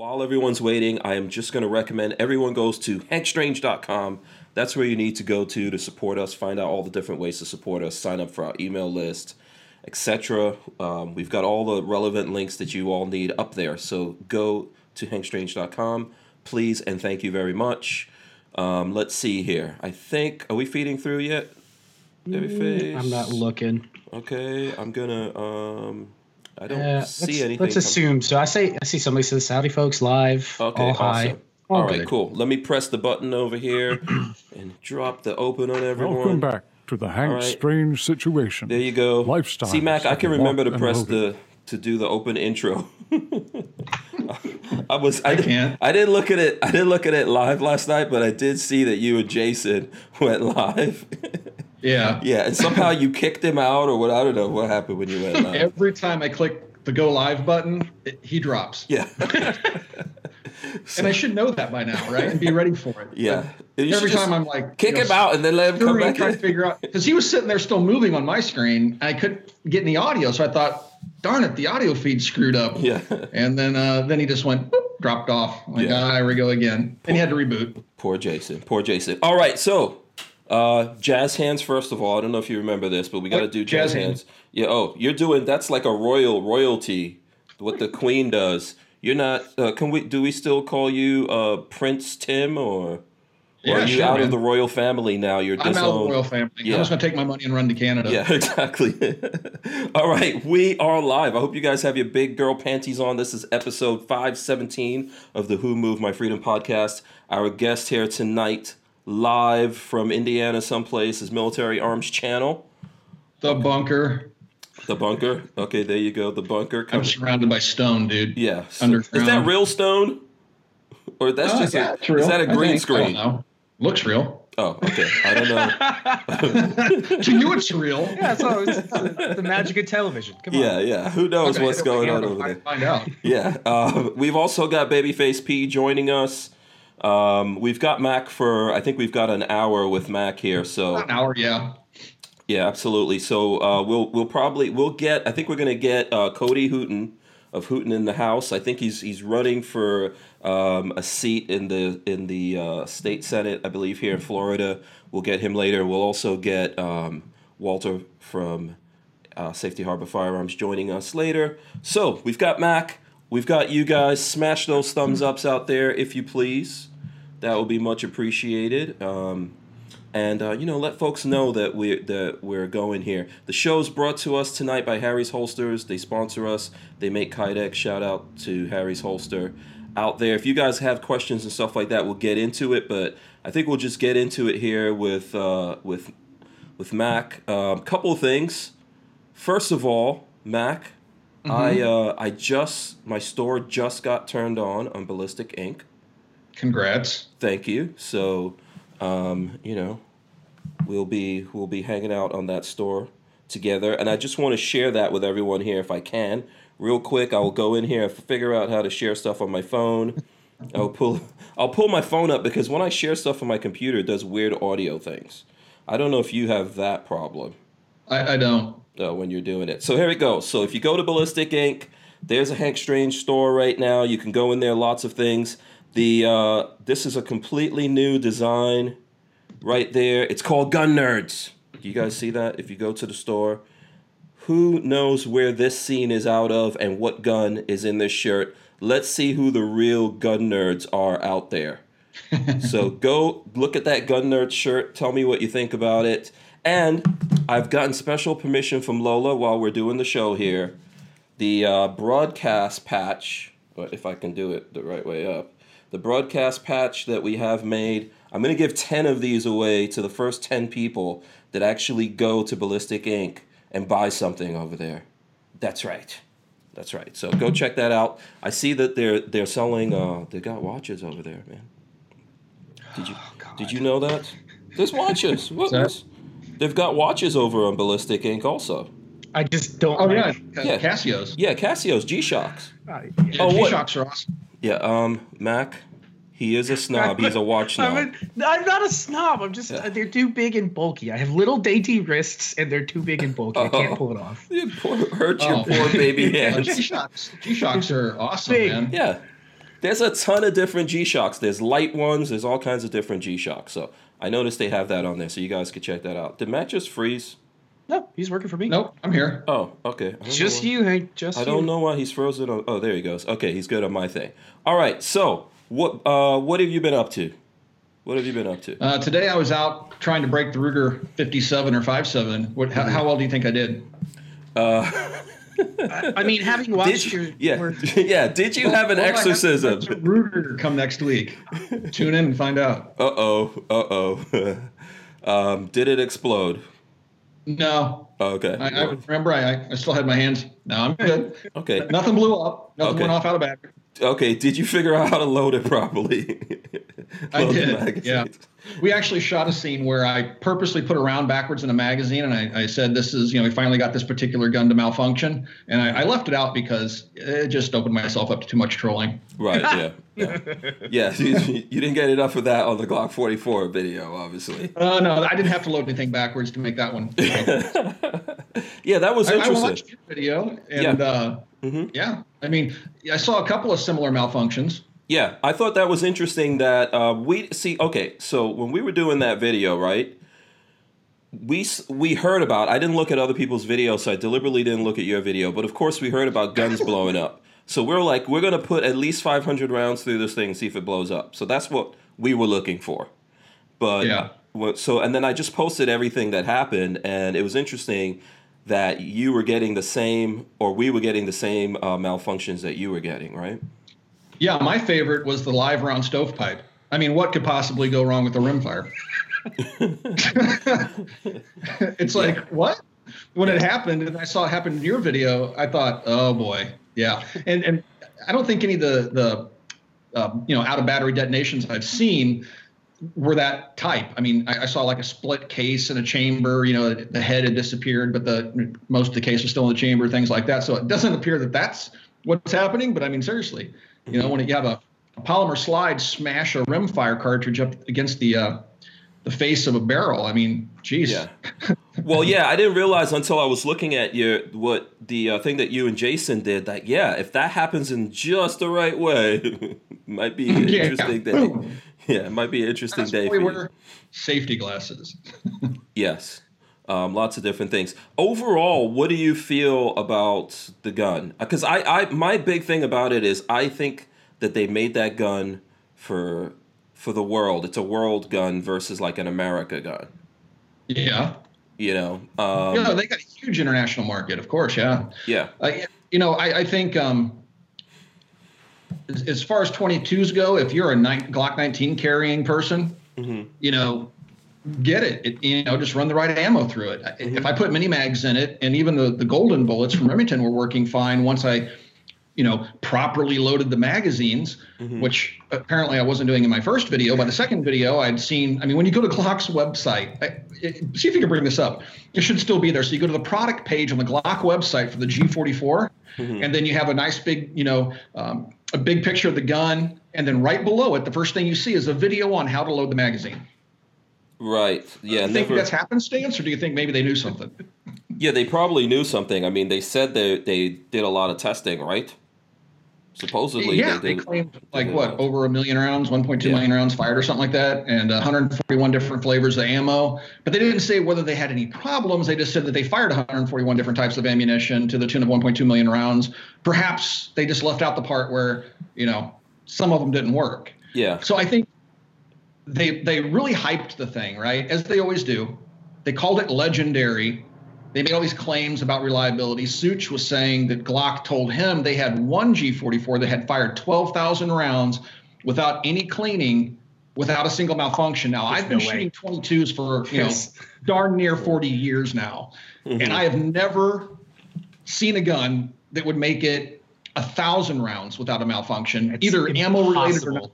While everyone's waiting, I am just going to recommend everyone goes to hankstrange.com. That's where you need to go to to support us, find out all the different ways to support us, sign up for our email list, etc. Um, we've got all the relevant links that you all need up there. So go to hankstrange.com, please, and thank you very much. Um, let's see here. I think, are we feeding through yet? Babyface? I'm not looking. Okay, I'm gonna. Um, I don't Yeah, see let's, anything. let's assume. So I say I see somebody says Saudi folks live. Okay, all awesome. high. All right, good. cool. Let me press the button over here and drop the open on everyone. Welcome back to the Hank right. Strange situation. There you go. Lifestyles See, Mac, I can remember to press the to do the open intro. I was I, I didn't- can't. I didn't look at it. I didn't look at it live last night, but I did see that you and Jason went live. Yeah. yeah, and somehow you kicked him out, or what? I don't know what happened when you went live. Every time I click the go live button, it, he drops. Yeah, And I should know that by now, right? And be ready for it. yeah. Every time I'm like, kick you know, him out and then let him come back trying to figure out because he was sitting there still moving on my screen. And I couldn't get any audio, so I thought, darn it, the audio feed screwed up. Yeah. And then uh, then he just went boop, dropped off. Like, Yeah. ah, here we go again. And he had to reboot. Poor Jason. Poor Jason. All right, so uh, jazz hands first of all. I don't know if you remember this, but we got to do jazz, Jazz hands. hands? Yeah. Oh, you're doing that's like a royal royalty. What the queen does. You're not. Uh, can we? Do we still call you uh, Prince Tim or? or Yeah, are you sure, out of the royal family now? You're I'm out of the royal family. Yeah. I'm just gonna take my money and run to Canada. Yeah, exactly. All right, we are live. I hope you guys have your big girl panties on. This is episode 517 of the Who Moved My Freedom podcast. Our guest here tonight, live from Indiana, someplace, is Military Arms Channel. The bunker. The bunker. Okay, there you go. The bunker. I'm surrounded by stone, dude. Yeah. So- Underground. is that real stone? Or that's Oh, just yeah, a, it's real, is that a I green think. I don't screen? know. Looks real. Oh, okay. I don't know. to you, it's real. Yeah, so it's, it's the, the magic of television. Come on. yeah, yeah. Who knows Okay, what's going on over there? Find out. Yeah, uh, we've also got Babyface P joining us. Um, we've got Mac for I think we've got an hour with Mac here. So An hour, yeah. yeah, absolutely. So uh, we'll we'll probably we'll get I think we're gonna get uh, Cody Hooten of Hooten in the House. I think he's he's running for um, a seat in the in the uh, state senate, I believe, here in Florida. We'll get him later. We'll also get um, Walter from uh, Safety Harbor Firearms joining us later. So we've got Mac, we've got you guys. Smash those thumbs ups out there if you please. That would be much appreciated. Um, and uh, you know, let folks know that we that we're going here. The show's brought to us tonight by Harry's Holsters. They sponsor us. They make Kydex. Shout out to Harry's Holster out there. If you guys have questions and stuff like that, we'll get into it. But I think we'll just get into it here with uh, with with Mac. A um, couple of things. First of all, Mac, I uh, I just my store just got turned on on Ballistic Ink. Congrats. Thank you. So, um, you know, we'll be we'll be hanging out on that store together, and I just want to share that with everyone here if I can. Real quick, I will go in here and figure out how to share stuff on my phone. I'll pull I'll pull my phone up because when I share stuff on my computer, it does weird audio things. I don't know if you have that problem I, I don't. uh, when you're doing it. So here we go. So if you go to Ballistic Ink, there's a Hank Strange store right now. You can go in there, lots of things. The uh, this is a completely new design right there. It's called Gun Nerds. Do you guys see that? If you go to the store, who knows where this scene is out of and what gun is in this shirt? Let's see who the real gun nerds are out there. so go look at that gun nerd shirt. Tell me what you think about it. And I've gotten special permission from Lola while we're doing the show here. The uh, broadcast patch, but if I can do it the right way up, the broadcast patch that we have made. I'm going to give 10 of these away to the first 10 people that actually go to Ballistic Ink and buy something over there. That's right. That's right. So go check that out. I see that they're they're selling uh they got watches over there, man. Did you did you know that? There's watches. What that- They've got watches over on Ballistic Ink also. I just don't. Oh, like- yeah. Yeah. Casios. Yeah, Casios, G-Shocks. Uh, Yeah, Oh, G-Shocks are awesome. Yeah, um Mac, he is a snob. He's a watch snob. I'm, a, I'm not a snob. I'm just Yeah. they're too big and bulky. I have little dainty wrists and they're too big and bulky. I Oh. can't pull it off. You poor, hurt your Oh. poor baby hands. G-Shocks. G-Shocks are awesome, Big. man. Yeah. there's a ton of different G Shocks. There's light ones. There's all kinds of different G Shocks. So I noticed they have that on there, so you guys could check that out. Did Matt just freeze? No, he's working for me. Nope, I'm here. Oh, okay. I don't Just you, Hank. Just I don't know why he's frozen. On, oh, there he goes. Okay, he's good on my thing. All right. So what uh what have you been up to? What have you been up to? Uh, today I was out trying to break the Ruger 57 or 57. What? How, how well do you think I did? Uh, I mean, having watched Did your you, yeah, your- yeah. Did you have an Well, I have to exorcism? to Ruger come next week. Tune in and find out. Uh oh. Uh oh. um, did it explode? No, Oh, okay. I, I remember I, I still had my hands. No, I'm good. okay. Nothing blew up. Nothing Okay. went off out of battery. Okay. Did you figure out how to load it properly? I Load the did. Yeah. We actually shot a scene where I purposely put a round backwards in a magazine, and I, I said, "This is, you know, we finally got this particular gun to malfunction," and I, I left it out because it just opened myself up to too much trolling. Right. Yeah. Yeah. yeah you, you didn't get enough of that on the Glock 44 video, obviously. Uh, no, I didn't have to load anything backwards to make that one. Yeah, that was I, I interesting. watched your video, and Yeah. uh, Mhm. yeah, I mean, I saw a couple of similar malfunctions. Yeah, I thought that was interesting that uh, we see. Okay, so when we were doing that video, right? We we heard about. I didn't look at other people's videos, so I deliberately didn't look at your video. But of course, we heard about guns blowing up. So we're like, we're gonna put at least 500 rounds through this thing and see if it blows up. So that's what we were looking for. But Yeah. so and then I just posted everything that happened, and it was interesting that you were getting the same, or we were getting the same uh, malfunctions that you were getting, right? Yeah, my favorite was the live round stovepipe. I mean, what could possibly go wrong with the rimfire? it's like what? When it happened, and I saw it happen in your video, I thought, oh boy, yeah. And and I don't think any of the the uh, you know out of battery detonations I've seen were that type. I mean, I, I saw like a split case in a chamber. You know, the head had disappeared, but the most of the case was still in the chamber. Things like that. So it doesn't appear that that's what's happening. But I mean, seriously, you know, when you have a, a polymer slide smash a rimfire cartridge up against the uh, the face of a barrel. I mean, geez. Yeah. well, yeah, I didn't realize until I was looking at your what the uh, thing that you and Jason did. That yeah, if that happens in just the right way, might be an Yeah. interesting day. Yeah, it might be an interesting day we wear safety glasses. Yes. Um, lots of different things. Overall, what do you feel about the gun? Because I, I, my big thing about it is I think that they made that gun for for the world. It's a world gun versus like an America gun. Yeah. You know. Um, know, they got a huge international market, of course. Yeah. yeah. Uh, you know, I, I think um, as, far as 22s go, if you're a nine, Glock 19 carrying person, mm-hmm. you know, get it. it. You know, just run the right ammo through it. Mm-hmm. If I put mini mags in it, and even the the golden bullets from Remington were working fine once I, you know, properly loaded the magazines, mm-hmm. which apparently I wasn't doing in my first video. By the second video, I'd seen. I mean, when you go to Glock's website, I, it, see if you can bring this up. It should still be there. So you go to the product page on the Glock website for the G44, and then you have a nice big, you know, um, a big picture of the gun, and then right below it, the first thing you see is a video on how to load the magazine. Right. Yeah. do you think never- that's happenstance, or do you think maybe they knew something? Yeah, they probably knew something. I mean, they said they they did a lot of testing, right? Supposedly, yeah, they they did. claimed like what over a million rounds, 1.2 Yeah. million rounds fired or something like that, and 141 different flavors of ammo. But they didn't say whether they had any problems. They just said that they fired 141 different types of ammunition to the tune of 1.2 million rounds. Perhaps they just left out the part where you know some of them didn't work. Yeah. So I think they they really hyped the thing, right? As they always do. They called it legendary. They made all these claims about reliability. Such was saying that Glock told him they had one G44 that had fired 12,000 rounds without any cleaning, without a single malfunction. Now I've been no shooting 22s for you know Yes. darn near 40 years now, and I have never seen a gun that would make it a thousand rounds without a malfunction, It's either ammo related or not.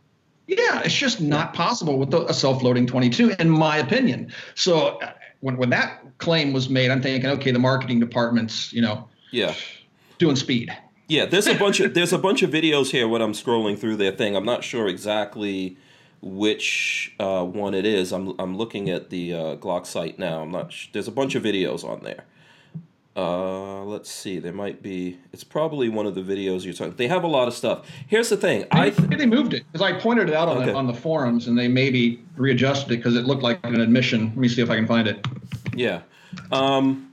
Yeah, it's just not possible with a self-loading 22, in my opinion. So when when that claim was made, I'm thinking, okay, the marketing department's you know Yeah. doing speed. Yeah, there's a bunch of there's a bunch of videos here when I'm scrolling through their thing. I'm not sure exactly which uh, one it is. I'm I'm looking at the uh, Glock site now. I'm not. Sh- there's a bunch of videos on there. Uh, let's see. There might be. It's probably one of the videos you're talking. They have a lot of stuff. Here's the thing. I th- Maybe they moved it because I pointed it out on, Okay. the, on the forums and they maybe readjusted it because it looked like an admission. Let me see if I can find it. Yeah. Um,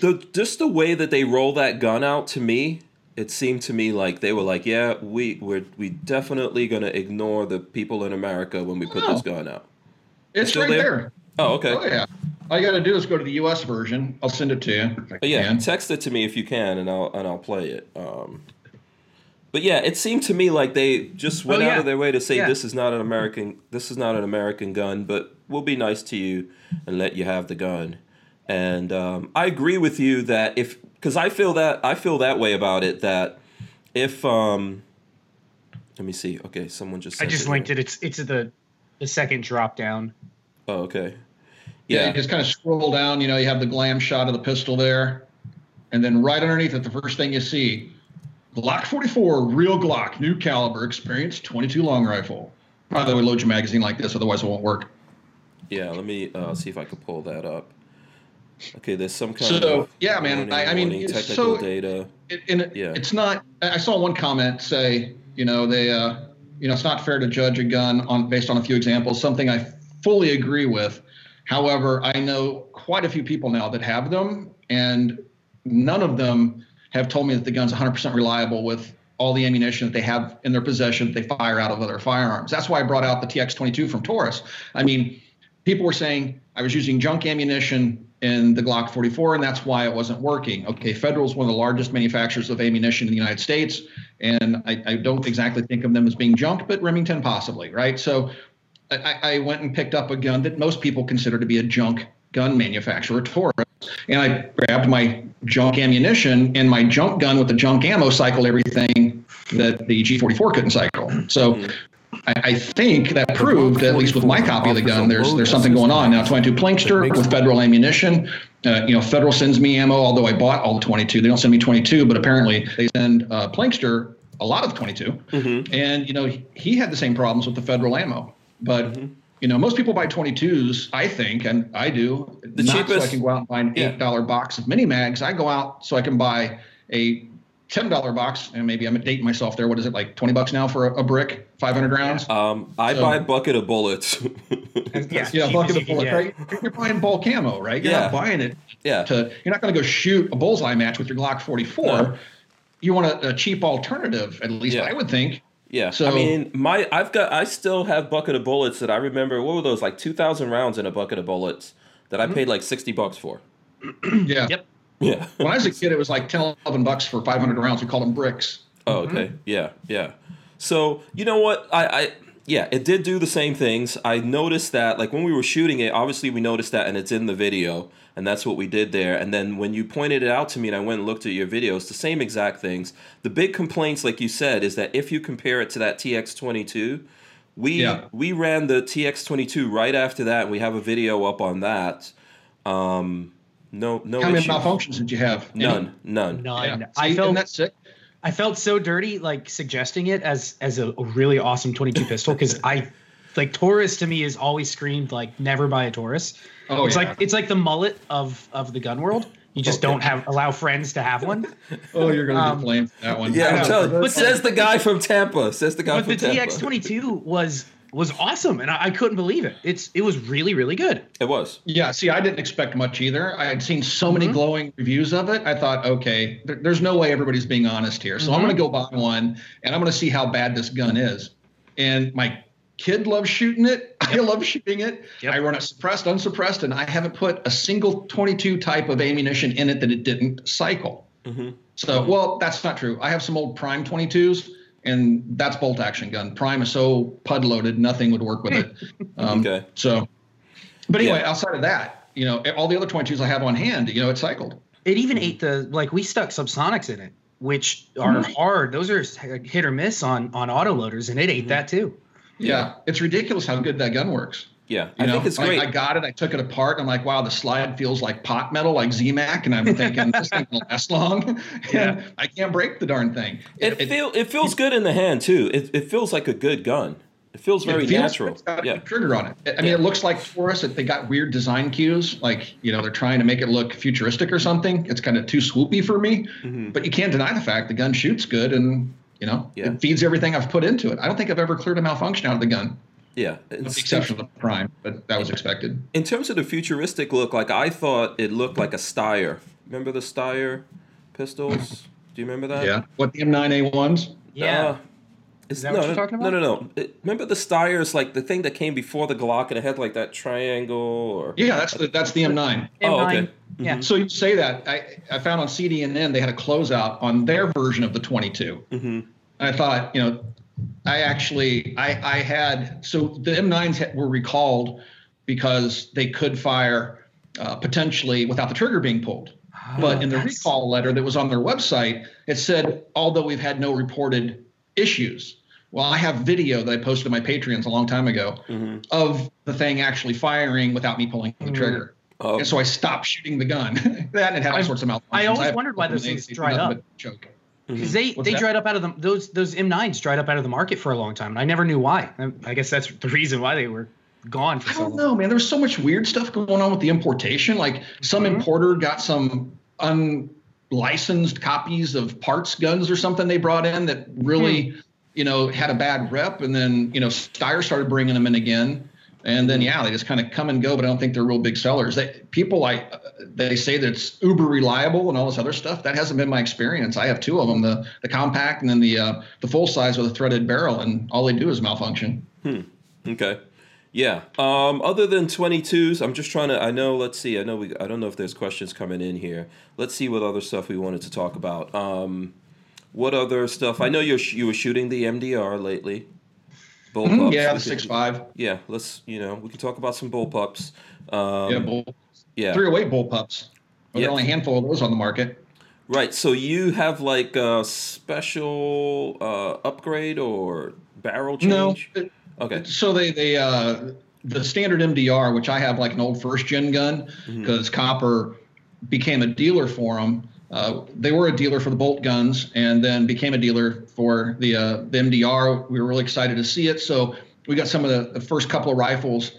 the just the way that they roll that gun out to me, it seemed to me like they were like, yeah, we we're we definitely gonna ignore the people in America when we put this gun out. It's still right there? there. Oh, okay. Oh yeah. All you got to do is go to the U.S. version. I'll send it to you. But yeah, can. text it to me if you can, and I'll and I'll play it. Um, but yeah, it seemed to me like they just went Oh, out of their way to say Yeah. this is not an American this is not an American gun, but we'll be nice to you and let you have the gun. And um, I agree with you that if because I feel that I feel that way about it that if um, let me see. Okay, someone just I just here. linked it. It's it's the the second drop down. Oh, okay. Yeah, Yeah. just kind of scroll down. You know, you have the glam shot of the pistol there, and then right underneath it, the first thing you see, Glock 44, real Glock, new caliber, experience 22 long rifle. By the way, load your magazine like this, otherwise it won't work. Yeah, let me uh, see if I can pull that up. Okay, there's some kind So, of yeah, man, warning, I- I mean, warning, technical so- data. It, it, Yeah. it's not. I I saw one comment say, you know, they, uh, you know, it's not fair to judge a gun on based on a few examples. Something I fully agree with. However, I know quite a few people now that have them, and none of them have told me that the gun's 100% reliable with all the ammunition that they have in their possession that they fire out of other firearms. That's why I brought out the TX22 from Taurus. I mean, people were saying I was using junk ammunition in the Glock 44, and that's why it wasn't working. Okay, Federal is one of the largest manufacturers of ammunition in the United States, and I, I don't exactly think of them as being junk, but Remington possibly, right? So I, I went and picked up a gun that most people consider to be a junk gun manufacturer, Taurus, and I grabbed my junk ammunition, and my junk gun with the junk ammo cycled everything that the G44 couldn't cycle. So. I, I think that proved, at least with my copy of the gun, there's there's something going on now. 22 Plinkster with Federal ammunition. Uh, you know, Federal sends me ammo, although I bought all the 22. They don't send me 22, but apparently they send uh, Plinkster a lot of 22. And you know, he, he had the same problems with the Federal ammo. But you know, most people buy 22s, I think, and I do, The not so I can go out and buy an eight dollar box of mini mags. I go out so I can buy a ten dollar box, and maybe I'm dating myself there. What is it like twenty bucks now for a, a brick, five hundred rounds? Um, I So- buy a bucket of bullets. Yeah, yeah, bucket of you can bullet, get. right? You're buying bulk ammo, right? You're Yeah. not buying it yeah. to. You're not going to go shoot a bullseye match with your Glock 44. No. You want a, a cheap alternative, at least Yeah. I would think. Yeah, So- I mean, my I've got I still have bucket of bullets that I remember. What were those like two thousand rounds in a bucket of bullets that I mm-hmm. paid like sixty bucks for? Yeah. Yep. Yeah. When I was a kid, it was like 10, 11 bucks for 500 rounds. We called them bricks. Oh, okay. Mm-hmm. Yeah, yeah. So you know what? I, I yeah, it did do the same things. I noticed that like when we were shooting it, obviously we noticed that, and it's in the video, and that's what we did there. And then when you pointed it out to me, and I went and looked at your videos, the same exact things. The big complaints, like you said, is that if you compare it to that TX twenty two. We Yeah. we ran the TX22 right after that, and we have a video up on that. Um, no no How many issues. malfunctions did you have? Any? None, none. None. Yeah. I See, felt isn't that sick? I felt so dirty, like suggesting it as as a, a really awesome 22 pistol because I like Taurus to me is always screamed like never buy a Taurus. Oh, it's yeah. like it's like the mullet of of the gun world. You just Okay. don't have allow friends to have one. Oh, you're going to Um, get blamed for that one. Yeah, I I'm know. telling you. But- Says the guy from Tampa. Says the guy But from the Tampa. TX22 was was awesome, and I, I couldn't believe it. It's it was really really good. It was. Yeah, see, I didn't expect much either. I had seen so many Mm-hmm. glowing reviews of it. I thought, okay, there, there's no way everybody's being honest here. So I'm Mm-hmm. going to go buy one and I'm going to see how bad this gun is. And my kid loves shooting it. I love shooting it. Yep. I run it suppressed, unsuppressed, and I haven't put a single 22 type of ammunition in it that it didn't cycle. Mm-hmm. So, well, that's not true. I have some old Prime 22s, and that's bolt action gun. Prime is so pud loaded, nothing would work with it. Um, Okay. So, but anyway, Yeah. outside of that, you know, all the other 22s I have on hand, you know, it cycled. It even ate the like we stuck subsonics in it, which are Mm-hmm. hard. Those are hit or miss on on autoloaders, and it ate that too. Yeah. It's ridiculous how good that gun works. Yeah, You I know, think it's Like, great. I got it. I took it apart. I'm like, wow, the slide feels like pot metal, like Zamak. And I'm thinking, this thing will last long. Yeah. I can't break the darn thing. it, feel it feels good in the hand too. It it feels like a good gun. It feels very it feels natural. It's got yeah. trigger on it. I mean, it looks like Taurus. That they got weird design cues, like you know they're trying to make it look futuristic or something. It's kind of too swoopy for me. Mm-hmm. But you can't deny the fact the gun shoots good, and you know Yeah. it feeds everything I've put into it. I don't think I've ever cleared a malfunction out of the gun, Yeah. with It's- the exception of the prime, but that was expected. in terms of the futuristic look, like I thought it looked like a Steyr. Remember the Steyr pistols? Do you remember that? Yeah. What the M9A ones? Yeah. Uh, is, that no, what you're no, talking No, about? no, no. It- remember the Steyrs, like the thing that came before the Glock, and it had like that triangle, or Yeah, that's the that's the M9. Oh, M9. okay. Yeah. So you say that I, I found on CDNN they had a closeout on their version of the 22. Mhm. I thought, you know, I actually I I had so the M9s were recalled because they could fire uh, potentially without the trigger being pulled. But in the that's- recall letter that was on their website, it said although we've had no reported issues. Well, I have video that I posted to my Patreons a long time ago Mm-hmm. of the thing actually firing without me pulling the trigger. Oh. And so I stopped shooting the gun. that and had all I- sorts of malfunctions. I always have- wondered why those they- things dried up. but Choke. because they What's they that? dried up out of the those those M9s dried up out of the market for a long time. and I never knew why. I, I guess that's the reason why they were gone for I so don't long. know, man. There was so much weird stuff going on with the importation. Like some Mhm. importer got some unlicensed copies of parts guns or something they brought in that really, Hmm. you know, had a bad rep. And then, you know, Steyr started bringing them in again. And then, yeah, they just kind of come and go, but I don't think they're real big sellers. They, people like, they say that it's uber reliable and all this other stuff. That hasn't been my experience. I have two of them, the, the compact and then the, uh, the full size with a threaded barrel, and all they do is malfunction. Hmm. Okay. Yeah. Um, other than 22s, I'm just trying to. I know. Let's see. I know. We. I don't know if there's questions coming in here. Let's see what other stuff we wanted to talk about. Um, what other stuff? I know you you were shooting the MDR lately. Bullpups. Mm-hmm. Yeah, the six five. Yeah. Let's. You know, we can talk about some bullpups. Um, Yeah, bull, yeah. 308 bull pups. Well, Yeah. There are only a handful of those on the market. Right. So you have like a special uh, upgrade or barrel change? No. Okay. So they they uh, the standard MDR, which I have like an old first gen gun, because Copper became a dealer for them. Uh, they were a dealer for the bolt guns, and then became a dealer for the uh, the MDR. We were really excited to see it. So we got some of the, the first couple of rifles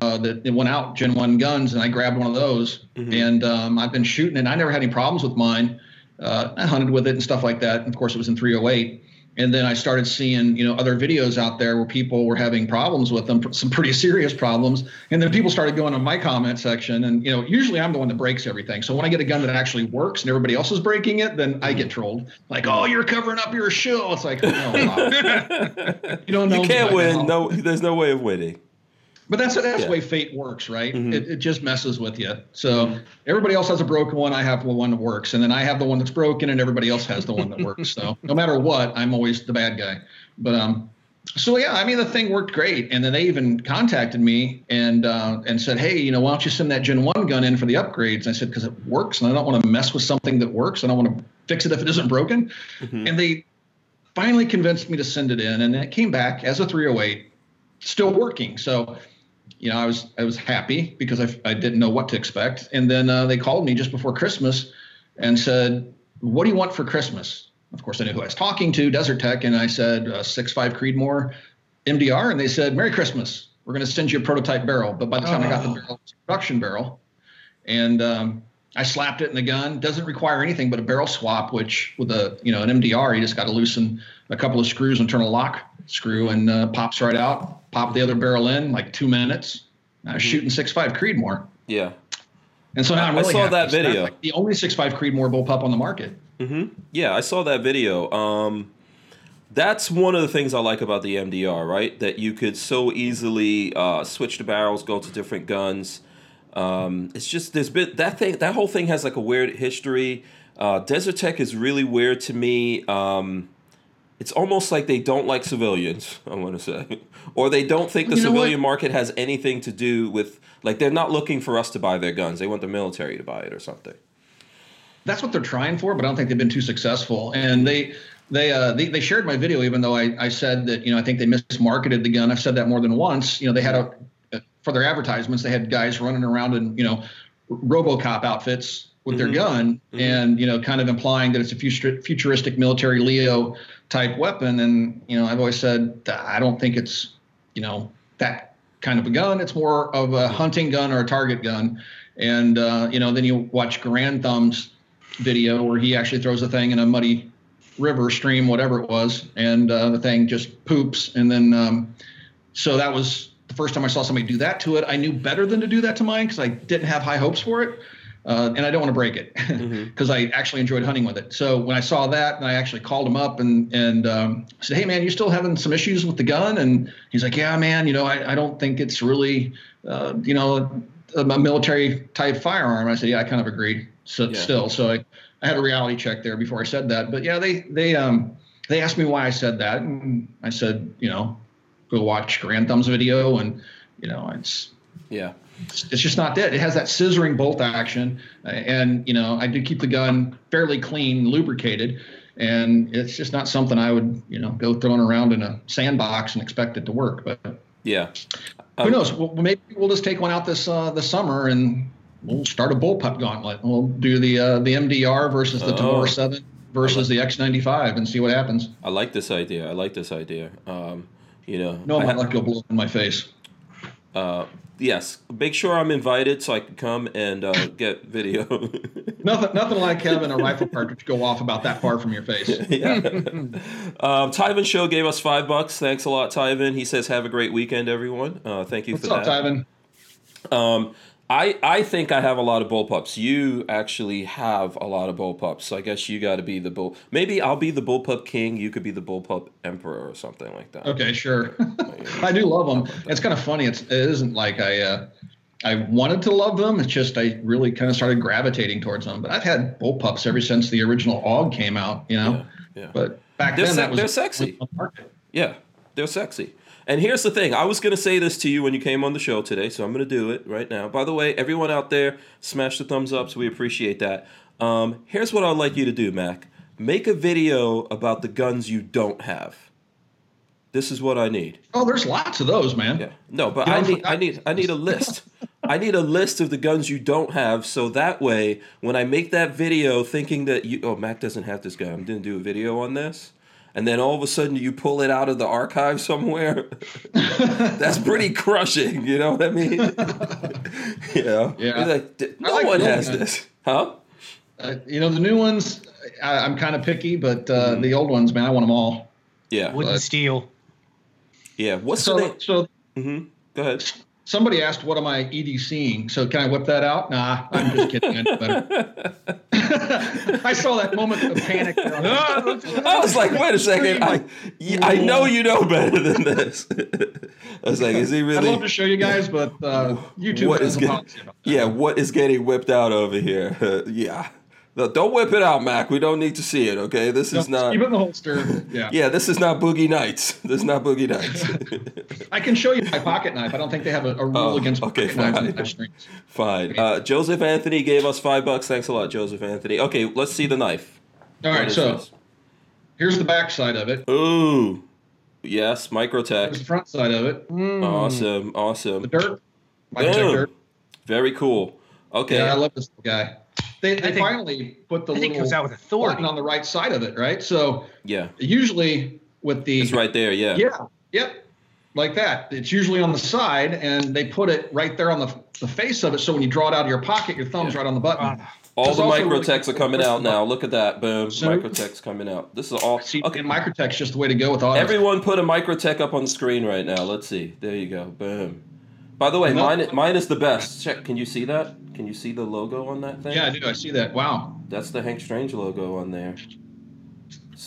uh, that, went out Gen One guns, and I grabbed one of those, and um, I've been shooting it. I never had any problems with mine. Uh, I hunted with it and stuff like that. Of course, it was in 308 and then I started seeing you know other videos out there where people were having problems with them, some pretty serious problems, and then people started going on my comment section, and you know usually I'm the one that breaks everything. So when I get a gun that actually works and everybody else is breaking it, then I get trolled like, oh, you're covering up your shill. It's like, oh, no, you don't know. You can't win. No, there's no way of winning. But that's that's Yeah. Mm-hmm. the way fate works, right? It, it just messes with you. So everybody else has a broken one. I have the one that works, and then I have the one that's broken, and everybody else has the one that works. So no matter what, I'm always the bad guy. But um, so yeah, I mean the thing worked great, and then they even contacted me and uh, and said, hey, you know, why don't you send that Gen One gun in for the upgrades? And I said because it works, and I don't want to mess with something that works. I don't want to fix it if it isn't broken. And they finally convinced me to send it in, and it came back as a 308, still working. So you know, I was I was happy because I, I didn't know what to expect. And then uh, they called me just before Christmas and said, "What do you want for Christmas?" Of course, I knew who I was talking to, Desert Tech, and I said uh, six five Creedmoor MDR, and they said, "Merry Christmas. We're going to send you a prototype barrel." But by the time I got the Oh. barrel, it was a production barrel, and um, I slapped it in the gun. Doesn't require anything but a barrel swap, which with a you know an MDR, you just got to loosen a couple of screws and turn a lock screw, and uh, pops right out. Pop the other barrel in like two minutes. I was shooting six five Creedmoor, Yeah. and so now I'm really I saw happy. that So video. like, the only six five Creedmoor bullpup on the market. Yeah, I saw that video. Um, that's one of the things I like about the MDR, right? That you could so easily uh, switch the barrels, go to different guns. Um, it's just there's been that thing. That whole thing has like a weird history. Uh, Desert Tech is really weird to me. Um, it's almost like they don't like civilians. I want to say, or they don't think the You know what? civilian market has anything to do with. Like they're not looking for us to buy their guns. They want the military to buy it or something. that's what they're trying for, but I don't think they've been too successful. And they they uh, they, they shared my video, even though I, I said that you know I think they mismarketed the gun. I've said that more than once. You know they had a uh, for their advertisements they had guys running around in you know RoboCop outfits with their mm-hmm. gun, mm-hmm. and you know kind of implying that it's a futur- futuristic military Leo type weapon. And you know I've always said I don't think it's you know, that kind of a gun. It's more of a hunting gun or a target gun. And uh, you know, then you watch Garand Thumb's video where he actually throws the thing in a muddy river, stream, whatever it was, and uh, the thing just poops. And then, um, so that was the first time I saw somebody do that to it. I knew better than to do that to mine because I didn't have high hopes for it. Uh, and I don't want to break it because mm-hmm. I actually enjoyed hunting with it. So when I saw that, and I actually called him up and and um, said, "Hey man, you still having some issues with the gun?" And he's like, "Yeah, man. You know, I, I don't think it's really, uh, you know, a, a, military type firearm." I said, "Yeah, I kind of agree." So yeah. still, so I, I had a reality check there before I said that. But yeah, they they um they asked me why I said that, and I said, you know, go watch Garand Thumb's video, and you know, it's yeah it's just not it. It has that scissoring bolt action, and you know I do keep the gun fairly clean, lubricated, and it's just not something I would you know go throwing around in a sandbox and expect it to work. But yeah, um, who knows? Well, maybe we'll just take one out this uh, this summer and we'll start a bullpup gauntlet. We'll do the uh, the MDR versus the oh. Seven versus the X95 and see what happens. I like this idea. I like this idea. Um, you know, no, I might let go blow in my face. Uh, yes, make sure I'm invited so I can come and uh, get video. nothing, nothing like having a rifle cartridge go off about that far from your face. yeah. um, Tyven Show gave us five bucks. Thanks a lot, Tyven. He says, "Have a great weekend, everyone." Uh, thank you What's for up, that. Tyven? Um, I, I think I have a lot of bullpups. You actually have a lot of bullpups. So I guess you got to be the bull. Maybe I'll be the bullpup king. You could be the bullpup emperor or something like that. Okay, sure. I do love them. It's kind of funny. It's it isn't like I uh, I wanted to love them. It's just I really kind of started gravitating towards them. But I've had bullpups ever since the original AUG came out. You know. Yeah. yeah. But back they're then, se- that was they're sexy. Yeah, they're sexy. And here's the thing I was going to say this to you when you came on the show today, so I'm going to do it right now. By the way, everyone out there, smash the thumbs up, so we appreciate that. Um, here's what I'd like you to do, Mac make a video about the guns you don't have. This is what I need. Oh, there's lots of those, man. Yeah. No, but I need, I need I need a list. I need a list of the guns you don't have, so that way, when I make that video, thinking that you, oh, Mac doesn't have this gun, I'm gonna do a video on this and then all of a sudden you pull it out of the archive somewhere. That's pretty crushing, you know what I mean? you know? Yeah. Like, no like one has this, huh? Uh, you know the new ones. I, am kind of picky, but uh, mm-hmm. the old ones, man, I want them all. Yeah, wooden steel. Yeah, what's so? The so, mm-hmm. go ahead. Somebody asked, "What am I EDCing?" So can I whip that out? Nah, I'm just kidding. I know better. I saw that moment of panic. I was like, "Wait a second! I, I know you know better than this." I was like, "Is he really?" I'd love to show you guys, but uh, YouTube what is get, Yeah, what is getting whipped out over here? yeah. No, don't whip it out, Mac. We don't need to see it. Okay, this is not. Keep it in the holster. Yeah. yeah, this is not Boogie Nights. This is not Boogie Nights. I can show you my pocket knife. I don't think they have a, a rule oh, against okay, pocket knives. Okay, fine. Uh, Joseph Anthony gave us five bucks. Thanks a lot, Joseph Anthony. Okay, let's see the knife. All right, so this? here's the back side of it. Ooh, yes, Microtech. Here's the front side of it. Mm. Awesome, awesome. The dirt. Microtech dirt. Very cool. Okay. Yeah, I love this guy. They, they think, finally put the I little comes out with authority. button on the right side of it, right? So yeah, usually with the it's right there, yeah, yeah, yep, like that. It's usually on the side, and they put it right there on the, the face of it. So when you draw it out of your pocket, your thumb's yeah. right on the button. Uh, all the microtechs really are coming out now. Look at that. Boom. So, microtechs coming out. This is all. See, okay. Microtech's just the way to go with all Everyone put a microtech up on the screen right now. Let's see. There you go. Boom. By the way, mine mine is the best. Check. Can you see that? Can you see the logo on that thing? Yeah, I do. I see that. Wow. That's the Hank Strange logo on there.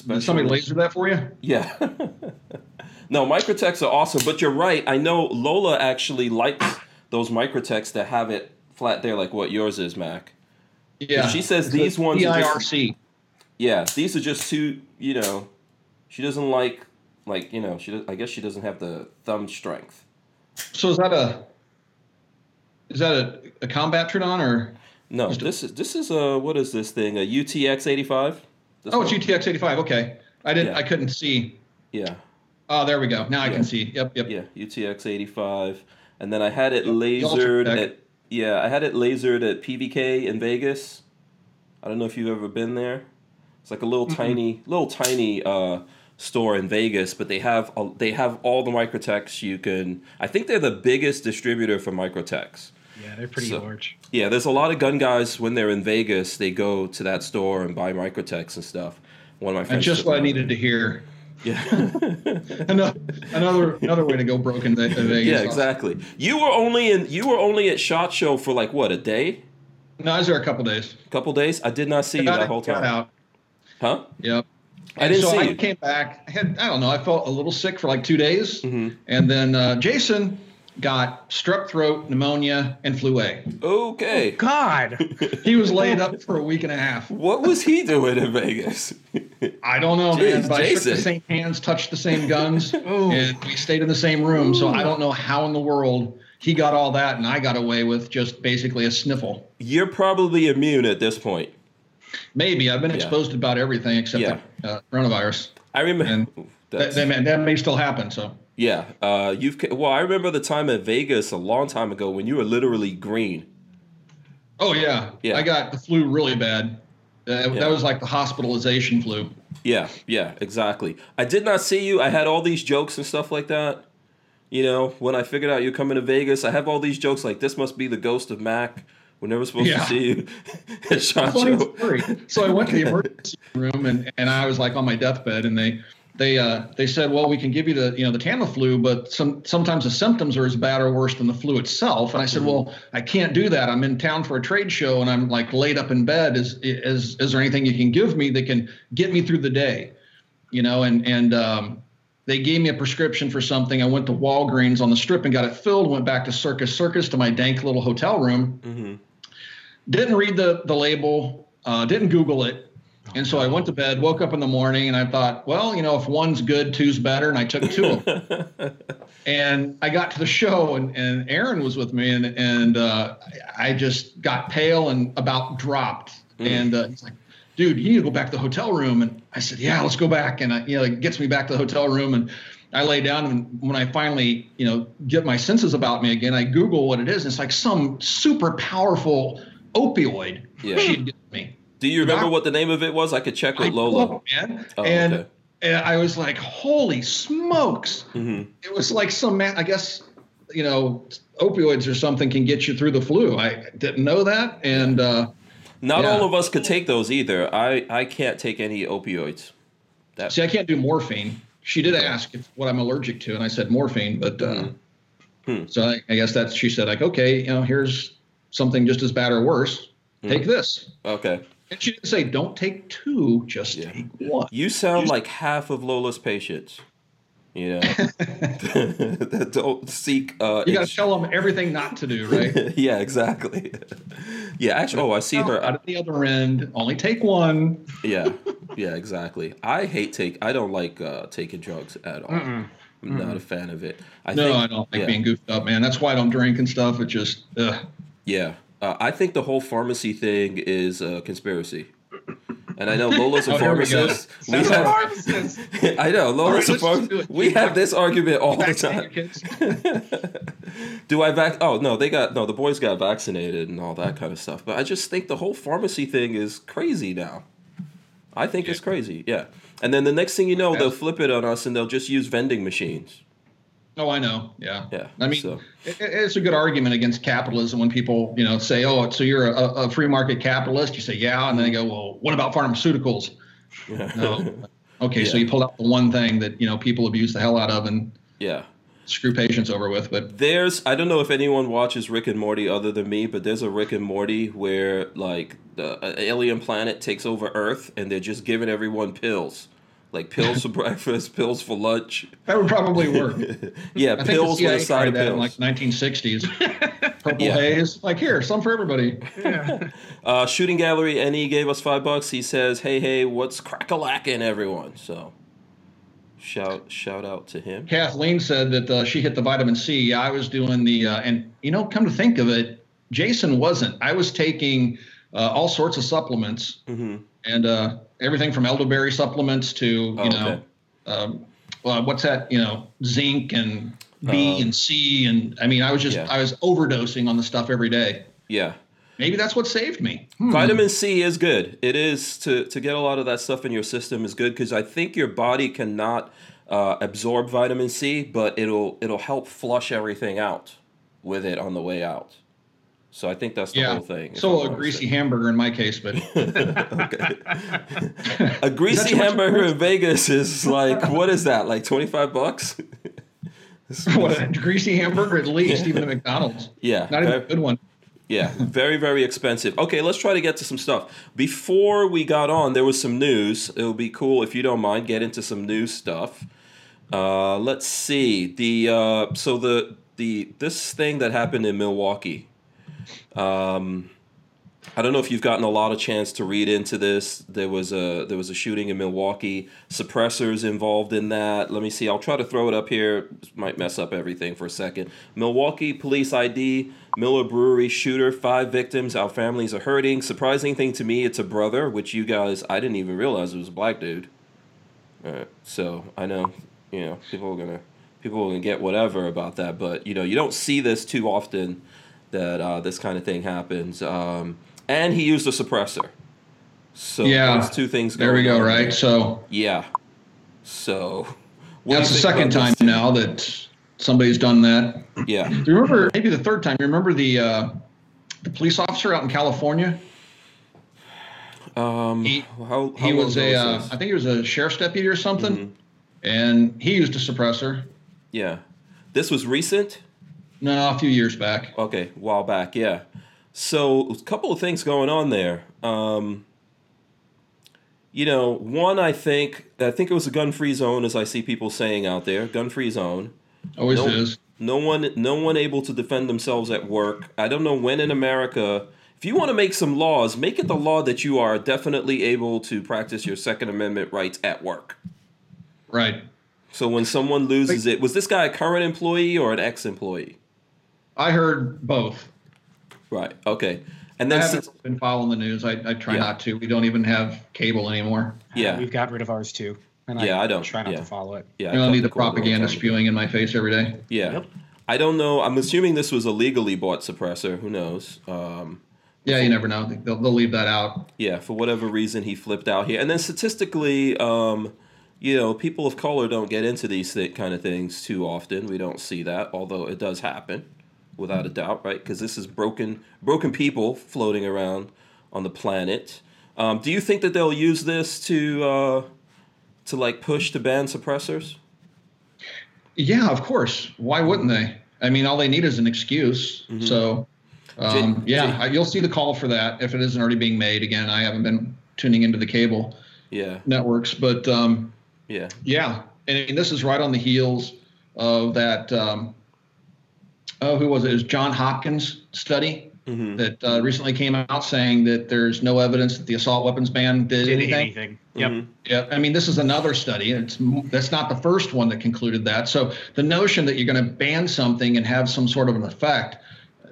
Did somebody laser that for you? Yeah. no, Microtechs are awesome, but you're right. I know Lola actually likes those Microtechs that have it flat there, like what yours is, Mac. Yeah. She says these ones. PIRC. Just, yeah, these are just too. You know, she doesn't like like you know she. Does, I guess she doesn't have the thumb strength. So is that a is that a, a combat Troodon or no? This is this is a what is this thing? A UTX eighty five. Oh, it's UTX eighty five. Okay, I didn't. Yeah. I couldn't see. Yeah. Oh, there we go. Now I can see. Yep, yep. Yeah, UTX eighty five, and then I had it lasered at. Yeah, I had it lasered at PVK in Vegas. I don't know if you've ever been there. It's like a little mm-hmm. tiny, little tiny uh, store in Vegas, but they have a, they have all the Microtechs you can. I think they're the biggest distributor for Microtechs. Yeah, they're pretty So- large. Yeah, there's a lot of gun guys when they're in Vegas, they go to that store and buy Microtechs and stuff. One of my And friends. just took what I needed to hear. Yeah. Another another another way to go broken Ve- Vegas. yeah, exactly. You were only in you were only at Shot Show for like what a day, No, I was there a couple days. a couple days. I did not see you Got, that whole got time. out. Huh? Yep. I didn't so see I you. came back. I had I don't know. I felt a little sick for like two days, Mm-hmm. and then uh, Jason got strep throat, pneumonia, and flu A. Okay. God. He was laid up for a week and a half. What was he doing in Vegas? I don't know, Jeez, man. But I shook the same hands, touched the same guns, and we stayed in the same room. So I don't know how in the world he got all that, and I got away with just basically a sniffle. You're probably immune at this point. Maybe I've been Yeah. exposed to about everything except Yeah. the uh, coronavirus. I remember. And That, that, may, that may still happen. So yeah, uh, you've well. I remember the time at Vegas a long time ago when you were literally green. Oh yeah, Yeah. I got the flu really bad. Uh, Yeah. That was like the hospitalization flu. Yeah, yeah, exactly. I did not see you. I had all these jokes and stuff like that. You know, when I figured out you're coming to Vegas, I have all these jokes like this must be the ghost of Mac. We're never supposed Yeah. to see you Funny story. So I went to the emergency room and, and I was like on my deathbed and they they uh, they said, well, we can give you the you know the Tamiflu, but some sometimes the symptoms are as bad or worse than the flu itself. And I said, well, I can't do that. I'm in town for a trade show and I'm like laid up in bed. Is is is there anything you can give me that can get me through the day? You know, and and um, they gave me a prescription for something. I went to Walgreens on the strip and got it filled. Went back to Circus Circus to my dank little hotel room. Mm-hmm. Didn't read the the label. Uh, didn't Google it. And so I went to bed, woke up in the morning, and I thought, well, you know, if one's good, two's better. And I took two of them. and I got to the show, and, and Aaron was with me, and and uh, I just got pale and about dropped. And uh, he's like, dude, you need to go back to the hotel room. And I said, yeah, let's go back. And I, you know, it gets me back to the hotel room, and I lay down, and when I finally, you know, get my senses about me again, I Google what it is. And it's like some super powerful opioid Yeah. she'd given me. Do you remember what the name of it was? I could check with Lola. man. Oh, and, okay. and I was like, holy smokes. Mhm. It was like some, man, I guess, you know, opioids or something can get you through the flu. I didn't know that. And uh, Not Yeah. all of us could take those either. I, I can't take any opioids. That, see, I can't do morphine. She did ask if, what I'm allergic to, and I said morphine. But uh, Hmm. so I, I guess that's, she said, like, okay, you know, here's something just as bad or worse. Hmm. Take this. okay. And she didn't say, don't take two, just Yeah. take one. You sound like half of Lola's patients. You know, that don't seek. Uh, You got ex- to tell them everything not to do, right? yeah, exactly. yeah, actually, oh, I see her. out at the other end. Only take one. Yeah, yeah, exactly. I hate take. I don't like uh, taking drugs at all. I'm not a fan of it. I No, think, I don't like yeah, being goofed up, man. That's why I don't drink and stuff. It just, ugh. Yeah, uh, I think the whole pharmacy thing is a conspiracy. And I know Lola's a Oh, we pharmacist. We That's have- Pharmacist. I know Lola's a let's just do pharmacist. We have this argument all the time. Do I vac? Oh no, they got no. The boys got vaccinated and all that kind of stuff. But I just think the whole pharmacy thing is crazy now. I think it's crazy. Yeah. And then the next thing you know, they'll flip it on us and they'll just use vending machines. Oh, I know. Yeah. Yeah, I mean, so- it, it's a good argument against capitalism when people, you know, say, "Oh, so you're a, a free market capitalist?" You say, "Yeah," and then they go, "Well, what about pharmaceuticals?" No. Okay, so you pulled out the one thing that you know people abuse the hell out of and Yeah. screw patients over with. But There's I don't know if anyone watches Rick and Morty other than me, but there's a Rick and Morty where like the alien planet takes over Earth and they're just giving everyone pills. Like pills for breakfast, pills for lunch. that would probably work. Yeah, I pills the with a side tried of that in pills. like 1960s. Purple Yeah. haze, like here, some for everybody. Yeah. Uh, Shooting Gallery NE gave us five bucks. He says, "Hey, hey, what's crack-a-lackin', everyone?" So, shout shout out to him. Kathleen said that uh, she hit the vitamin C. Yeah, I was doing the, uh, and you know, come to think of it, Jason wasn't. I was taking uh, all sorts of supplements hmm and uh, everything from elderberry supplements to, you Oh, know, okay. um, well, what's that? You know, zinc and B Um, and C, and I mean, I was just, yeah. I was overdosing on the stuff every day. Yeah. maybe that's what saved me. Hmm. Vitamin C is good. It is to to get a lot of that stuff in your system is good because I think your body cannot uh, absorb vitamin C, but it'll it'll help flush everything out with it on the way out. So I think that's the yeah. whole thing. So a greasy hamburger in my case, but A greasy hamburger in Vegas is like what is that? Like twenty five bucks? what a greasy hamburger at least, even at McDonald's. Yeah, Not even a good one. Yeah, very, very expensive. Okay, let's try to get to some stuff. Before we got on, there was some news. It would be cool if you don't mind get into some news stuff. Uh, let's see the uh, so the the this thing that happened in Milwaukee. Um, I don't know if you've gotten a lot of chance to read into this. There was a there was a shooting in Milwaukee. Suppressors involved in that. Let me see. I'll try to throw it up here. Might mess up everything for a second. Milwaukee police ID. Miller Brewery shooter. Five victims. Our families are hurting. Surprising thing to me, it's a brother, which you guys I didn't even realize it was a black dude. Alright, so I know you know people are gonna people are gonna get whatever about that, but you know you don't see this too often that uh, this kind of thing happens. Um, and he used a suppressor. So Yeah. there's two things. There we go. Right. there. So Yeah. So that's the second time now that somebody's done that. Yeah. Do you remember maybe the third time? You remember the uh, the police officer out in California? Um, He- how, how He was a, uh. I think he was a sheriff's deputy or something, Mm-hmm. and he used a suppressor. yeah. This was recent. No, a few years back. Okay, a while back, yeah. So a couple of things going on there. Um, you know, one, I think I think it was a gun-free zone, as I see people saying out there, gun-free zone. Always No- is. No one, no one able to defend themselves at work. I don't know when in America. If you want to make some laws, make it the law that you are definitely able to practice your Second Amendment rights at work. Right. So when someone loses it, was this guy a current employee or an ex-employee? I heard both. Right. Okay. And I then haven't since, been following the news. I, I try Yeah. not to. We don't even have cable anymore. yeah, We've got rid of ours too. And Yeah, I don't- try not yeah. to follow it. yeah, I don't cut need the cord a long propaganda spewing in my face every day. Yeah. Yep. I don't know. I'm assuming this was a legally bought suppressor. Who knows? Um, Yeah, you never know. They'll, they'll leave that out. yeah, for whatever reason, he flipped out here. And then statistically, um, you know, people of color don't get into these th- kind of things too often. We don't see that, although it does happen, without a doubt, right? Because this is broken, broken people floating around on the planet. Um, do you think that they'll use this to, uh, to like push to ban suppressors? Yeah, of course. Why wouldn't they? I mean, all they need is an excuse. So, um, Jay- yeah, I- you'll see the call for that if it isn't already being made. Again, I haven't been tuning into the cable Yeah, networks, but um, yeah, yeah, and, and this is right on the heels of that. Oh, who was it? It was John Hopkins study Mhm. that uh, recently came out saying that there's no evidence that the assault weapons ban did, Did anything. anything. Yep. Mhm. Yeah, I mean, this is another study. It's that's not the first one that concluded that. So the notion that you're going to ban something and have some sort of an effect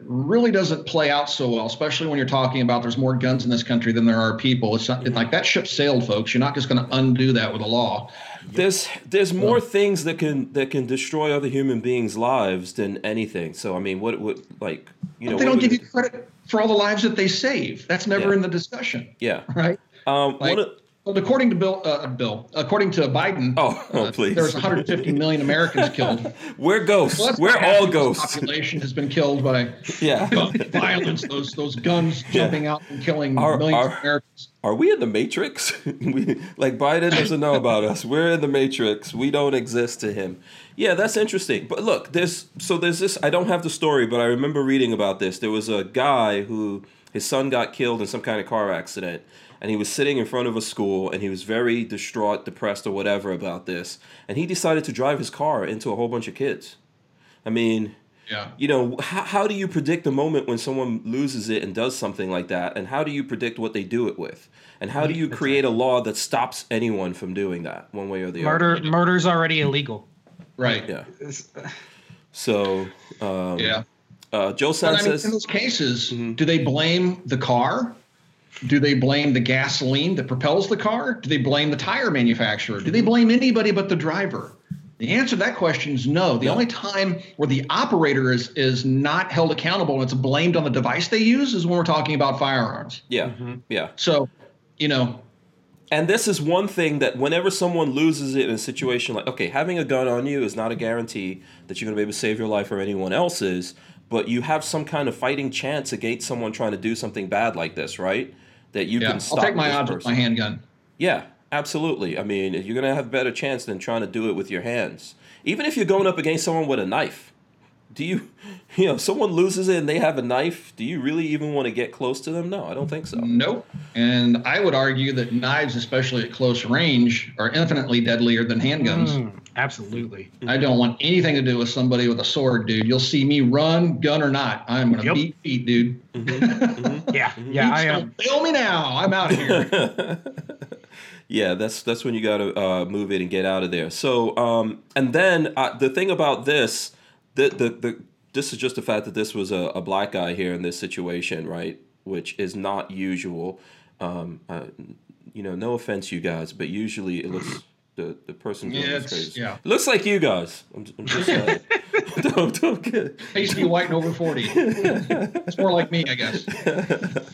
really doesn't play out so well, especially when you're talking about there's more guns in this country than there are people. It's not it's like that ship sailed, folks. You're not just going to undo that with a law. There's there's more things that can that can destroy other human beings' lives than anything. So I mean, what would like you know? they don't give you credit for all the lives that they save. That's never Yeah. in the discussion, Yeah. right? Um. Like- one of, Well, according to Bill, uh, Bill, according to Biden, Oh, oh, uh, please. there's 150 million Americans killed. we're ghosts. That's we're all ghosts. Population has been killed by Yeah. violence. Those those guns jumping out and killing Our- millions our- of Americans. Are we in the Matrix? we like Biden doesn't know about us. We're in the Matrix. We don't exist to him. Yeah, that's interesting. But look, there's so there's this. I don't have the story, but I remember reading about this. There was a guy who his son got killed in some kind of car accident, and he was sitting in front of a school, and he was very distraught, depressed, or whatever about this, and he decided to drive his car into a whole bunch of kids. I mean, Yeah. you know, how, how do you predict the moment when someone loses it and does something like that? And how do you predict what they do it with? And how do you create a law that stops anyone from doing that one way or the other? Murder other? murder's already illegal. Right. Yeah. So, um, Yeah. uh, Joe But San I mean, says, in those cases, Mm-hmm. do they blame the car? Do they blame the gasoline that propels the car? Do they blame the tire manufacturer? Do they Mm-hmm. blame anybody but the driver? The answer to that question is no. The No. only time where the operator is is not held accountable and it's blamed on the device they use is when we're talking about firearms. Yeah, yeah. So, you know, And this is one thing that whenever someone loses it in a situation like, okay, having a gun on you is not a guarantee that you're going to be able to save your life or anyone else's, but you have some kind of fighting chance against someone trying to do something bad like this, right? That you yeah, can I'll stop take my this odds with my handgun. Yeah, absolutely. I mean, you're going to have a better chance than trying to do it with your hands. Even if you're going up against someone with a knife. Do you, you know, someone loses it and they have a knife, do you really even want to get close to them? No, I don't think so. Nope. And I would argue that knives, especially at close range, are infinitely deadlier than handguns. Mm, absolutely. I don't want anything to do with somebody with a sword, dude. You'll see me run, gun or not. I'm gonna Yep. beat feet, dude. Yeah, yeah, I am. Don't fail me now. I'm out of here. Yeah, that's that's when you got to uh, move it and get out of there. So, um, and then uh, the thing about this, the, the the this is just the fact that this was a, a black guy here in this situation, right? Which is not usual. Um, uh, you know, no offense, you guys, but usually it looks the the person doing Yeah, this crazy. yeah. looks like you guys. I'm, I'm just saying. don't don't get. I used to be white and over 40. it's more like me, I guess.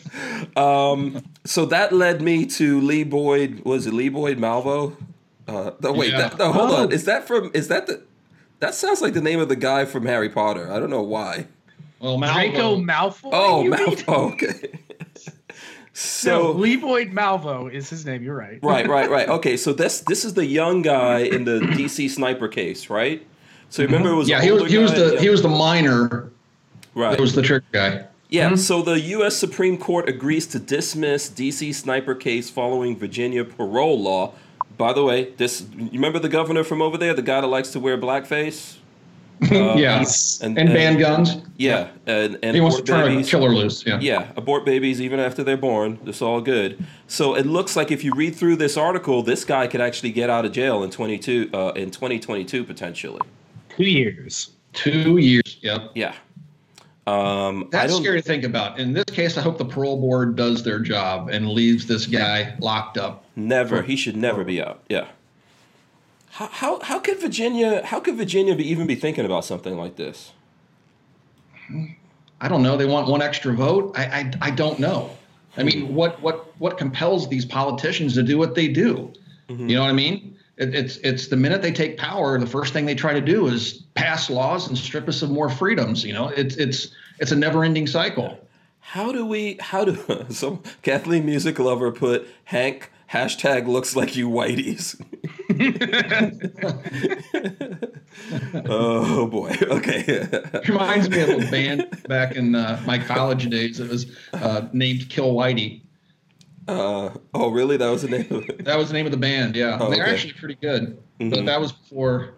Um, so that led me to Lee Boyd. Was it Lee Boyd Malvo? Uh, no, wait, Yeah. that, no, hold on. Oh. Is that from? Is that the? That sounds like the name of the guy from Harry Potter. I don't know why. Well, Draco Malvo, Malfoy. Oh, you mean? Malvo. Okay. No, So Lee Boyd Malvo is his name. You're right. right, right, right. Okay, so this this is the young guy in the DC sniper case, right? So remember it was yeah, he was he was the Yeah. he was the minor. right. It was the trick guy. Yeah, mm-hmm. so the U.S. Supreme Court agrees to dismiss D.C. sniper case following Virginia parole law. By the way, this you remember the governor from over there, the guy that likes to wear blackface? Uh, yeah, He's- and, and banned guns. Yeah, and and He wants to abort turn a killer loose. Yeah. Yeah, abort babies even after they're born. It's all good. So it looks like if you read through this article, this guy could actually get out of jail in 22 uh, in 2022 potentially. Two years. Two years. Yep. Yeah. Um, I That's don't. scary to think about. In this case, I hope the parole board does their job and leaves this guy locked up. Never. He should never be out. Yeah. How, how how could Virginia how could Virginia be even be thinking about something like this? I don't know. They want one extra vote. I I, I don't know. I mean, what what what compels these politicians to do what they do? Mm-hmm. You know what I mean? It, it's it's the minute they take power, the first thing they try to do is pass laws and strip us of more freedoms. You know, it's it's it's a never-ending cycle. How do we how do some Kathleen music lover put Hank hashtag looks like you whiteys? oh boy. Okay. Reminds me of a band back in uh, my college days. It was uh, named Kill Whitey. Uh, oh really? That was the name of it. That was the name of the band. Yeah, Oh, they're okay. actually pretty good. Mhm. But that was before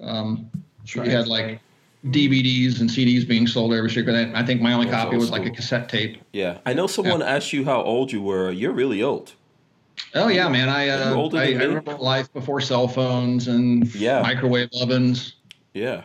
um, we Right. had like DVDs and CDs being sold every street. I think my only That's copy was like a cassette tape. Yeah. I know someone asked you how old you were. You're really old. Oh yeah, man! I uh, older I, I than me. remember life before cell phones and Yeah. microwave ovens. Yeah.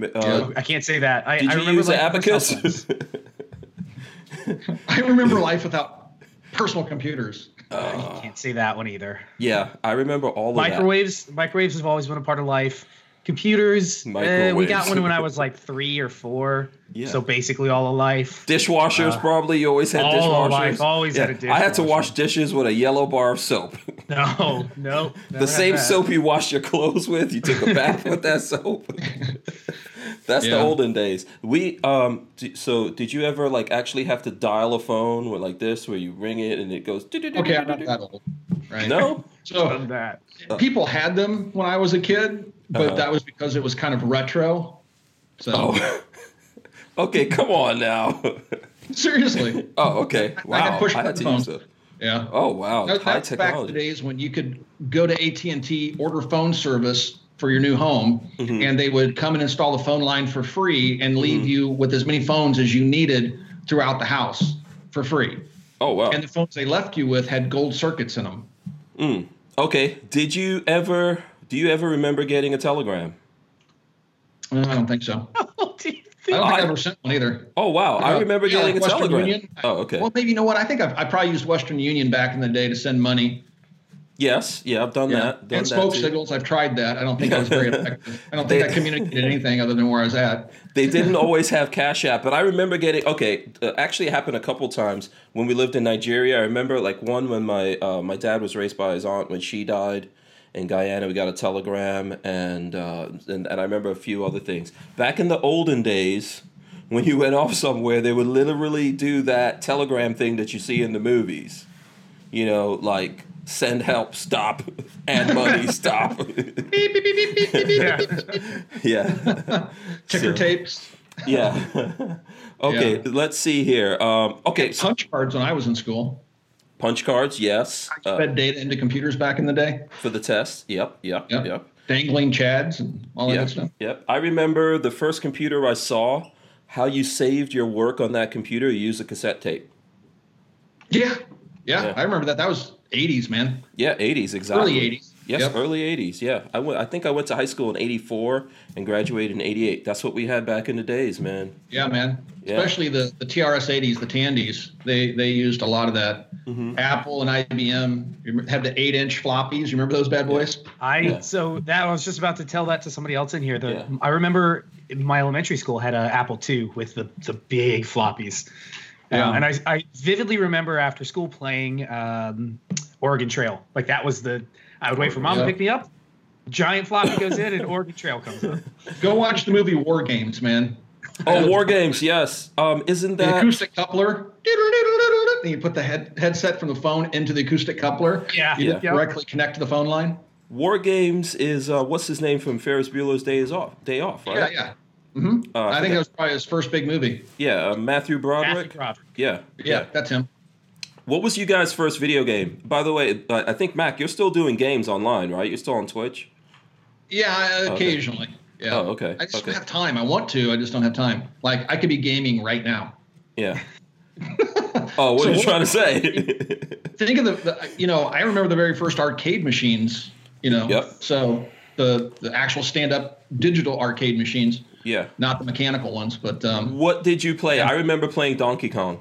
Uh, Yeah. I can't say that. I, Did I you remember use like, abacus? I remember life without personal computers. I can't say that one either. yeah, I remember all of. Microwaves. Microwaves have always been a part of life. Computers. eh, we got one when I was like three or four. Yeah. So basically all of life. Dishwashers, Uh, probably. You always had all dishwashers. of life, always had a I had to wash dishes with a yellow bar of soap. No, no. the same soap you wash your clothes with. You took a bath with that soap. That's the olden days. We um. d- So did you ever like actually have to dial a phone with like this, where you ring it and it goes? Okay, I'm not that old. Right. No. So that. people had them when I was a kid, but Uh-huh. that was because it was kind of retro. So Oh. okay, come on now. seriously, oh, okay. I Wow. push I had to button use yeah. Oh wow, That- high that's back in the days when you could go to AT and T, order phone service for your new home, Mm-hmm. and they would come and install the phone line for free and leave Mm-hmm. you with as many phones as you needed throughout the house for free. Oh wow. And the phones they left you with had gold circuits in them. Mm. Okay. Did you ever? Do you ever remember getting a telegram? I don't think so. I What do you don't think? think I I- ever sent one either. Oh wow, I Uh, remember yeah, getting a Western telegram. Union. Oh okay. Well, maybe you know what? I think I've, I probably used Western Union back in the day to send money. Yes, yeah, I've done that. Done and that smoke too. signals. I've tried that. I don't think I was very effective. I don't think They- I communicated anything other than where I was at. They didn't always have Cash App, but I remember getting okay. Uh, actually, it happened a couple times when we lived in Nigeria. I remember like one when my uh, my dad was raised by his aunt when she died in Guyana. We got a telegram, and uh, and and I remember a few other things. Back in the olden days, when you went off somewhere, they would literally do that telegram thing that you see in the movies. You know, like send help, stop, and money, stop. Beep, beep, beep, beep, beep, beep, beep, Yeah. beep, beep. yeah. Ticker So- tapes, Yeah. okay, Yeah. let's see here. Um, okay, punch cards when I was in school. Punch cards, yes. Uh, Fed data into computers back in the day. for the test. Yep, yep, Yep. yep. Dangling chads and all that Yep, good stuff. yep. I remember the first computer I saw, how you saved your work on that computer, you used a cassette tape. Yeah. yeah. Yeah. I remember that. That was 80s, man. Yeah, 80s, exactly. Early 80s. Yes, Yep. early 80s. Yeah. I went I think I went to high school in 84 and graduated in 88. That's what we had back in the days, man. Yeah, man. Yeah. Especially the, the TRS 80s, the Tandies. They they used a lot of that. Mm-hmm. Apple and IBM had the eight inch floppies. You remember those bad boys? I Yeah. so that I was just about to tell that to somebody else in here. The Yeah. I remember my elementary school had an Apple II with the the big floppies. Yeah. Um, and I, I vividly remember after school playing um, Oregon Trail. Like that was the I would wait for mom Yeah. to pick me up. Giant floppy goes in and Oregon Trail comes up. Go watch the movie War Games, man. Oh, War Games, yes. Um, isn't The that acoustic coupler. And you put the head, headset from the phone into the acoustic coupler. Yeah. You Yeah. directly connect to the phone line. War Games is uh, what's his name from Ferris Bueller's Day is off Day Off, right? Yeah, yeah. hmm Uh, I think that was probably his first big movie. Yeah, uh, Matthew Broderick. Matthew Broderick. Yeah, Yeah, that's him. What was you guys' first video game? By the way, I think Mac, you're still doing games online, right? You're still on Twitch. Yeah, I- occasionally. Yeah. Oh, okay, I just okay. don't have time. I want to. I just don't have time. Like I could be gaming right now. Yeah. oh, what So are you trying to say? Think of the, the, you know, I remember the very first arcade machines. You know. Yep. So the the actual stand up digital arcade machines, yeah. not the mechanical ones. But um, What did you play? I remember playing Donkey Kong.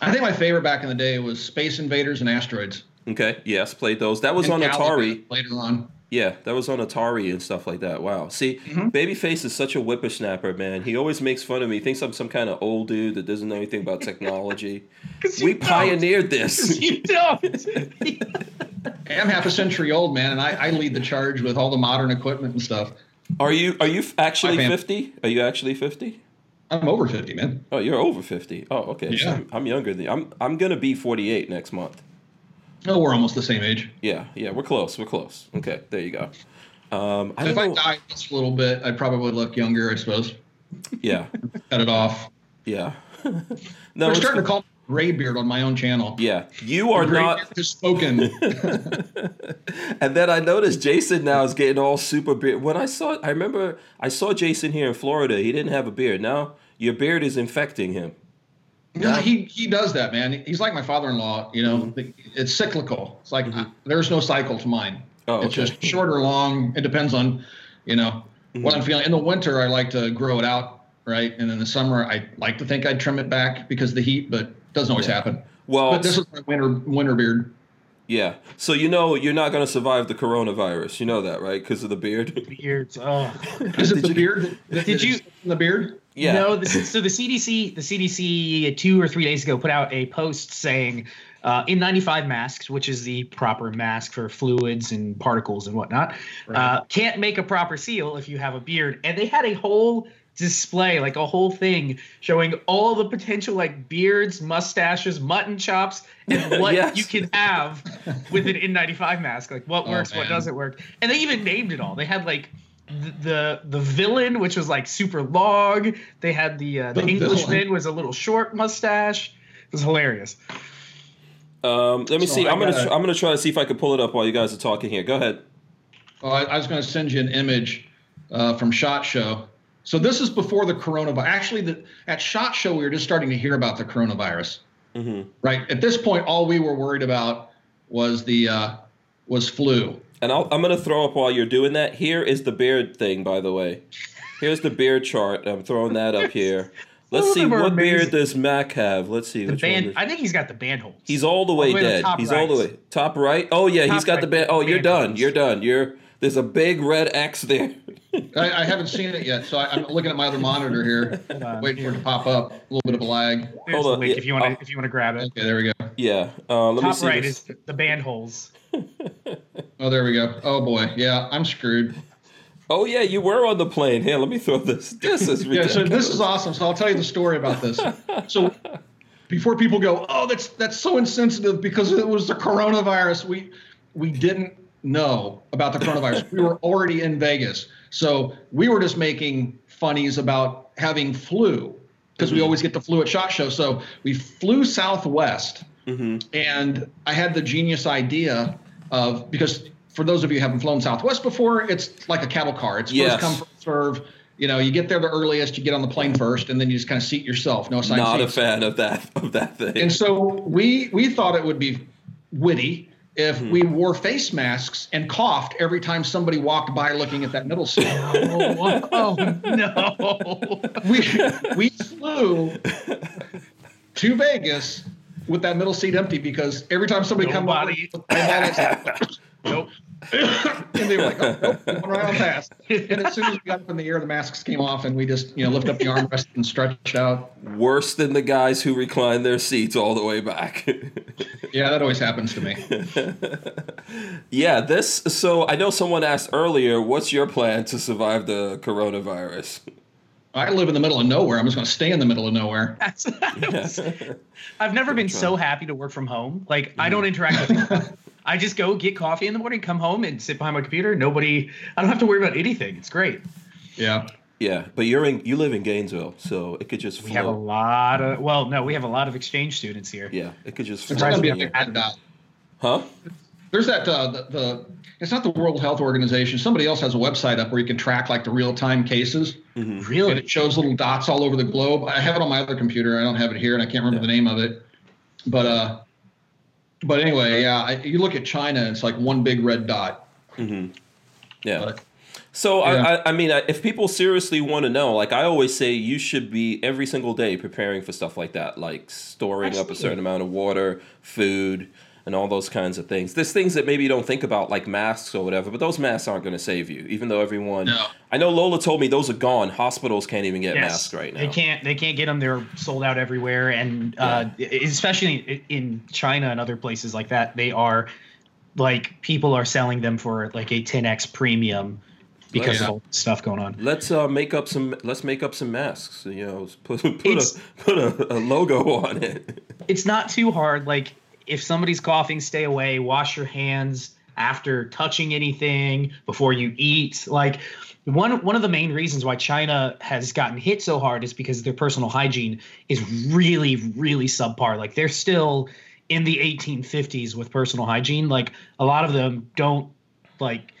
I think my favorite back in the day was Space Invaders and Asteroids. Okay. Yes, played those. That was And on Atari. later on. Yeah, that was on Atari and stuff like that. Wow. See, Mm-hmm. Babyface is such a whippersnapper, man. He always makes fun of me. He thinks I'm some kind of old dude that doesn't know anything about technology. we pioneered this. You don't. I'm half a century old, man, and I, I lead the charge with all the modern equipment and stuff. Are you are you actually 50? Are you actually 50? I'm over 50, man. Oh, you're over 50. Oh, okay. So Yeah. I'm, I'm younger than I'm I'm going to be 48 next month. Oh, we're almost the same age. Yeah, yeah, we're close. We're close. Okay, there you go. Um, I So if I know. died just a little bit, I'd probably look younger, I suppose. Yeah, Cut it off. yeah. no, it's starting good. to call Graybeard on my own channel. Yeah, you are not. Graybeard has spoken. And then I noticed Jason now is getting all super beard. When I saw, I remember I saw Jason here in Florida. He didn't have a beard. Now your beard is infecting him. No, he he does that, man. He's like my father-in-law. You know, Mm-hmm. it's cyclical. It's like uh, there's no cycle to mine. Oh, It's just short or long. It depends on, you know, Mm-hmm. what I'm feeling. In the winter, I like to grow it out, right? And in the summer, I like to think I'd trim it back because of the heat, but it doesn't always happen. Well, But this is my winter winter beard. yeah. So you know you're not going to survive the coronavirus. You know that, right? Because of the beard. Beards. Oh. Is it Did the you- beard? That, that, Did you- the beard? Yeah. No, the, so the CDC, the CDC, two or three days ago, put out a post saying uh, N95 masks, which is the proper mask for fluids and particles and whatnot, uh, can't make a proper seal if you have a beard. And they had a whole display, like a whole thing, showing all the potential like beards, mustaches, mutton chops, and what Yes. you can have with an N95 mask. Like what Oh, works, what doesn't work. And they even named it all. They had like the the, the villain, which was like super long. They had the uh, the, The Englishman villain. was a little short mustache. It was hilarious. Um, let me So see. I I'm gonna gotta- I'm gonna try to see if I can pull it up while you guys are talking here. Go ahead. Oh, I, I was going to send you an image uh, from Shot Show. So this is before the coronavirus. Actually, the, at Shot Show, we were just starting to hear about the coronavirus. Mm-hmm. Right at this point, all we were worried about was the uh, was flu. And I'll, I'm gonna throw up while you're doing that. Here is the beard thing, by the way. Here's the beard chart. I'm throwing that up here. Let's see of them are what beard does Mac have. Let's see The which one. band. is- I think he's got the band holds. He's all the way All the way to dead. top He's all the way top right. Oh yeah, he's got the right, band. Oh, you're done. holds. You're done. You're there's a big red X there. I, I haven't seen it yet, so I, I'm looking at my other monitor here, on, waiting for it to pop up. A little bit of a lag. There's Hold the on, link yeah, if you want to if you want to grab it. Okay, there we go. yeah. Uh, let me Top see. right this. is the band holes. Oh, there we go. Oh boy, yeah, I'm screwed. Oh yeah, you were on the plane. Here, let me throw this. This is ridiculous. Yeah, ridiculous. so this is awesome. So I'll tell you the story about this. So before people go, oh, that's that's so insensitive because it was the coronavirus. We we didn't know about the coronavirus. we were already in Vegas, so we were just making funnies about having flu because we mm-hmm. always get the flu at Shot Show. So we flew Southwest, mm-hmm. and I had the genius idea of because for those of you who haven't flown Southwest before, it's like a cattle car. It's Yes. first come first serve. You know, you get there the earliest, you get on the plane first, and then you just kind of seat yourself. No assigned Not a fan of that of that thing. And so we we thought it would be witty if hmm. we wore face masks and coughed every time somebody walked by looking at that middle seat. Oh, oh no! we we flew to Vegas with that middle seat empty because every time somebody come by, Nobody- Nope. and they were like, "Oh, nope, going right on past." And as soon as we got up in the air, the masks came off, and we just you know lift up the armrest and stretch out. Worse than the guys who recline their seats all the way back. Yeah, that always happens to me. yeah, this. So I know someone asked earlier, "What's your plan to survive the coronavirus?" I live in the middle of nowhere. I'm just going to stay in the middle of nowhere. I've never been so happy to work from home. Like I mm-hmm. don't interact with people. I just go get coffee in the morning, come home, and sit behind my computer. Nobody. I don't have to worry about anything. It's great. Yeah. Yeah, but you're in. You live in Gainesville, so it could just We have a lot of. Well, no, we have a lot of exchange students here. Yeah, it could just It's flow. going to be a me big. Huh? There's that uh, the, the it's not the World Health Organization. Somebody else has a website up where you can track like the real time cases, and Really? it shows little dots all over the globe. I have it on my other computer. I don't have it here, and I can't remember the name of it. But uh, but anyway, yeah. I, you look at China, it's like one big red dot. Mm-hmm. Yeah. But So Yeah. I, I, I mean, if people seriously want to know, like I always say, you should be every single day preparing for stuff like that, like storing up a certain amount of water, food, and all those kinds of things. There's things that maybe you don't think about, like masks or whatever, but those masks aren't going to save you. Even though everyone, No. I know Lola told me those are gone. Hospitals can't even get Yes. masks right now. They can't. They can't get them. They're sold out everywhere, and uh, especially in- in China and other places like that, they are like people are selling them for like a 10x premium because Yeah. of all the stuff going on. Let's uh, make up some. Let's make up some masks. You know, put put It's- a put a, a logo on it. It's not too hard. Like if somebody's coughing, stay away. Wash your hands after touching anything before you eat. Like one one of the main reasons why China has gotten hit so hard is because their personal hygiene is really really subpar. Like they're still in the 1850s with personal hygiene. Like a lot of them don't like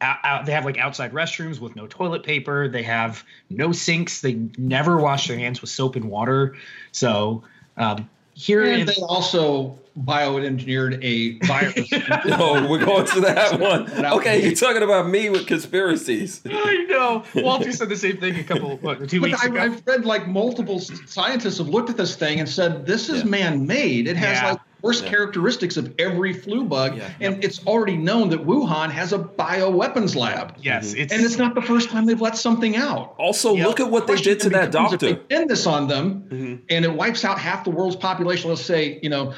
out, they have like outside restrooms with no toilet paper. They have no sinks. They never wash their hands with soap and water. So um, here in and they also bioengineered a virus. Oh, we're going to that one. Okay, you're talking about me with conspiracies. I know. Walter said the same thing a couple, what, two But weeks I, ago. I've read like multiple scientists have looked at this thing and said this is Yeah. man-made. It has Yeah. like worst Yeah. characteristics of every flu bug, Yeah. and it's already known that Wuhan has a bioweapons lab. yes, mm-hmm. it's, And it's not the first time they've let something out. Also, Yeah. look at what they did to that doctor. If they pin this on them, mm-hmm. and it wipes out half the world's population. Let's say you know.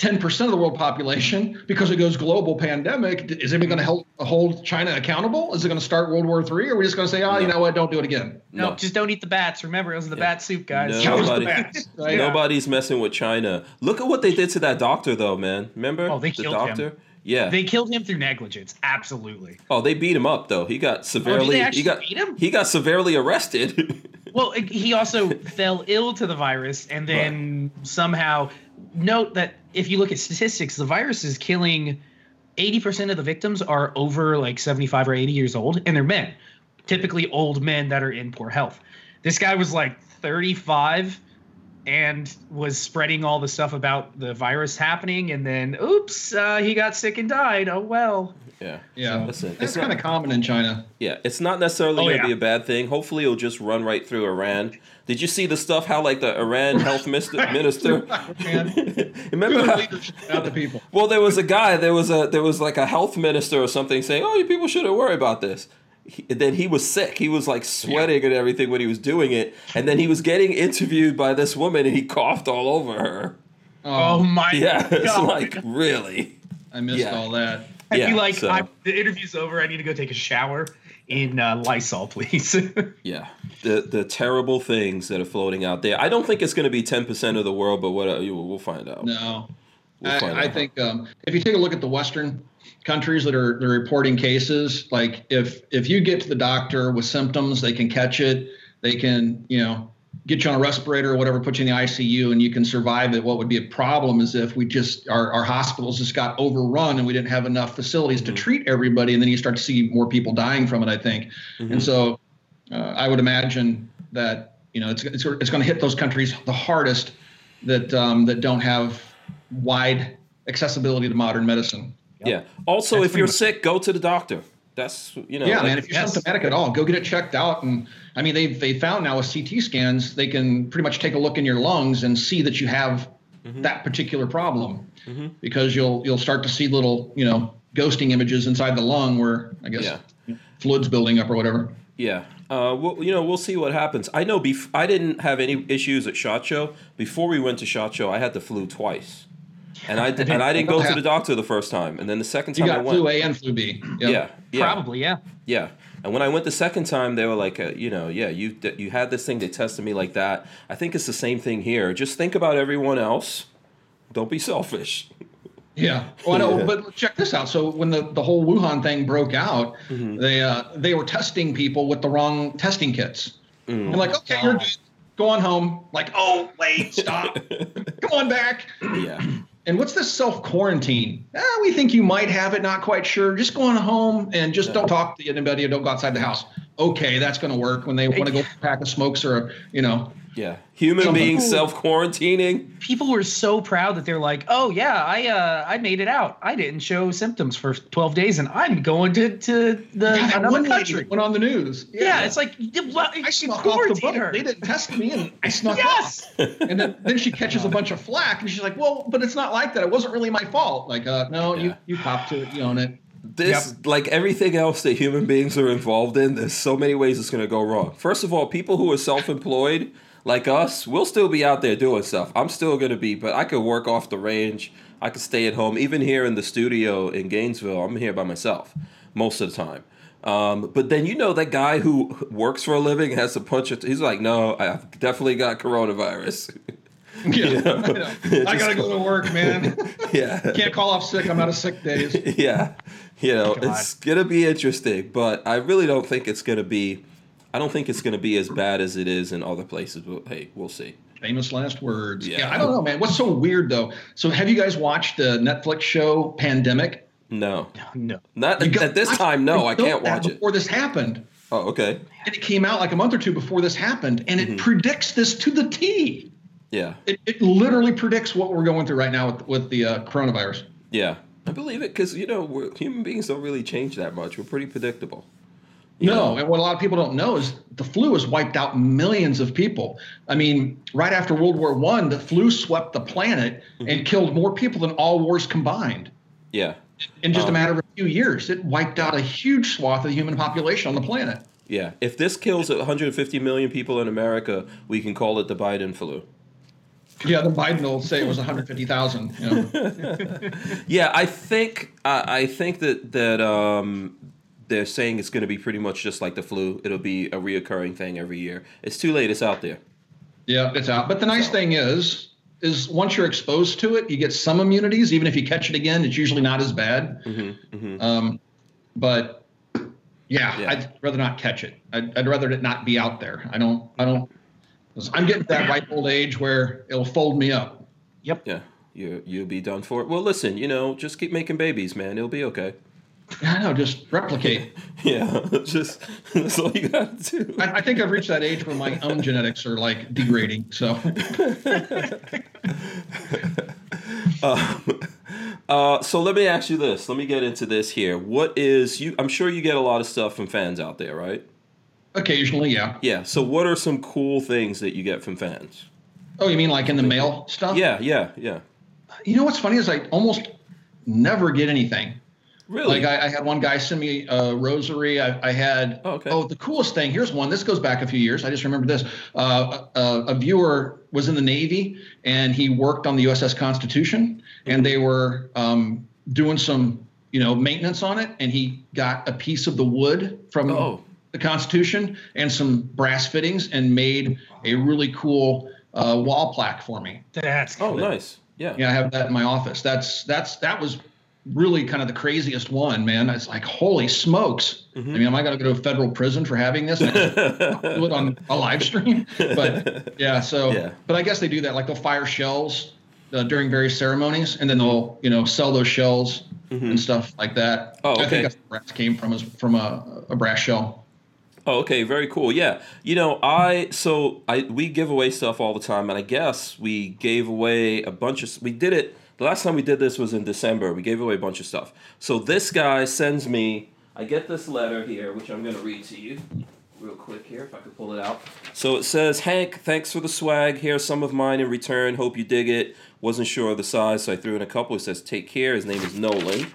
10% of the world population because it goes global pandemic is it going to help hold china accountable is it going to start world war three or are we just going to say oh you know what don't do it again no, No. just don't eat the bats. Remember, it was the bat soup, guys. No. Was the Nobody- best, right? Nobody's messing with China. Look at what they did to that doctor, though, man. Remember? Oh, they the killed him. Yeah. They killed him through negligence. Absolutely. oh, they beat him up though. He got oh, severely. Oh, he actually got beat him? he got severely arrested. Well, he also fell ill to the virus, and then somehow note that if you look at statistics, the virus is killing 80% of the victims are over like 75 or 80 years old, and they're men, typically old men that are in poor health. This guy was like 35, and was spreading all the stuff about the virus happening, and then oops, uh, he got sick and died. Oh well. Yeah. Yeah, Listen, that's it's kind of common in China. yeah, it's not necessarily Oh, going to yeah. be a bad thing. Hopefully, it'll just run right through Iran. Did you see the stuff? How like the Iran health minister? Man. Remember? How, not the people. well, there was a guy. There was a there was like a health minister or something saying, "Oh, you people shouldn't worry about this." He, then he was sick. He was like sweating and everything when he was doing it. And then he was getting interviewed by this woman, and he coughed all over her. Oh, my Yeah, it's god! like really. I missed Yeah. all that. I'd yeah, be like, so- I'm, the interview's over. I need to go take a shower in uh, Lysol, please. Yeah, the the terrible things that are floating out there. I don't think it's going to be ten percent of the world, but what uh, we'll find out. No, We'll find I, I out. think um, if you take a look at the Western countries that are reporting cases, like if if you get to the doctor with symptoms, they can catch it. They can you know get you on a respirator or whatever, put you in the ICU, and you can survive it. What would be a problem is if we just our our hospitals just got overrun and we didn't have enough facilities Mm-hmm. to treat everybody, and then you start to see more people dying from it. I think, Mm-hmm. and so uh, I would imagine that you know it's it's, it's going to hit those countries the hardest that um, that don't have wide accessibility to modern medicine. Yeah. Also, That's if you're sick, go to the doctor. That's you know. Yeah, like- man. If you're yes. symptomatic at all, go get it checked out. And I mean, they've they found now with CT scans, they can pretty much take a look in your lungs and see that you have Mm-hmm. that particular problem, because you'll you'll start to see little you know ghosting images inside the lung where I guess Yeah. fluids building up or whatever. Yeah. Uh, well, you know, we'll see what happens. I know. Bef- I didn't have any issues at Shot Show. Before we went to Shot Show, I had the flu twice, and I did, and I didn't go to the doctor the first time, and then the second You time I got went, flu A and flu B. Yep. yeah, yeah, Probably, yeah. yeah. And when I went the second time, they were like, uh, you know, yeah, you you had this thing. They tested me like that. I think it's the same thing here. Just think about everyone else. Don't be selfish. Yeah. Well, I know, Yeah. but check this out. So when the, the whole Wuhan thing broke out, Mm-hmm. they uh, they were testing people with the wrong testing kits. Mm. And like, okay, you're good. Go on home. Like, oh wait, stop. Come on back. Yeah. And what's this self quarantine? Ah, we think you might have it. Not quite sure. Just go on home and just don't talk to anybody. or Don't go outside the house. Okay, that's going to work when they want to go a pack of smokes or a, you know. Yeah. Human Some beings self quarantining. People were so proud that they're like, "Oh yeah, I uh, I made it out. I didn't show symptoms for 12 days, and I'm going to to the God, that another one country." went on the news. Yeah, it's like well, I snuck off the boat. her. They didn't test me, and I snuck Yes. off. And then, then she catches a bunch of flack, and she's like, "Well, but it's not like that. It wasn't really my fault." Like, uh, no, Yeah. you you copped to it. You own it. This, like everything else that human beings are involved in, there's so many ways it's going to go wrong. First of all, people who are self employed, like us, we'll still be out there doing stuff. I'm still going to be, but I could work off the range. I could stay at home. Even here in the studio in Gainesville, I'm here by myself most of the time. Um, but then you know that guy who works for a living has a bunch of. He's like, no, I've definitely got coronavirus. Yeah, I, know. I gotta go to work, man. yeah. Can't call off sick. I'm out of sick days. yeah, you know, God. it's gonna be interesting, but I really don't think it's gonna be. I don't think it's gonna be as bad as it is in other places. But hey, we'll see. Famous last words. Yeah. Yeah. I don't know, man. What's so weird though? So, have you guys watched the Netflix show Pandemic? No, no. not You got- at this time. No, I built can't that watch it. Before this happened, Oh, okay. and it came out like a month or two before this happened, and Mm-hmm. it predicts this to the T. Yeah, It, it literally predicts what we're going through right now with with the uh, coronavirus. yeah. I believe it because you know we're, human beings don't really change that much. We're pretty predictable. You No, know? and what a lot of people don't know is the flu has wiped out millions of people. I mean, right after World War One, the flu swept the planet Mm-hmm. and killed more people than all wars combined. Yeah, In just Um, a matter of a few years, it wiped out a huge swath of the human population on the planet. yeah. If this kills 150 million people in America, we can call it the Biden flu. Yeah, the Biden will say it was 150,000. You know? Yeah, I think I I think that that um, they're saying it's going to be pretty much just like the flu. It'll be a reoccurring thing every year. It's too late. It's out there. yeah, it's out. But the nice So- thing is, is once you're exposed to it, you get some immunities. Even if you catch it again, it's usually not as bad. Um, but yeah, Yeah. I'd rather not catch it. I'd, I'd rather it not be out there. I don't. I don't. I'm getting to that ripe old age where it'll fold me up. Yep. Yeah, you you'll be done for it. Well, listen, you know, just keep making babies, man. It'll be okay. I know, just replicate. Yeah, just that's all you got to do. I, I think I've reached that age where my own genetics are like degrading. So Um, uh, so let me ask you this. Let me get into this here. What is you? I'm sure you get a lot of stuff from fans out there, right? occasionally, yeah. Yeah. So what are some cool things that you get from fans? Oh, you mean like in the mail stuff? Yeah, yeah, yeah. You know what's funny is I almost never get anything. Really? Like I, I had one guy send me a rosary. I, I had Oh, okay. oh the coolest thing. Here's one. This goes back a few years. I just remember this. Uh, a, a viewer was in the Navy and he worked on the USS Constitution, and they were um, doing some you know maintenance on it, and he got a piece of the wood from Oh. the Constitution and some brass fittings and made a really cool uh, wall plaque for me. That's oh, cool. nice. Yeah. Yeah, I have that in my office. That's that's that was really kind of the craziest one, man. It's like holy smokes. Mm-hmm. I mean, am I going to go to federal prison for having this? I do it on a live stream, but yeah. So, Yeah. but I guess they do that. Like they'll fire shells uh, during various ceremonies, and then they'll you know sell those shells and stuff like that. Oh, I okay. think that's where brass came from is from a, a brass shell. Oh, okay, very cool. Yeah, you know, I so I we give away stuff all the time, and I guess we gave away a bunch of. We did it. The last time we did this was in December. We gave away a bunch of stuff. So this guy sends me. I get this letter here, which I'm going to read to you real quick here, if I could pull it out. So it says, Hank, thanks for the swag. Here's some of mine in return. Hope you dig it. Wasn't sure of the size, so I threw in a couple. It says, take care. His name is Nolan.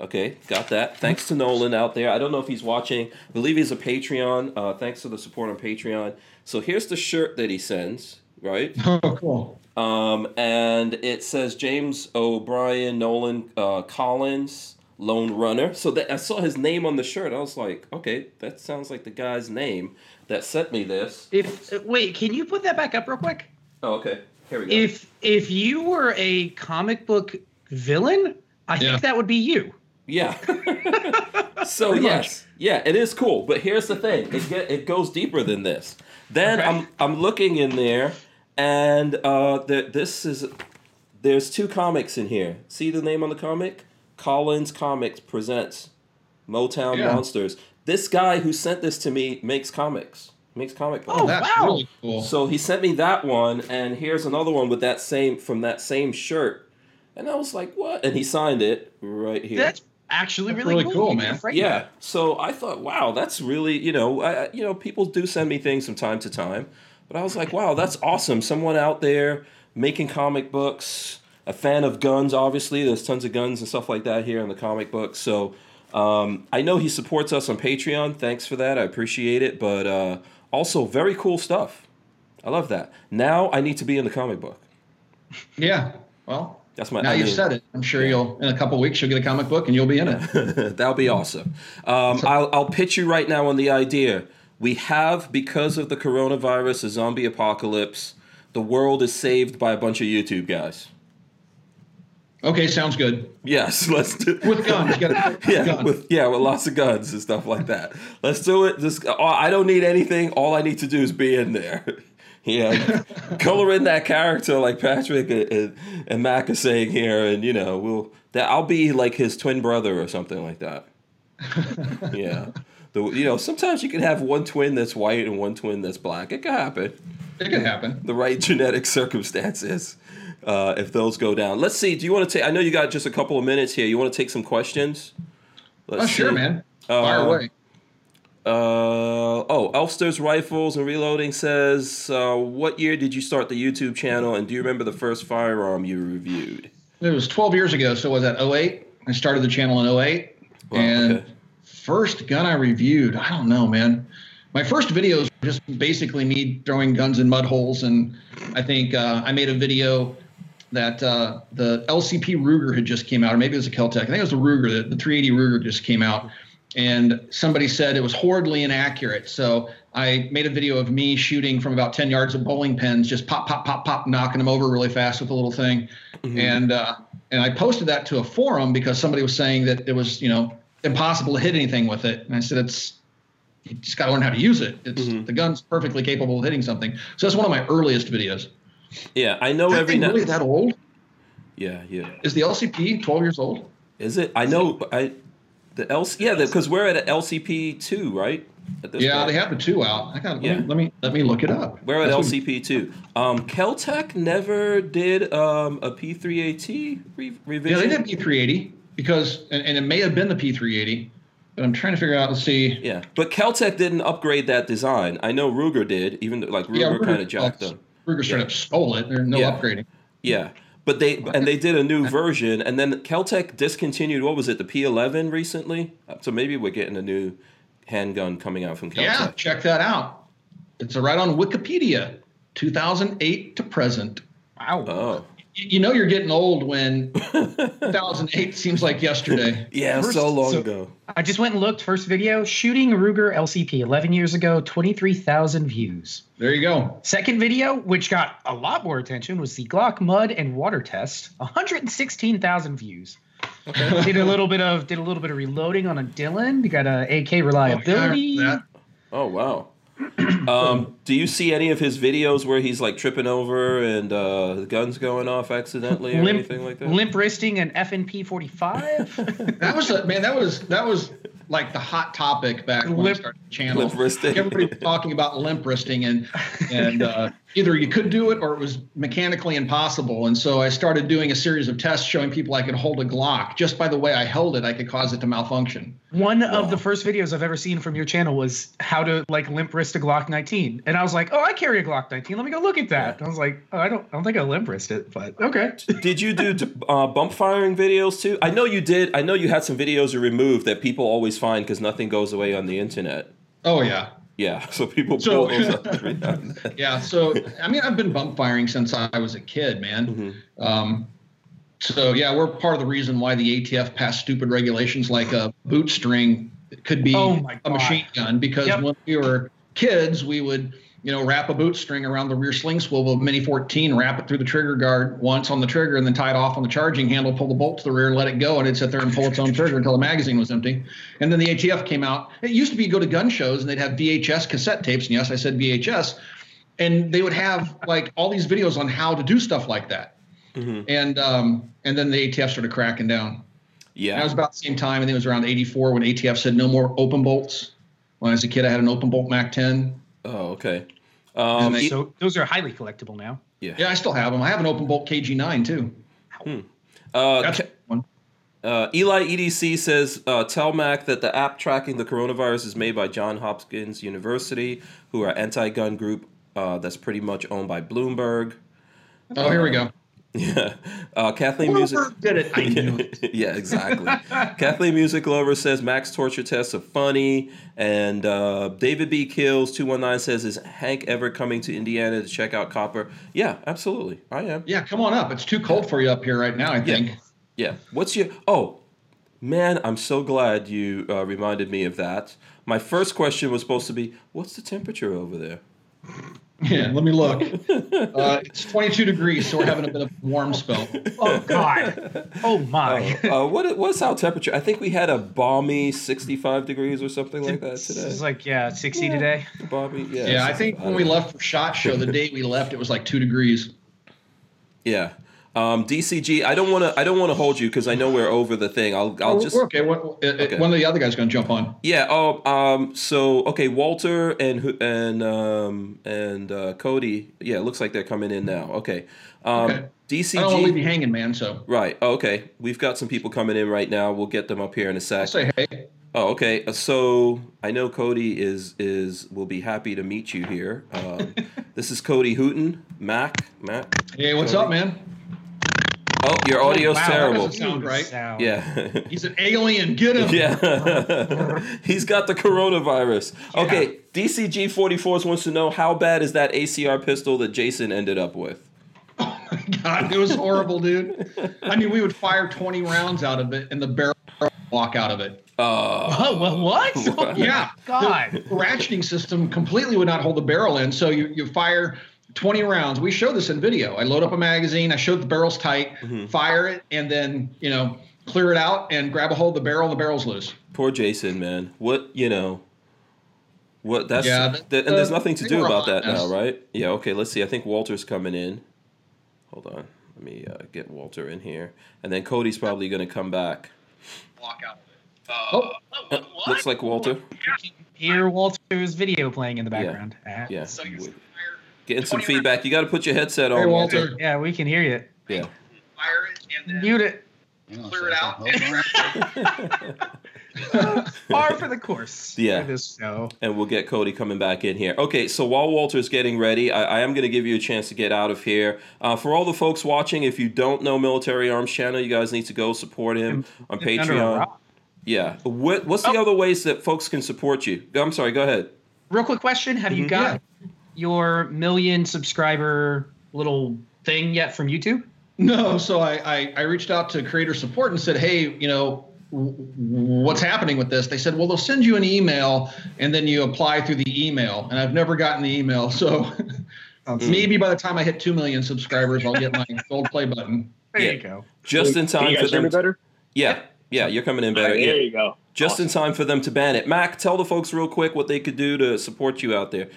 Okay, got that. Thanks to Nolan out there. I don't know if he's watching. I believe he's a Patreon. Uh, thanks for the support on Patreon. So here's the shirt that he sends, right? Oh, cool. Um, and it says James O'Brien Nolan uh, Collins Lone Runner. So that I saw his name on the shirt. I was like, okay, that sounds like the guy's name that sent me this. If wait, can you put that back up real quick? Oh, okay. Here we go. If if you were a comic book villain, I Yeah. think that would be you. Yeah. so Pretty yes, yeah, it is cool. But here's the thing: it get it goes deeper than this. Then Okay. I'm I'm looking in there, and uh, the, this is there's two comics in here. See the name on the comic? Collins Comics presents Motown Yeah. Monsters. This guy who sent this to me makes comics. Makes comic books. Oh, That's wow. really cool. So he sent me that one, and here's another one with that same from that same shirt. And I was like, "What?" And he signed it right here. That's actually That's really, really cool, cool, man. Yeah. that. So I thought, wow, that's really, you know, I, I- you know, people do send me things from time to time, but I was like, wow, that's awesome. Someone out there making comic books, a fan of guns. Obviously, there's tons of guns and stuff like that here in the comic books. So um, I know he supports us on Patreon. Thanks for that. I appreciate it. But uh, also, very cool stuff. I love that. Now I need to be in the comic book. Yeah. Well, That's my. now I you've mean- said it. I'm sure you'll in a couple weeks you'll get a comic book and you'll be in it. That'll be awesome. Um, I'll, I'll pitch you right now on the idea. We have, because of the coronavirus, a zombie apocalypse. The world is saved by a bunch of YouTube guys. Okay, sounds good. Yes, let's do. With guns, got to Yeah, guns. with yeah, with lots of guns and stuff like that. Let's do it. Just oh, I don't need anything. All I need to do is be in there. Yeah, color in that character like Patrick and, and, and Mac are saying here, and you know we'll that I'll be like his twin brother or something like that. yeah, the you know sometimes you can have one twin that's white and one twin that's black. It can happen. it can happen. The right genetic circumstances. Uh, if those go down, let's see. Do you want to take? I know you got just a couple of minutes here. You want to take some questions? Let's Oh, sure, see. man. Fire Uh, away. Uh, oh, Elster's Rifles and Reloading says, uh, What year did you start the YouTube channel and do you remember the first firearm you reviewed? It was 12 years ago, so was that 08? I started the channel in 08. Wow, and okay. First gun I reviewed, I don't know, man. My first videos were just basically me throwing guns in mud holes. And I think uh, I made a video that uh, the LCP Ruger had just came out, or maybe it was a Keltec. I think it was the Ruger, the, the 380 Ruger just came out. And somebody said it was horridly inaccurate. So I made a video of me shooting from about 10 yards of bowling pins, just pop, pop, pop, pop, knocking them over really fast with a little thing. And uh, and I posted that to a forum because somebody was saying that it was, you know, impossible to hit anything with it. And I said, it's you just got to learn how to use it. It's the gun's perfectly capable of hitting something. So that's one of my earliest videos. Yeah, I know That every now. really that old? Yeah, yeah. Is the LCP 12 years old? Is it? I know. I The LC, yeah, because we're at LCP two, right? At this Yeah, point. they have the two out. I got. Yeah. Let, me, let me let me look it up. We're at That's LCP two. Um, Keltec never did um, a P three AT re- Yeah, revision. they did P380 because, and, and it may have been the P380, but I'm trying to figure out. Let's see. Yeah, but Keltec didn't upgrade that design. I know Ruger did, even though, like Ruger kind of jacked them. Ruger straight up stole it. There's no Yeah. upgrading. Yeah, but they and they did a new version, and then Keltec discontinued. What was it, the P11 recently? So maybe we're getting a new handgun coming out from Keltec. Yeah, check that out. It's right on Wikipedia, 2008 to present. Wow. Oh, You know you're getting old when 2008 seems like yesterday. yeah, First- so long so- ago. I just went and looked. First video, shooting Ruger LCP 11 years ago, 23,000 views. There you go. Second video, which got a lot more attention, was the Glock mud and water test, 116,000 views. did a little bit of did a little bit of reloading on a Dillon. You got a AK oh, reliability. Oh, yeah, Oh wow. Um, do you see any of his videos where he's like tripping over and uh, the guns going off accidentally or limp, anything like that? limp wristing an FNP 45. That was a, man. That was that was like the hot topic back when I Limp- started the channel. Limp wristing. Everybody was talking about limp wristing, and and uh, either you could do it or it was mechanically impossible. And so I started doing a series of tests showing people I could hold a Glock. Just by the way I held it, I could cause it to malfunction. One of the first videos I've ever seen from your channel was how to like limp wrist a Glock 19, and I was like, "Oh, I carry a Glock 19. Let me go look at that." And I was like, "Oh, I don't, I don't think I limp wrist it, but okay." Did you do uh, bump firing videos too? I know you did. I know you had some videos you removed that people always find because nothing goes away on the internet. Oh yeah, Yeah, so people So- pull those up every now and then. yeah. So I mean, I've been bump firing since I was a kid, man. Mm-hmm. Um, so yeah, we're part of the reason why the ATF passed stupid regulations like a boot string could be Oh, a machine gun because Yep. when we were kids, we would you know wrap a boot string around the rear sling swivel of Mini 14, wrap it through the trigger guard once on the trigger, and then tie it off on the charging handle, pull the bolt to the rear, let it go, and it'd sit there and pull its own trigger until the magazine was empty. And then the ATF came out. It used to be you go to gun shows and they'd have VHS cassette tapes, and yes, I said VHS, and they would have like all these videos on how to do stuff like that. And um, and then the ATF started cracking down. Yeah. That was about the same time. I think it was around '84 when ATF said no more open bolts. When I was a kid, I had an open bolt Mac 10. Oh, okay. Um, they- So those are highly collectible now. yeah. Yeah, I still have them. I have an open bolt KG9 too. Uh, That's Ke- one. uh, Eli EDC says, uh, tell Mac that the app tracking the coronavirus is made by John Hopkins University, who are anti-gun group uh, that's pretty much owned by Bloomberg. Oh, here we go. Yeah. Uh, Kathleen Music. Did it. I knew it. yeah, exactly. Kathleen Music Lover says Mac's torture tests are funny, and uh, David B Kills two one nine says is Hank ever coming to Indiana to check out Copper? Yeah, absolutely, I am. Yeah, come on up. It's too cold for you up here right now. I think. Yeah. What's your? Oh, man, I'm so glad you uh, reminded me of that. My first question was supposed to be, what's the temperature over there? Yeah, let me look. Uh, it's 22 degrees, so we're having a bit of a warm spell. Oh God. Oh my. uh, what what's our temperature? I think we had a balmy 65 degrees or something like that today. It's like yeah, 60 today. Bobby, yeah. Yeah, I something- think when we left for Shot Show, the day we left, it was like two degrees. Yeah. Um, DCG, I don't want to. I don't want to hold you because I know we're over the thing. I'll. I'll just. we're okay. What, uh, Okay. One of the other guys going to jump on. Yeah. Oh. Um. So okay, Walter and who- and um and uh, Cody. Yeah, it looks like they're coming in now. Okay. Um, Okay. I don't want to leave you DCG. hanging, man. So Right. Oh, okay. We've got some people coming in right now. We'll get them up here in a I'll sec. say hey. Oh, okay. Uh, So I know Cody is is will be happy to meet you here. Um, this is Cody Hooten, Mac, Matt. Hey, what's up, man? Oh, your audio's Wow, that terrible. doesn't sound right. Sound. Yeah. He's an alien. Get him. Yeah. He's got the coronavirus. Okay, DCG 44s wants to know how bad is that ACR pistol that Jason ended up with? Oh my god, it was horrible, dude. I mean, we would fire 20 rounds out of it, and the barrel would walk out of it. Uh, Oh, well, what? Yeah. God. The ratcheting system completely would not hold the barrel in. So you, you fire 20 rounds. We show this in video. I load up a magazine, I show the barrel's tight, fire it, and then, you know, clear it out and grab a hold of the barrel, and the barrel's loose. poor Jason, man. What, you know, what that's Yeah, th- the- and there's nothing to do about hot that now, right? Yeah, okay, let's see. I think Walter's coming in. Hold on. Let me uh, get Walter in here. And then Cody's probably going to come back. Walk out of it. Oh, Uh, looks like Walter. Hear Walter's video playing in the background. Ah, Yeah. Getting some feedback. You got to put your headset on, hey, Walter. Walter. Yeah, we can hear you. Yeah. fire it and then Mute it. Hang on a Clear it out. Hold on. Par for the course. Yeah. This show. and we'll get Cody coming back in here. Okay, so while Walter's getting ready, I, I am going to give you a chance to get out of here. Uh, for all the folks watching, if you don't know Military Arms Channel, you guys need to go support him on Under a Patreon. Yeah. What, what's the Oh. other ways that folks can support you? I'm sorry. Go ahead. Real quick question: Have you Mhm. got your million subscriber little thing yet from YouTube? No, so I, I, I reached out to creator support and said, hey, you know, w- what's happening with this? They said, well, they'll send you an email and then you apply through the email. And I've never gotten the email. So maybe by the time I hit 2 million subscribers, I'll get my gold play button. There Yeah. you go. Just in time for them. me better? Yeah. Yeah, you're coming in better. right, Yeah. there you go. Just in time for them to ban it. Mac, tell the folks real quick what they could do to support you out there.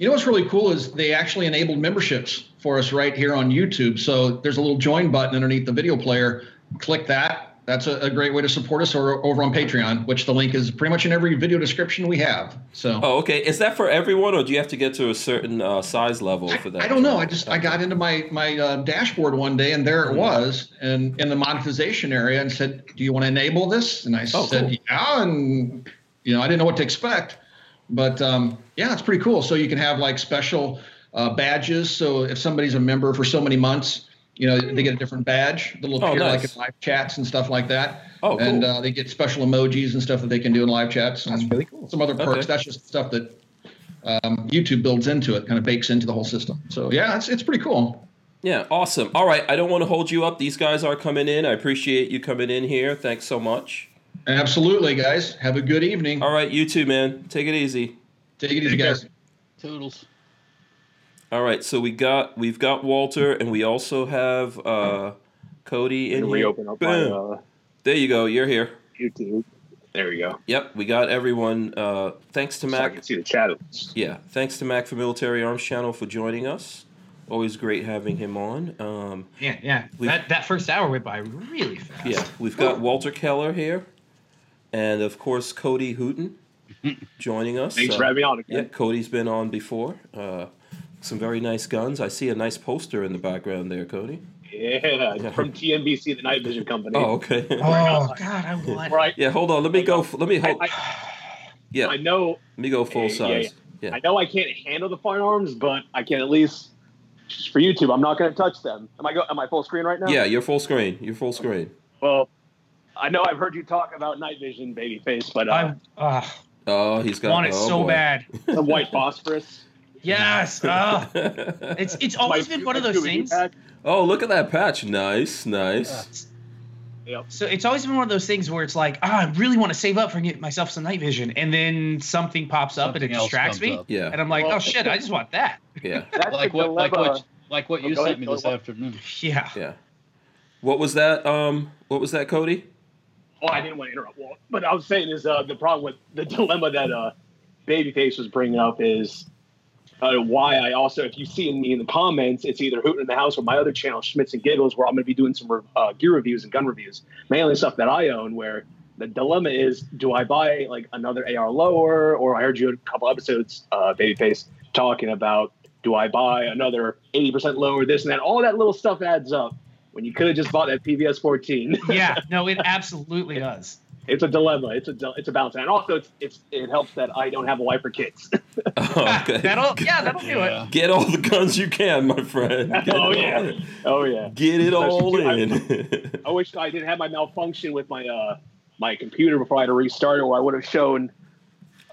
You know what's really cool is they actually enabled memberships for us right here on YouTube. So there's a little join button underneath the video player. Click that. That's a, a great way to support us or over on Patreon, which the link is pretty much in every video description we have. So Oh, okay. Is that for everyone, or do you have to get to a certain uh, size level for that? I don't know. I just I got into my my uh, dashboard one day and there it was, and in the monetization area, and said, "Do you want to enable this?" And I Oh, said, cool. "Yeah." And you know, I didn't know what to expect, but um, yeah, it's pretty cool. So you can have like special uh, badges. So if somebody's a member for so many months, you know, they get a different badge. They'll Oh, appear like in live chats and stuff like that. Oh, cool. And uh, they get special emojis and stuff that they can do in live chats. And That's really cool. Some other perks. Okay. That's just stuff that um, YouTube builds into it, kind of bakes into the whole system. So yeah, it's it's pretty cool. Yeah, awesome. All right, I don't want to hold you up. These guys are coming in. I appreciate you coming in here. Thanks so much. Absolutely, guys. Have a good evening. All right, you too, man. Take it easy. Take it easy, Take guys. Toodles. All right, so we got we've got Walter, and we also have uh, Cody in And here. reopen up my uh, There you go. You're here. YouTube. There we go. Yep, we got everyone. Uh, thanks to So I can see the chat. Yeah, thanks to Mac for Military Arms Channel for joining us. Always great having him on. Um, Yeah, yeah. That that first hour went by really fast. yeah, we've got Walter Keller here, and of course Cody Hooten joining us. Thanks Uh, for having me on Again. Yeah. Cody's been on before. Uh, some very nice guns. I see a nice poster in the background there, Cody. Yeah, from TNVC, the Night Vision Company. Oh, okay. Oh God, I want. Right. yeah, hold on. Let me go. Let me hold. I, Yeah, I know. let me go full Yeah, yeah, size. Yeah. I know I can't handle the firearms, but I can at least. Just for YouTube, I'm not going to touch them. Am I go? Am I full screen right now? Yeah, you're full screen. You're full screen. Well, I know I've heard you talk about night vision, babyface, but uh, I uh, Oh, he's got. want it oh, so boy. bad. the white phosphorus. Yes. Uh, it's it's always My- been one of those things. pack. oh, look at that patch. Nice, nice. Yep. So it's always been one of those things where it's like, ah, I really want to save up for getting myself some night vision, and then something pops up and it else distracts me, up. Yeah, and I'm like, Well- oh shit, I just want that. yeah, That's Like what? Like what? Like what you sent me this afternoon. Yeah. yeah. What was that? Um, what was that, Cody? Oh, I didn't want to interrupt Walt, but I was saying is uh, the problem with the dilemma that uh, Babyface was bringing up is uh, why I also, if you see me in the comments, it's either Hooten in the House or my other channel, Schmitz and Giggles, where I'm going to be doing some uh, gear reviews and gun reviews, mainly stuff that I own. Where the dilemma is, do I buy like another AR lower, or I heard you a couple episodes, uh, Babyface, talking about do I buy another 80% lower, this and that, all that little stuff adds up. When you could have just bought that PVS 14. Yeah. No, it absolutely does. it's a dilemma. It's a it's a balance, and also it's, it's it helps that I don't have a wiper kits. Oh, okay. That'll yeah, that'll do it. Get all the guns you can, my friend. Get Oh, it yeah. all in. oh yeah, Get it all Especially- in. I wish I didn't have my malfunction with my uh my computer before I had to restart it, or I would have shown.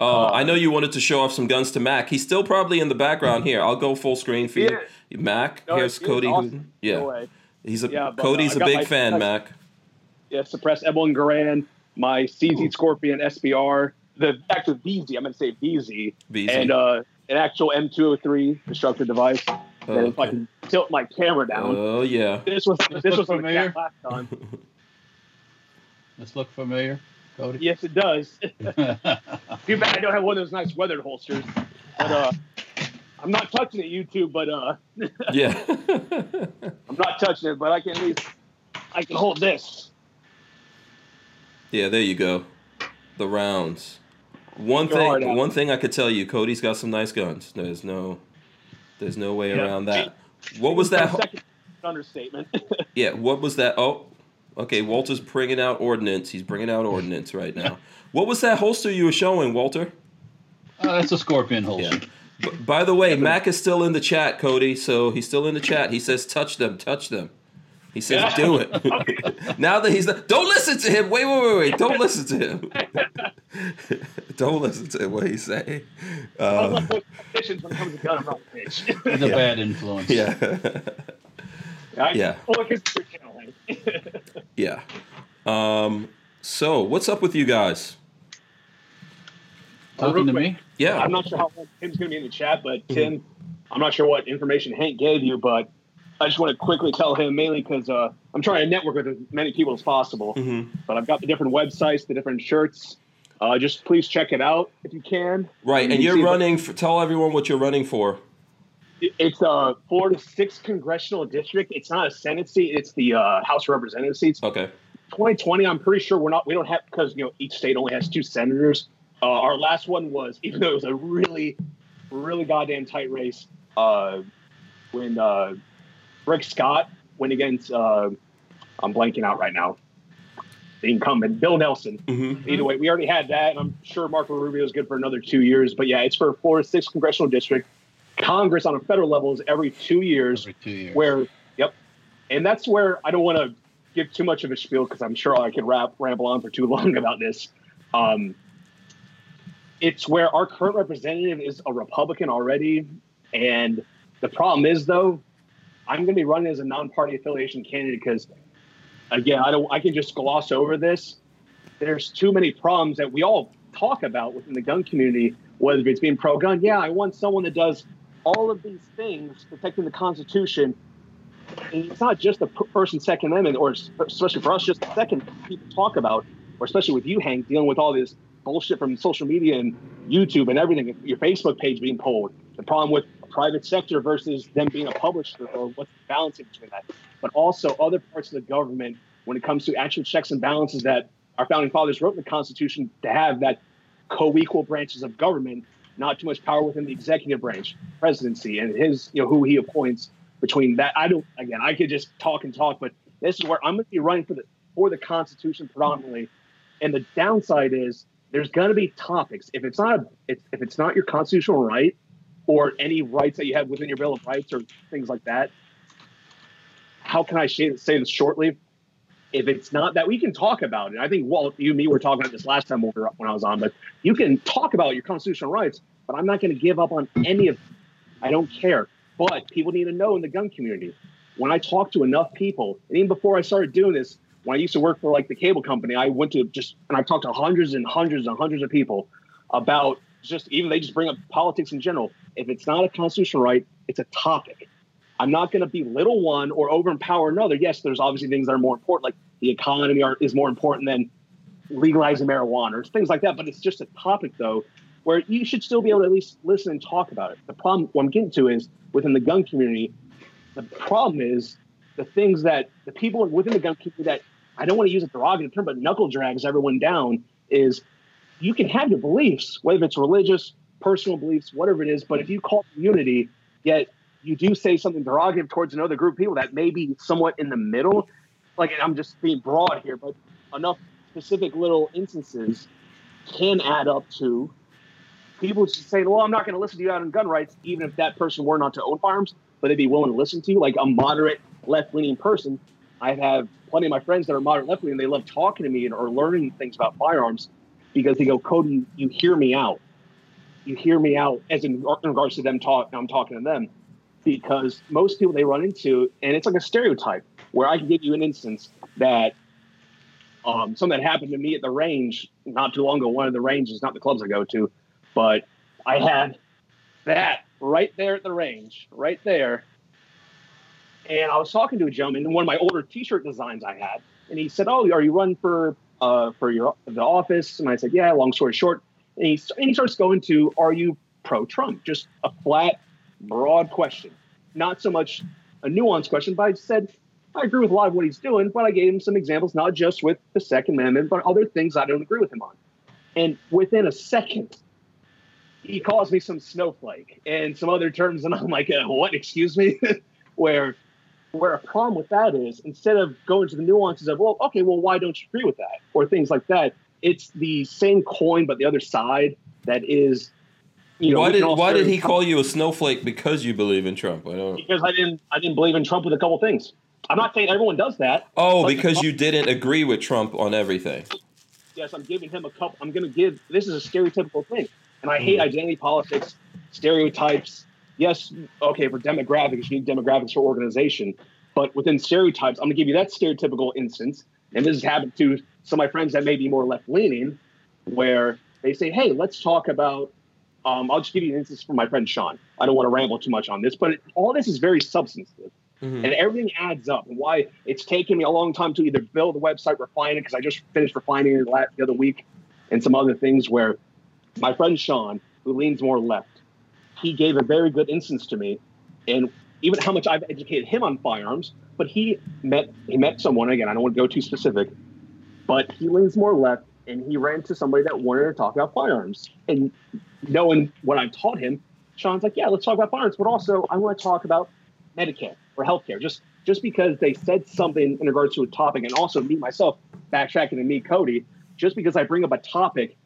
Oh, I know you wanted to show off some guns to Mac. He's still probably in the background here. I'll go full screen for you. Mac, No, here's Cody. awesome. Hooten. No Yeah, way. He's a Yeah, but, Cody's uh, I a got big my- fan, my- Mac. Yeah, suppress M1 Garand, my CZ Scorpion SBR, the actual VZ. I'm gonna say VZ, VZ. and uh, an actual M203 destructive device. Oh, and if I can tilt my camera down, Oh yeah. this was This this was familiar? last time. This look familiar, Cody? Yes, it does. Too bad I don't have one of those nice weathered holsters. But uh, I'm not touching it, YouTube. But uh, yeah. I'm not touching it. But I can at least I can hold this. yeah. There you go. the rounds. One Go thing, one thing I could tell you, Cody's got some nice guns. There's no, there's no way Yeah. around that. What was that? Second understatement. Yeah, what was that? Oh, okay. Walter's bringing out ordnance. He's bringing out ordnance right now. What was that holster you were showing, Walter? Oh, that's a scorpion holster. B- by the way, Mac is still in the chat, Cody. So he's still in the chat. He says, "Touch them, touch them." He says, Yeah. "Do it." now that he's not, don't listen to him. Wait, wait, wait, wait. Don't listen to him. don't listen to what he's saying. Uh, Competitions when it comes to gun, I'm not a bitch. He's a bad influence. yeah, I- Yeah. Well, because we're channeling. yeah. Um, so what's up with you guys? Talking to me? Yeah. I'm not sure how long Tim's going to be in the chat, but Tim, I'm not sure what information Hank gave you, but I just want to quickly tell him mainly because uh, I'm trying to network with as many people as possible. Mhm. But I've got the different websites, the different shirts. Uh, just please check it out if you can. Right, You and you're running. For, tell everyone what you're running for. It's a Florida sixth congressional district. It's not a Senate seat. It's the uh, House of Representative seats. Okay. 2020, I'm pretty sure we're not. We don't have because you know each state only has two senators. Uh, our last one was, even though it was a really, really goddamn tight race, uh, when uh, Rick Scott went against. Uh, I'm blanking out right now. The incumbent Bill Nelson. Mm-hmm. Either way, we already had that, and I'm sure Marco Rubio is good for another two years. But yeah, it's for Florida's sixth congressional district. Congress on a federal level is every two years Every two years. where yep and that's where i don't want to give too much of a spiel because i'm sure i could rap, ramble on for too long about this um, it's where our current representative is a republican already. And the problem is though i'm going to be running as a non-party affiliation candidate because again i don't i can just gloss over this. There's too many problems that we all talk about within the gun community whether it's being pro-gun. Yeah i want someone that does all of these things protecting the constitution. And it's not just the first and second amendment or especially for us just the second people talk about or especially with you hank dealing with all this bullshit from social media and youtube and everything your facebook page being pulled. The problem with private sector versus them being a publisher or what's the balance between that. But also other parts of the government when it comes to actual checks and balances that our founding fathers wrote in the constitution to have that co-equal branches of government not too much power within the executive branch presidency and his you know who he appoints between that. I don't again i could just talk and talk but this is where i'm going to be running for the for the constitution predominantly. And the downside is there's going to be topics. If it's not if, if it's not your constitutional right or any rights that you have within your bill of rights or things like that how can i say this shortly? If it's not that we can talk about it. I think walt you and me were talking about this last time when, when i was on but you can talk about your constitutional rights but i'm not going to give up on any of i don't care. But people need to know in the gun community when i talk to enough people and even before i started doing this when i used to work for like the cable company i went to just and i've talked to hundreds and hundreds and hundreds of people about just even they just bring up politics in general if it's not a constitutional right it's a topic I'm not going to belittle one or overempower another. Yes, there's obviously things that are more important, like the economy are, is more important than legalizing marijuana or things like that. But it's just a topic, though, where you should still be able to at least listen and talk about it. The problem, what I'm getting to is within the gun community, the problem is the things that the people within the gun community that I don't want to use a derogative term, but knuckle drags everyone down is you can have your beliefs, whether it's religious, personal beliefs, whatever it is. But if you call it unity, yet you do say something derogative towards another group of people that may be somewhat in the middle, like I'm just being broad here, but enough specific little instances can add up to people just saying, "Well, I'm not going to listen to you out on gun rights, even if that person were not to own firearms, but they'd be willing to listen to you." Like a moderate left-leaning person, I have plenty of my friends that are moderate left-wing, and They love talking to me and, or learning things about firearms because they go, "Cody, you, hear me out. You hear me out." As in, in regards to them talk, I'm talking to them because most people they run into, and it's like a stereotype where I can give you an instance that um, something that happened to me at the range not too long ago. One of the ranges, not the clubs I go to, but I had that right there at the range, right there. And I was talking to a gentleman in one of my older T-shirt designs I had, and he said, "Oh, are you running for uh, for your the office?" And I said, "Yeah." Long story short, and he and he starts going to, "Are you pro-Trump?" Just a flat, broad question, not so much a nuanced question. But I said, I agree with a lot of what he's doing, but I gave him some examples, not just with the Second Amendment, but other things I don't agree with him on. And within a second, he calls me some snowflake and some other terms, and I'm like, uh, "What? Excuse me?" where, where a problem with that is instead of going to the nuances of, "Well, okay, well, why don't you agree with that?" or things like that, it's the same coin but the other side that is. You know, why did why did he call you a snowflake because you believe in Trump? I don't. Because I didn't I didn't believe in Trump with a couple things. I'm not saying everyone does that. Oh, because you didn't agree with Trump on everything. yes, I'm giving him a couple. I'm going to give. This is a stereotypical thing, and I Hmm. hate identity politics, stereotypes. Yes, okay, for demographics, you need demographics for organization, but within stereotypes, I'm going to give you that stereotypical instance, and this has happened to some of my friends that may be more left leaning, where they say, "Hey, let's talk about." Um, I'll just give you an instance from my friend Sean. I don't want to ramble too much on this, but it, all this is very substantive Mhm. and everything adds up. And why it's taken me a long time to either build a website, refine it, because I just finished refining it the other week, and some other things where my friend Sean, who leans more left, he gave a very good instance to me, and even how much I've educated him on firearms. But he met he met someone again. I don't want to go too specific, but he leans more left, and he ran to somebody that wanted to talk about firearms. And knowing what I've taught him, Sean's like, "Yeah, let's talk about firearms, but also I want to talk about Medicare or healthcare, just just because they said something in regards to a topic, and also me myself backtracking to me, Cody, just because I bring up a topic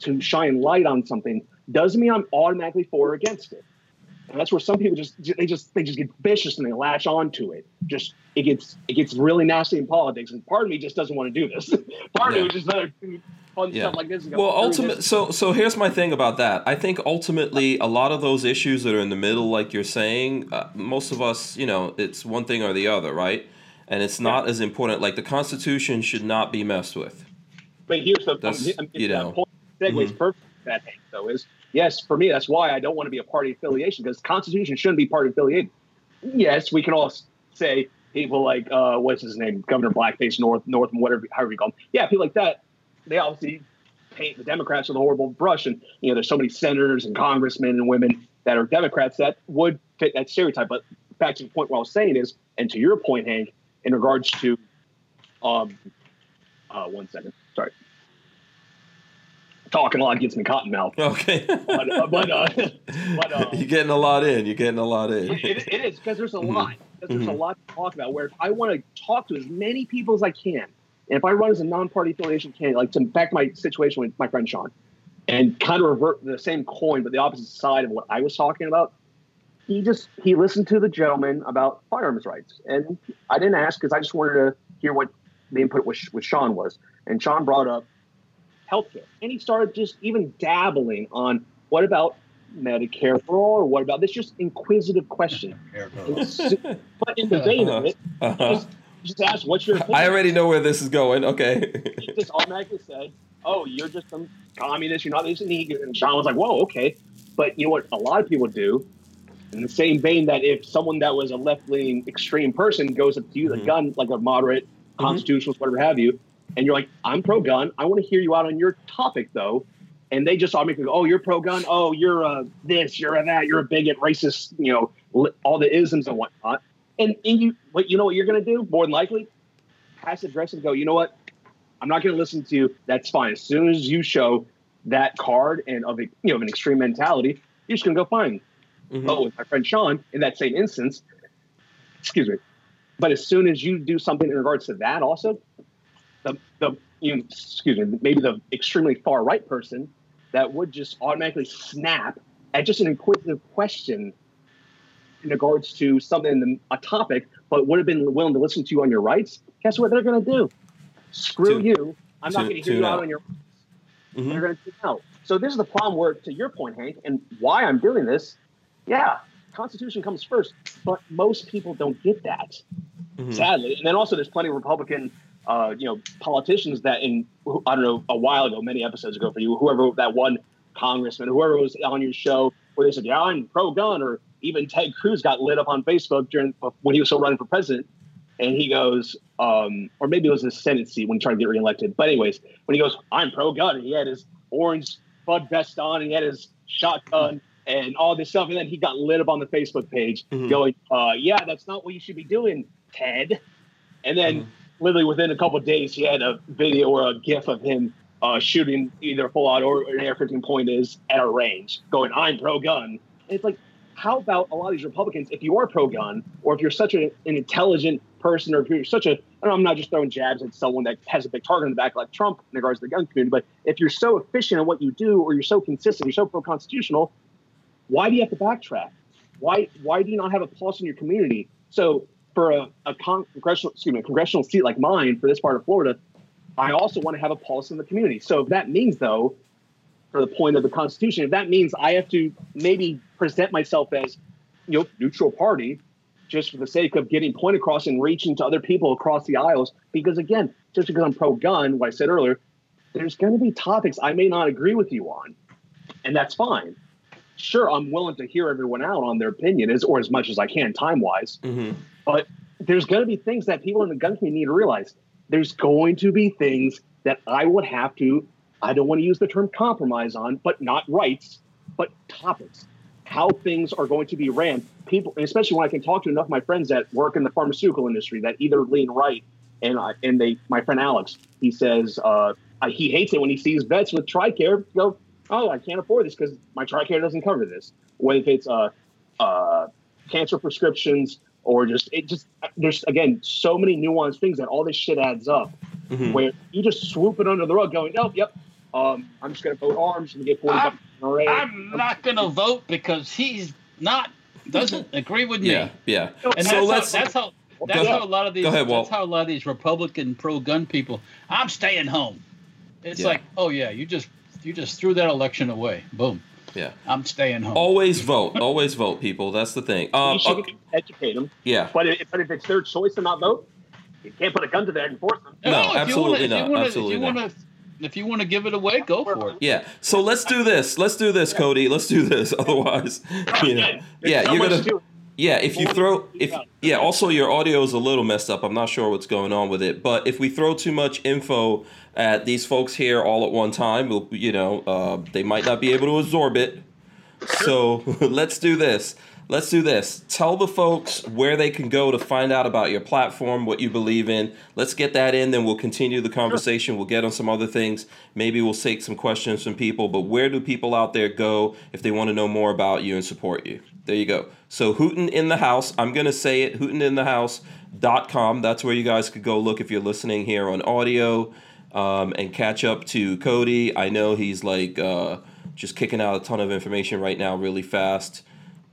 to shine light on something doesn't mean I'm automatically for or against it. And that's where some people just they just they just get vicious and they latch onto it. Just it gets it gets really nasty in politics, and part of me just doesn't want to do this. part Yeah. of me would just rather do fun Yeah. stuff like this. Well, through ultimate. this. So, so here's my thing about that. I think ultimately, a lot of those issues that are in the middle, like you're saying, uh, most of us, you know, it's one thing or the other, right? And it's not as important. Like the Constitution should not be messed with. But here's the That's- I'm, I'm, you know. Segues Mhm. perfect. That Hank, though is yes for me. That's why I don't want to be a party affiliation because Constitution shouldn't be party affiliated. Yes, we can all say people like uh, what's his name, Governor Blackface North, North, whatever, however you call him. Yeah, people like that. They obviously paint the Democrats with a horrible brush, and you know there's so many senators and congressmen and women that are Democrats that would fit that stereotype. But back to the point, where I was saying is, and to your point, Hank, in regards to, um, uh, one second, sorry talking a lot gets me cotton mouth. Okay. But, uh, but, uh, but, uh, you're getting a lot in. You're getting a lot in. it, it, is because there's a Mhm. lot. 'Cause There's a Mhm. lot to talk about. Where if I want to talk to as many people as I can, and if I run as a non-party affiliation candidate, like to back my situation with my friend Sean, and kind of revert the same coin but the opposite side of what I was talking about. He just he listened to the gentleman about firearms rights, and I didn't ask because I just wanted to hear what the input with, with Sean was, and Sean brought up healthcare, and he started just even dabbling on what about Medicare for all, or what about this? Just inquisitive question. But in the vein of it, Uh-huh. just, just ask what's your opinion. I already know where this is going. Okay. He just automatically said, "Oh, you're just some communist. You're not this." And, he, and Sean was like, "Whoa, okay." But you know what? A lot of people do. In the same vein that if someone that was a left-leaning extreme person goes up to you, the Mhm. gun, like a moderate constitutionalist, whatever have you, and you're like, "I'm pro-gun. I want to hear you out on your topic, though." And they just automatically go, "Oh, you're pro-gun. Oh, you're a this. You're a that. You're a bigot, racist. You know, li- all the isms and whatnot." And, and you, what you know what you're going to do? More than likely, passive aggressive. Go. You know what? I'm not going to listen to you. That's fine. As soon as you show that card and of a, you know of an extreme mentality, you're just going to go fine. Mhm. Oh, with my friend Sean, in that same instance, excuse me. But as soon as you do something in regards to that, also, the the you know, excuse me, maybe the extremely far right person that would just automatically snap at just an inquisitive question in regards to something in the, a topic, but would have been willing to listen to you on your rights. Guess what they're going to do? Screw Tune- you. I'm not going to hear you out on your Mhm. they're going to tune out. So this is the problem where, to your point, Hank, and why I'm doing this. Yeah, Constitution comes first, but most people don't get that, Mhm. sadly. And then also, there's plenty of Republican, uh, you know, politicians that in I don't know a while ago, many episodes ago for you, whoever that one congressman, whoever was on your show, where they said, "Yeah, I'm pro-gun," or even Ted Cruz got lit up on Facebook during when he was still running for president, and he goes, um, or maybe it was his Senate seat when he tried to get reelected. But anyways, when he goes, "I'm pro-gun," and he had his orange Bud vest on, and he had his shotgun and all this stuff, and then he got lit up on the Facebook page, Mhm. going, uh, "Yeah, that's not what you should be doing, Ted." And then Mhm. Literally within a couple of days, he had a video or a GIF of him uh, shooting either a full out or an AR-15 point is at a range, going, "I'm pro-gun." It's like, how about a lot of these Republicans? If you are pro-gun, or if you're such a, an intelligent person, or if you're such a, I I'm not just throwing jabs at someone that has a big target in the back like Trump in regards to the gun community, but if you're so efficient in what you do, or you're so consistent, you're so pro-constitutional, why do you have to backtrack? Why why do you not have a pulse in your community? So for a, a con- congressional excuse me, a congressional seat like mine for this part of Florida, I also want to have a pulse in the community. So if that means though, for the point of the Constitution, if that means I have to maybe present myself as you know neutral party, just for the sake of getting point across and reaching to other people across the aisles, because again, just because I'm pro-gun, what I said earlier, there's going to be topics I may not agree with you on, and that's fine sure, I'm willing to hear everyone out on their opinion as or as much as I can time wise. Mm-hmm. But there's going to be things that people in the gun community need to realize. There's going to be things that I would have to. I don't want to use the term compromise on, but not rights, but topics. How things are going to be ran. People, especially when I can talk to enough of my friends that work in the pharmaceutical industry that either lean right, and I, and they, my friend Alex, he says uh, he hates it when he sees vets with Tricare go, oh, I can't afford this because my TRICARE doesn't cover this. Whether it's uh, uh, cancer prescriptions or just it just there's again so many nuanced things that all this shit adds up. Mhm. Where you just swoop it under the rug, going, oh, yep, um, I'm just gonna vote arms and get forty I'm- bucks. All right, I'm not gonna vote because he's not doesn't agree with me. Yeah, yeah. And so that's, let's. how, that's how that's ahead. how a lot of these ahead, that's how a lot of these Republican pro gun people. I'm staying home. It's Yeah. like, oh yeah, you just you just threw that election away. Boom. Yeah. I'm staying home. Always vote. Always vote, people. That's the thing. Um, you should okay, educate them. yeah. But if, but if it's their choice to not vote, you can't put a gun to their head and force them. No, if you wanna- absolutely if you not. wanna- Absolutely not. if you want to give it away, go for it. Yeah. So let's do this. Let's do this, Cody. Let's do this. Otherwise, you know. Yeah, you're gonna. Yeah, if you throw if yeah, also your audio is a little messed up. I'm not sure what's going on with it, but if we throw too much info at these folks here all at one time, we'll, you know, uh, they might not be able to absorb it. So let's do this. Let's do this. Tell the folks where they can go to find out about your platform, what you believe in. Let's get that in, then we'll continue the conversation. We'll get on some other things. Maybe we'll take some questions from people. But where do people out there go if they want to know more about you and support you? There you go. So Hooten in the House. I'm gonna say it. HootenInTheHouse.com. That's where you guys could go look if you're listening here on audio um, and catch up to Cody. I know he's like uh, just kicking out a ton of information right now, really fast.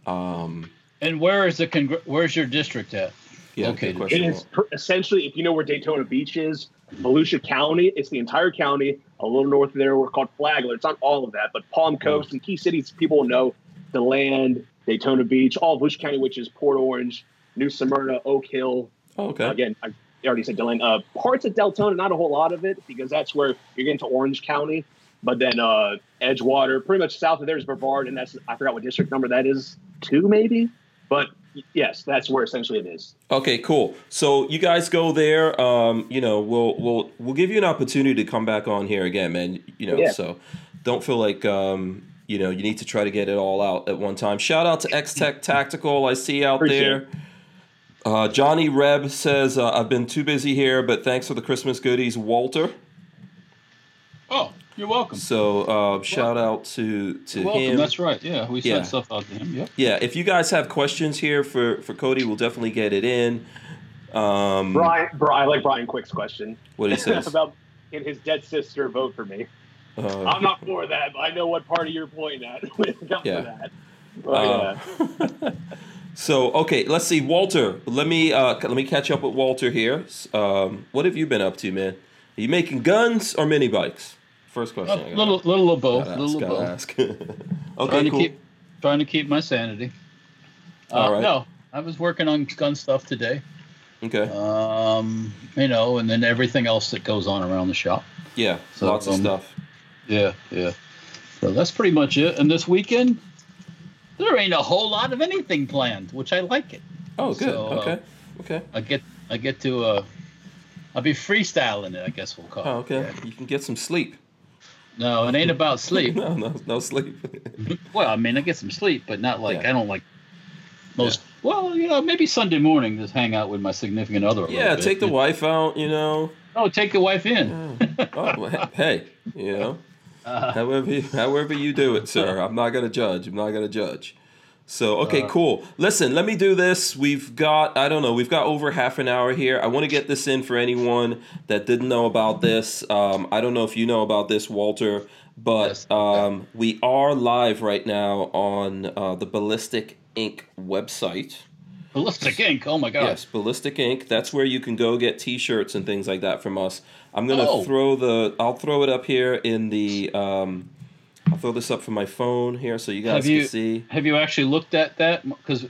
Um, And where is the congr- where's your district at? yeah, Okay. good question. It is per- essentially, if you know where Daytona Beach is, Volusia County, it's the entire county. A little north of there, we're called Flagler. It's not all of that, but Palm Coast and key cities, people will know the land, Daytona Beach, all of Volusia County, which is Port Orange, New Smyrna, Oak Hill. Oh, okay. Again, I already said Deland. Uh, parts of Deltona, not a whole lot of it, because that's where you're getting to Orange County. But then uh, Edgewater, pretty much south of there is Brevard, and that's I forgot what district number that is, two maybe. But yes, that's where essentially it is. Okay, cool. So you guys go there. Um, you know, we'll we'll we'll give you an opportunity to come back on here again, man. You know, Yeah. so don't feel like um, you know you need to try to get it all out at one time. Shout out to X Tech Tactical. I see out Appreciate there. Uh, Johnny Reb says uh, I've been too busy here, but thanks for the Christmas goodies, Walter. Oh, you're welcome. So uh, shout out to to You're welcome. him. That's right. Yeah, we Yeah. sent stuff out to him. Yep. Yeah, if you guys have questions here for for Cody, we'll definitely get it in. Um, Brian, Brian, I like Brian Quick's question what he says. about can his dead sister vote for me. Uh, I'm not for that, but I know what party you're pointing at when Yeah. to that. But, Uh, yeah. So okay, let's see, Walter. Let me uh, let me catch up with Walter here. Um, what have you been up to, man? Are you making guns or mini bikes? First A question. I gotta- little, little of both. gotta little ask, of both. ask. trying okay, to cool. keep, trying to keep my sanity. Uh, All right. No, I was working on gun stuff today. Okay, Um, you know, and then everything else that goes on around the shop. yeah, so, lots of um, stuff. Yeah, yeah. So that's pretty much it. And this weekend, there ain't a whole lot of anything planned, which I like it. Oh, good. so, uh, okay, okay. I get, I get to, uh, I'll be freestyling it. I guess we'll call it. Oh, okay. You can get some sleep. No, it ain't about sleep. no, no, no sleep. well, I mean, I get some sleep, but not like Yeah. I don't like most. Well, you know, maybe Sunday morning just hang out with my significant other. a little yeah, take the wife out. You know. Oh, take the wife in. Yeah. Oh, well, hey, you know, however you, however you do it, sir. I'm not gonna judge. I'm not gonna judge. So okay, cool. Listen, let me do this. We've got I don't know. We've got over half an hour here. I want to get this in for anyone that didn't know about this. Um, I don't know if you know about this, Walter, but um, we are live right now on uh, the Ballistic Ink. website. Ballistic ink. Oh my god. Yes, Ballistic Ink. That's where you can go get T-shirts and things like that from us. I'm gonna Oh. throw the. I'll throw it up here in the. Um, I'll throw this up from my phone here so you guys Have you can see. have you actually looked at that? Because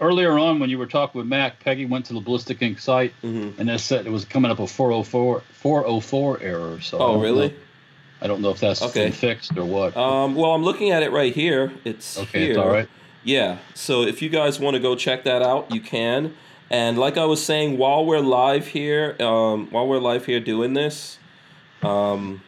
earlier on, when you were talking with Mac, Peggy went to the Ballistic Ink site Mhm. and it said it was coming up a 404 404 error. So Oh, don't really? know- I don't know if that's Okay. been fixed or what. Um, well, I'm looking at it right here. It's okay, here. it's all right. Yeah. So if you guys want to go check that out, you can. And like I was saying, while we're live here, um, while we're live here doing this, um,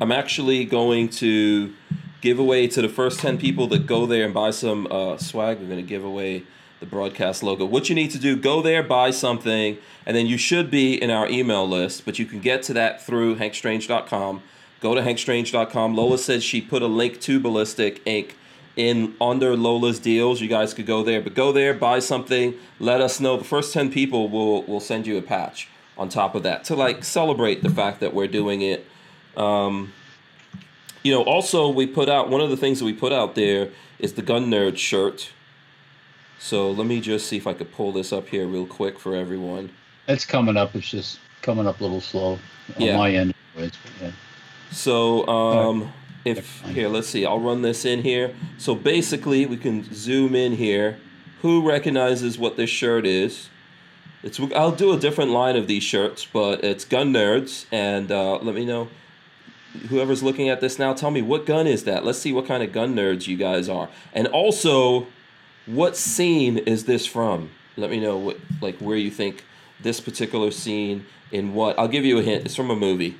I'm actually going to give away to the first 10 people that go there and buy some uh, swag. We're going to give away the broadcast logo. What you need to do, go there, buy something, and then you should be in our email list, but you can get to that through hankstrange.com. Go to hankstrange.com. Lola said she put a link to Ballistic Inc. in under Lola's deals. You guys could go there, but go there, buy something, let us know. The first 10 people will will send you a patch on top of that to like celebrate the fact that we're doing it. Um, you know, also we put out one of the things that we put out there is the Gun Nerd shirt. So let me just see if I could pull this up here real quick for everyone. It's coming up. It's just coming up a little slow on Yeah. my end. yeah. So um, if here, let's see, I'll run this in here. So basically, we can zoom in here. Who recognizes what this shirt is? It's I'll do a different line of these shirts, but it's Gun Nerds, and uh, let me know. Whoever's looking at this now, tell me what gun is that? Let's see what kind of gun nerds you guys are, and also, what scene is this from? Let me know what like where you think this particular scene in what. I'll give you a hint. It's from a movie.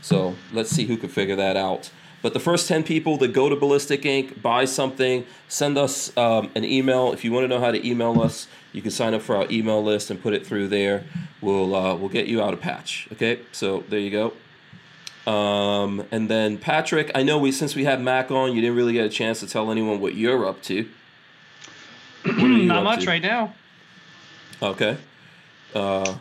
So let's see who can figure that out. But the first 10 people that go to Ballistic Ink., buy something, send us um, an email. If you want to know how to email us, you can sign up for our email list and put it through there. We'll, uh, we'll get you out a patch. Okay, so there you go. Um, and then Patrick, I know we since we had Mac on, you didn't really get a chance to tell anyone what you're up to. You Not up much to? right now. Okay. Uh,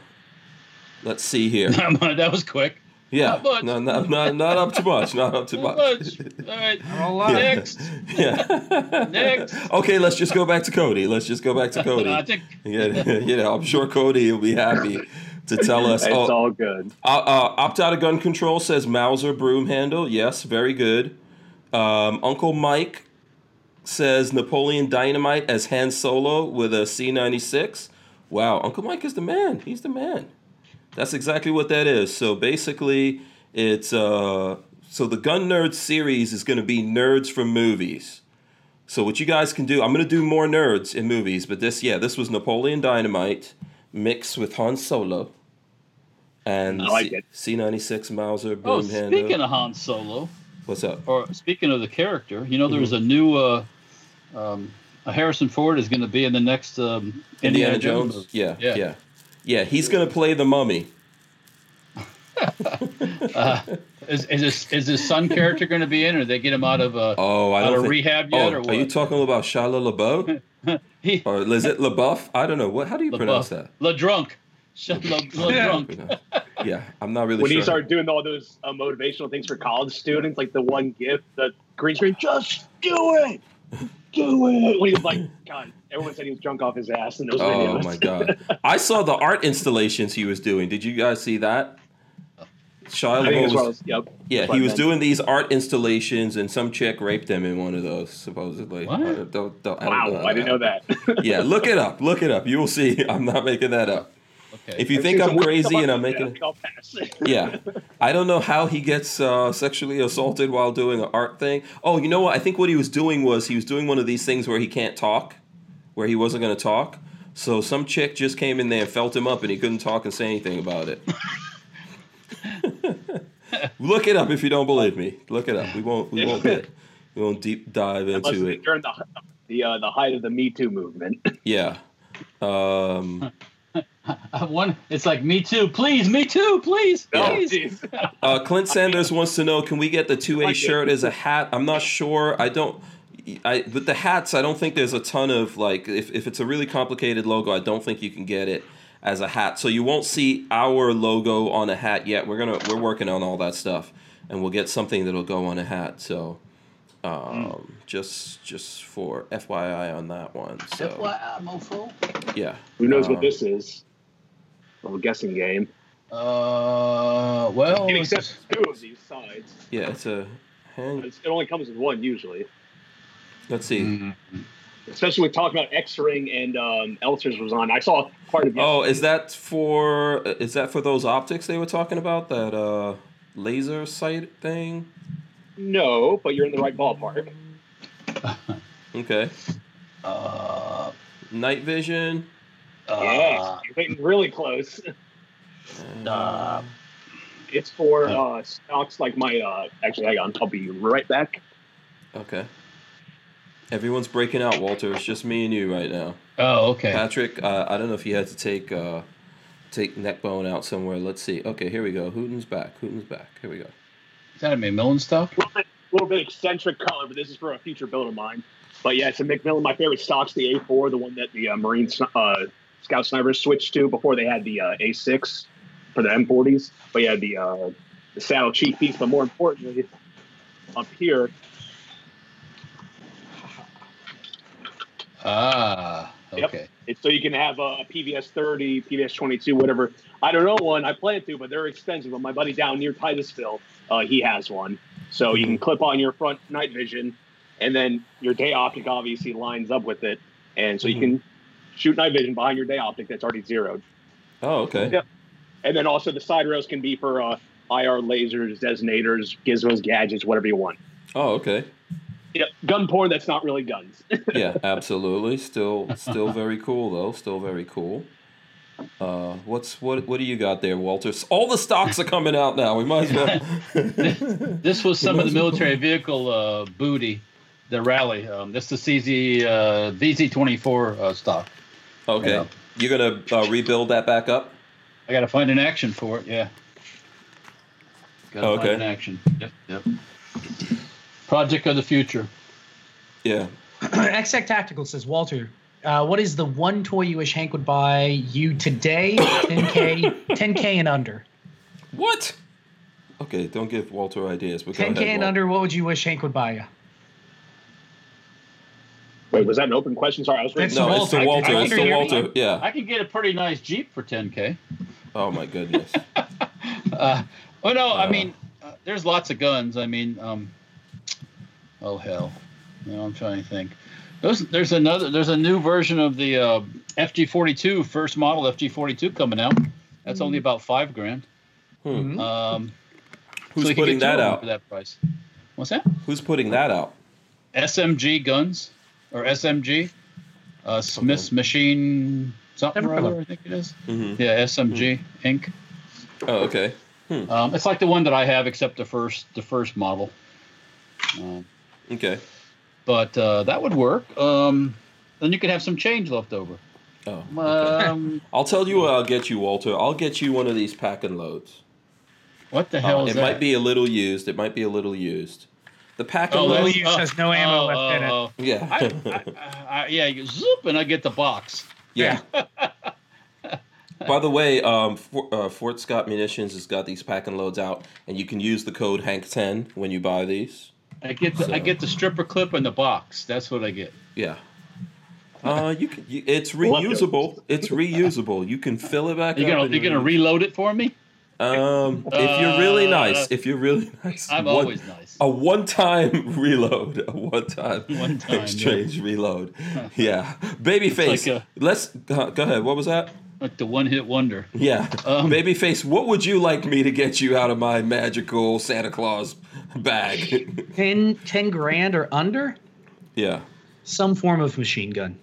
let's see here. that was quick. Yeah, Not much. no, not, not, not up too much. Not up too Not much. much. All right. Not a. Next. Yeah. Next. okay, let's just go back to Cody. Let's just go back to Cody. I yeah, you know, I'm sure Cody will be happy to tell us. It's Oh, all good. uh, uh, opt out of gun control says Mauser broom handle. Yes, very good. Um, Uncle Mike says Napoleon Dynamite as Han Solo with a C96. Wow, Uncle Mike is the man. He's the man. That's exactly what that is. So basically, it's uh, so the Gun Nerds series is going to be nerds from movies. So what you guys can do, I'm going to do more nerds in movies, but this, yeah, this was Napoleon Dynamite mixed with Han Solo. And like it. C96 Mauser Oh, broom handle. speaking of Han Solo, What's up? or speaking of the character, you know, there's Mm-hmm. a new uh, um, Harrison Ford is going to be in the next um, Indiana, Jones? movie. Yeah, yeah, Yeah. Yeah. he's going to play the mummy. Uh, is, is his is his son character going to be in, or they get him out of uh, Oh, I out don't of think, rehab yet, oh, or what? Are you talking about Shia LaBeouf? he, or is it LaBeouf? I don't know. What? How do you pronounce that? Le Drunk. Shut Le, Le Yeah. Drunk. Yeah, I'm not really sure. When sure. you start doing all those uh, motivational things for college students, like the one gift, the green screen, just do it, do it. When he was like, God, everyone said he was drunk off his ass in those Oh videos. my god! I saw the art installations he was doing. Did you guys see that? Shia LaBeouf that's what I was, was, yep. yeah, he was meant. doing these art installations, and some chick raped him in one of those, supposedly. What? I don't- don't- I don't Wow, know I didn't know that. yeah, look it up. Look it up. You will see. I'm not making that up. Okay. If you think I'm crazy and I'm making internet. Yeah, I don't know how he gets uh, sexually assaulted while doing an art thing. Oh, you know what? I think what he was doing was he was doing one of these things where he can't talk, where he wasn't going to talk. So some chick just came in there and felt him up, and he couldn't talk and say anything about it. Look it up if you don't believe me. Look it up. We won't. We won't. Get, we won't deep dive into they it. during the the uh, the height of the Me Too movement. Yeah. Um, One, it's like me too, please, me too, please, please. jeez. Uh, Clint Sanders wants to know: Can we get the two A like it. shirt as a hat? I'm not sure. I don't. I with the hats, I don't think there's a ton of like. If if it's a really complicated logo, I don't think you can get it as a hat. So you won't see our logo on a hat yet. We're gonna we're working on all that stuff, and we'll get something that'll go on a hat. So. Um, just just for FYI on that one. So FYI, mofo. yeah. Who knows Um, what this is? A guessing game. Uh, well, It it's- accepts two of these sides. Yeah, it's a hang. It's, it only comes with one usually. Let's see. Mm, Especially when talking about X-Ring and um, Elser's was on. I saw part of. Oh, is that for is that for those optics they were talking about? That uh laser sight thing? No, but you're in the right ballpark. Okay. uh, Night vision. Uh, yeah, you're getting really close. uh, It's for uh, stocks like my. Uh, actually, hang on. I'll be right back. Okay. Everyone's breaking out, Walter. It's just me and you right now. oh, okay. Patrick, uh, I don't know if you had to take uh take neckbone out somewhere. Let's see. Okay, here we go. Hooten's back. Hooten's back. Here we go. Is that a McMillan stuff? A little bit, little bit eccentric color, but this is for a future build of mine. But yeah, it's a McMillan. My favorite stock's the A4, the one that the uh, Marine uh, Scout snipers switched to before they had the uh, A6 for the M40s. But yeah, the uh, the saddle cheek piece. But more importantly, up here, Ah, Yep. okay. it's so you can have a PVS 30, PVS 22, whatever. I don't know one. I plan to, but they're expensive. But my buddy down near Titusville, uh, he has one. So you can clip on your front night vision, and then your day optic obviously lines up with it, and so you can shoot night vision behind your day optic that's already zeroed. Oh, okay. Yep. And then also the side rails can be for uh, IR lasers, designators, gizmos, gadgets, whatever you want. Oh, okay. Yep. Gun porn that's not really guns. Yeah, absolutely. Still still very cool though. Still very cool. Uh, what's what? What do you got there, Walter? All the stocks are coming out now. We might as well. This was some of the military vehicle uh, booty, the rally. Um, this is the CZ uh, VZ24 uh, stock. Okay, Yeah. you're gonna uh, rebuild that back up. I got to find an action for it. Yeah. Got to Okay. find an action. Yep. Yep. Project of the future. Yeah. X Tech Tactical says, Walter, uh, what is the one toy you wish Hank would buy you today? 10K, 10K and under. What? Okay, don't give Walter ideas. But go 10K ahead, and Wal- under, what would you wish Hank would buy you? Wait, was that an open question? Sorry, I was reading. It's No, the it's the Walter. Walter. It's can the Walter. you. Yeah. I can get a pretty nice Jeep for 10K. Oh my goodness. Uh, oh no, I Uh. mean, uh, there's lots of guns. I mean, um, oh hell, no, I'm trying to think. There's, there's another, there's a new version of the uh, FG42 first model FG42 coming out. That's only about five grand. Hmm. Um, Who's so putting that out? for that price? What's that? Who's putting that out? SMG guns or SMG, uh, Smith's Machine something or Never other, I think it is. hmm Yeah, SMG Inc. Oh, okay. Um, it's like the one that I have, except the first the first model. Um, Okay. but uh, that would work. Um, then you could have some change left over. Oh. Okay. Um, I'll tell you what I'll get you, Walter. I'll get you one of these pack and loads. what the Uh, hell it is that? It might be a little used. It might be a little used. The pack of Oh, Little load. use has no ammo left in it. oh, Yeah. I, I, I, yeah, you zoop, and I get the box. yeah. By the way, um, For, uh, Fort Scott Munitions has got these pack and loads out, and you can use the code Hank10 when you buy these. I get the I get the stripper clip and the box. That's what I get. Yeah. Uh, you can. You, it's reusable. It's reusable. You can fill it back You up. gonna and you gonna reload it for me? Um, if you're really Uh, nice, if you're really nice, I'm one- always nice. A one-time reload, a one-time, One time, exchange reload. Yeah, babyface. like a- let's go go ahead. What was that? Like the one hit wonder. Yeah, Um, babyface. What would you like me to get you out of my magical Santa Claus bag? 10, 10 grand or under? yeah. Some form of machine gun.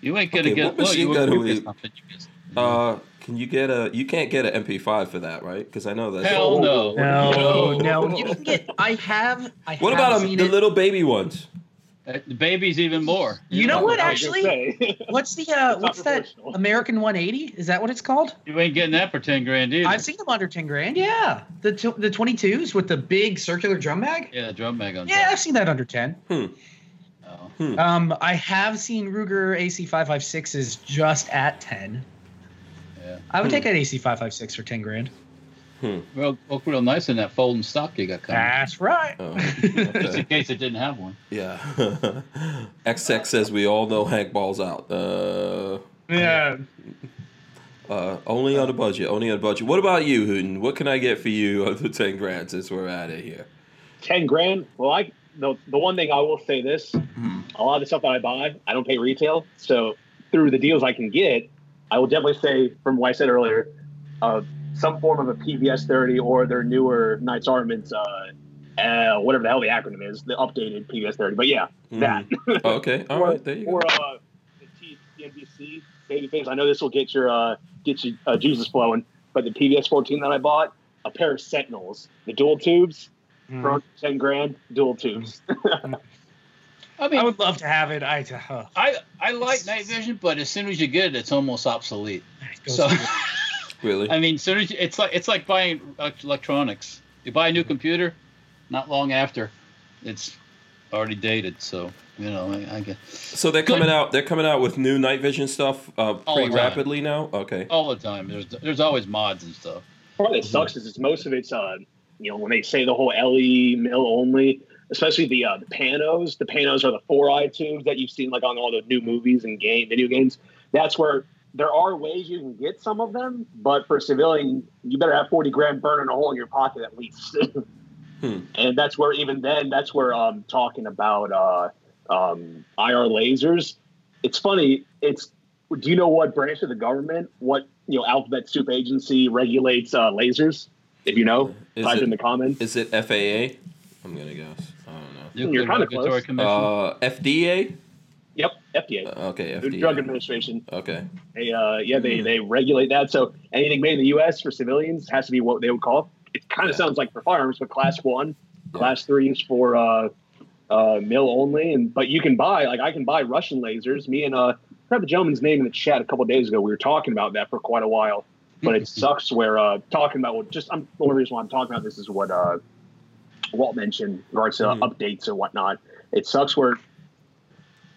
You ain't gonna Okay, get. what well, machine you, gun you do we- you Uh, can you get a? You can't get an MP5 for that, right? Because I know that. Hell no. No, no. You can get. I have. I What have about seen the it. little baby ones? Uh, The baby's even more. You know what? I was gonna Actually, what's the uh, what's that. American 180? Is that what it's called? You ain't getting that for ten grand either. I've seen them under 10 grand. Yeah, the tw- the 22s with the big circular drum mag. Yeah, drum mag on Yeah, I've seen that under 10. top. Oh. Um, I have seen Ruger AC556s just at 10. Yeah. I would Hmm. take an AC556 for 10 grand. Well, look real nice in that folding stock you got coming. That's right. Oh, Just in case it didn't have one. Yeah. XX says we all know Hank balls out. Uh, yeah. uh, only on a budget. Only on a budget. What about you, Hooten? What can I get for you under ten grand since we're at it here? ten grand. Well, I the the one thing I will say this: a lot of the stuff that I buy, I don't pay retail. So through the deals I can get, I will definitely say, from what I said earlier, uh, some form of a PVS 30 or their newer Knights Armaments, uh, uh, whatever the hell the acronym is, the updated PVS 30. But yeah, that. Oh, okay. All or, right. There you or go. uh, the T- baby things. I know this will get your uh, get your uh, juices flowing, but the PVS 14 that I bought, a pair of Sentinels, the dual tubes, Mm. for ten grand, dual tubes. I mean, I would love to have it. I, uh, I I like night vision, but as soon as you get it, it's almost obsolete. it So, Really? I mean, soon as you, it's like it's like buying electronics. You buy a new computer, not long after, it's already dated. So you know, I, I get So they're Good. coming out. They're coming out with new night vision stuff uh, pretty rapidly now. Okay. all the time. There's there's always mods and stuff. Part that sucks is it's most of it's uh you know when they say the whole LE mill only, especially the uh, the panos. The panos are the four eye tubes that you've seen like on all the new movies and game video games. That's where there are ways you can get some of them, but for civilian, you better have forty grand burning a hole in your pocket at least. Hmm. And that's where even then, that's where I'm talking about uh, um, IR lasers. It's funny. It's do you know what branch of the government, what you know, alphabet soup agency regulates uh, lasers? If you know, Is type it- in the comments. Is it FAA? I'm gonna guess. I don't. Nuclear kinda Regulatory close. Commission. Uh, FDA. Yep, FDA, Uh, okay, Food and FDA. Drug Administration. Okay. They, uh, yeah, they Hmm. they regulate that. So anything made in the U.S. for civilians has to be what they would call. It kind of Yeah. sounds like for firearms, but class one, Yeah. class three is for uh, uh, mill only. And but you can buy like I can buy Russian lasers. Me and uh, I forgot the gentleman's name in the chat a couple days ago. We were talking about that for quite a while. But it sucks where uh, talking about what just I'm the only reason why I'm talking about this is what uh, Walt mentioned in regards to Mhm. updates and whatnot. It sucks where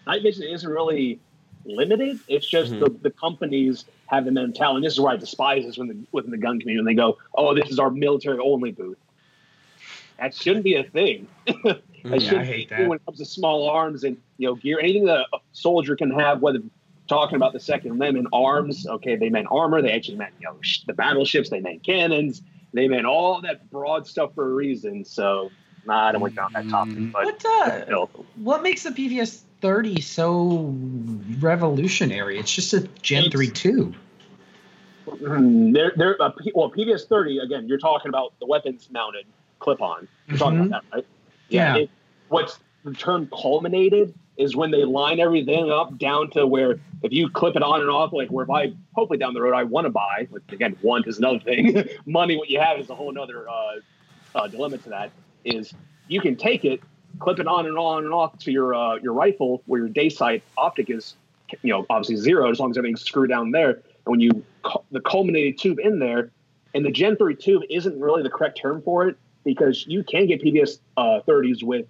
night vision isn't really limited. It's just Mhm. the, the companies have the mentality. And this is where I despise this when the, within the gun community. And they go, "Oh, this is our military only booth." That shouldn't be a thing. that Yeah, shouldn't I hate be that. when it comes to small arms and you know gear. Anything that a soldier can have, whether talking about the Second Amendment arms, okay, they meant armor. They actually meant you know sh- the battleships. They meant cannons. They meant all that broad stuff for a reason. So nah, I don't went down that topic, but what uh, still. what makes the PVS 30 so revolutionary? It's just a Gen It's- 3 tube. Hmm, They're, they're, uh, P- well, PVS 30, again, you're talking about the weapons mounted clip on. You're talking Mhm. about that, right? Yeah. It, what's the term culminated is when they line everything up down to where if you clip it on and off, like where if I, hopefully down the road, I want to buy, which again, want is another thing. Money, what you have is a whole other uh, uh, dilemma to that, is you can take it, clip it on and on and off to your uh, your rifle where your day sight optic is, you know, obviously zero as long as everything's screwed down there. And when you cu- the culminated tube in there, and the Gen 3 tube isn't really the correct term for it because you can get PVS uh, 30s with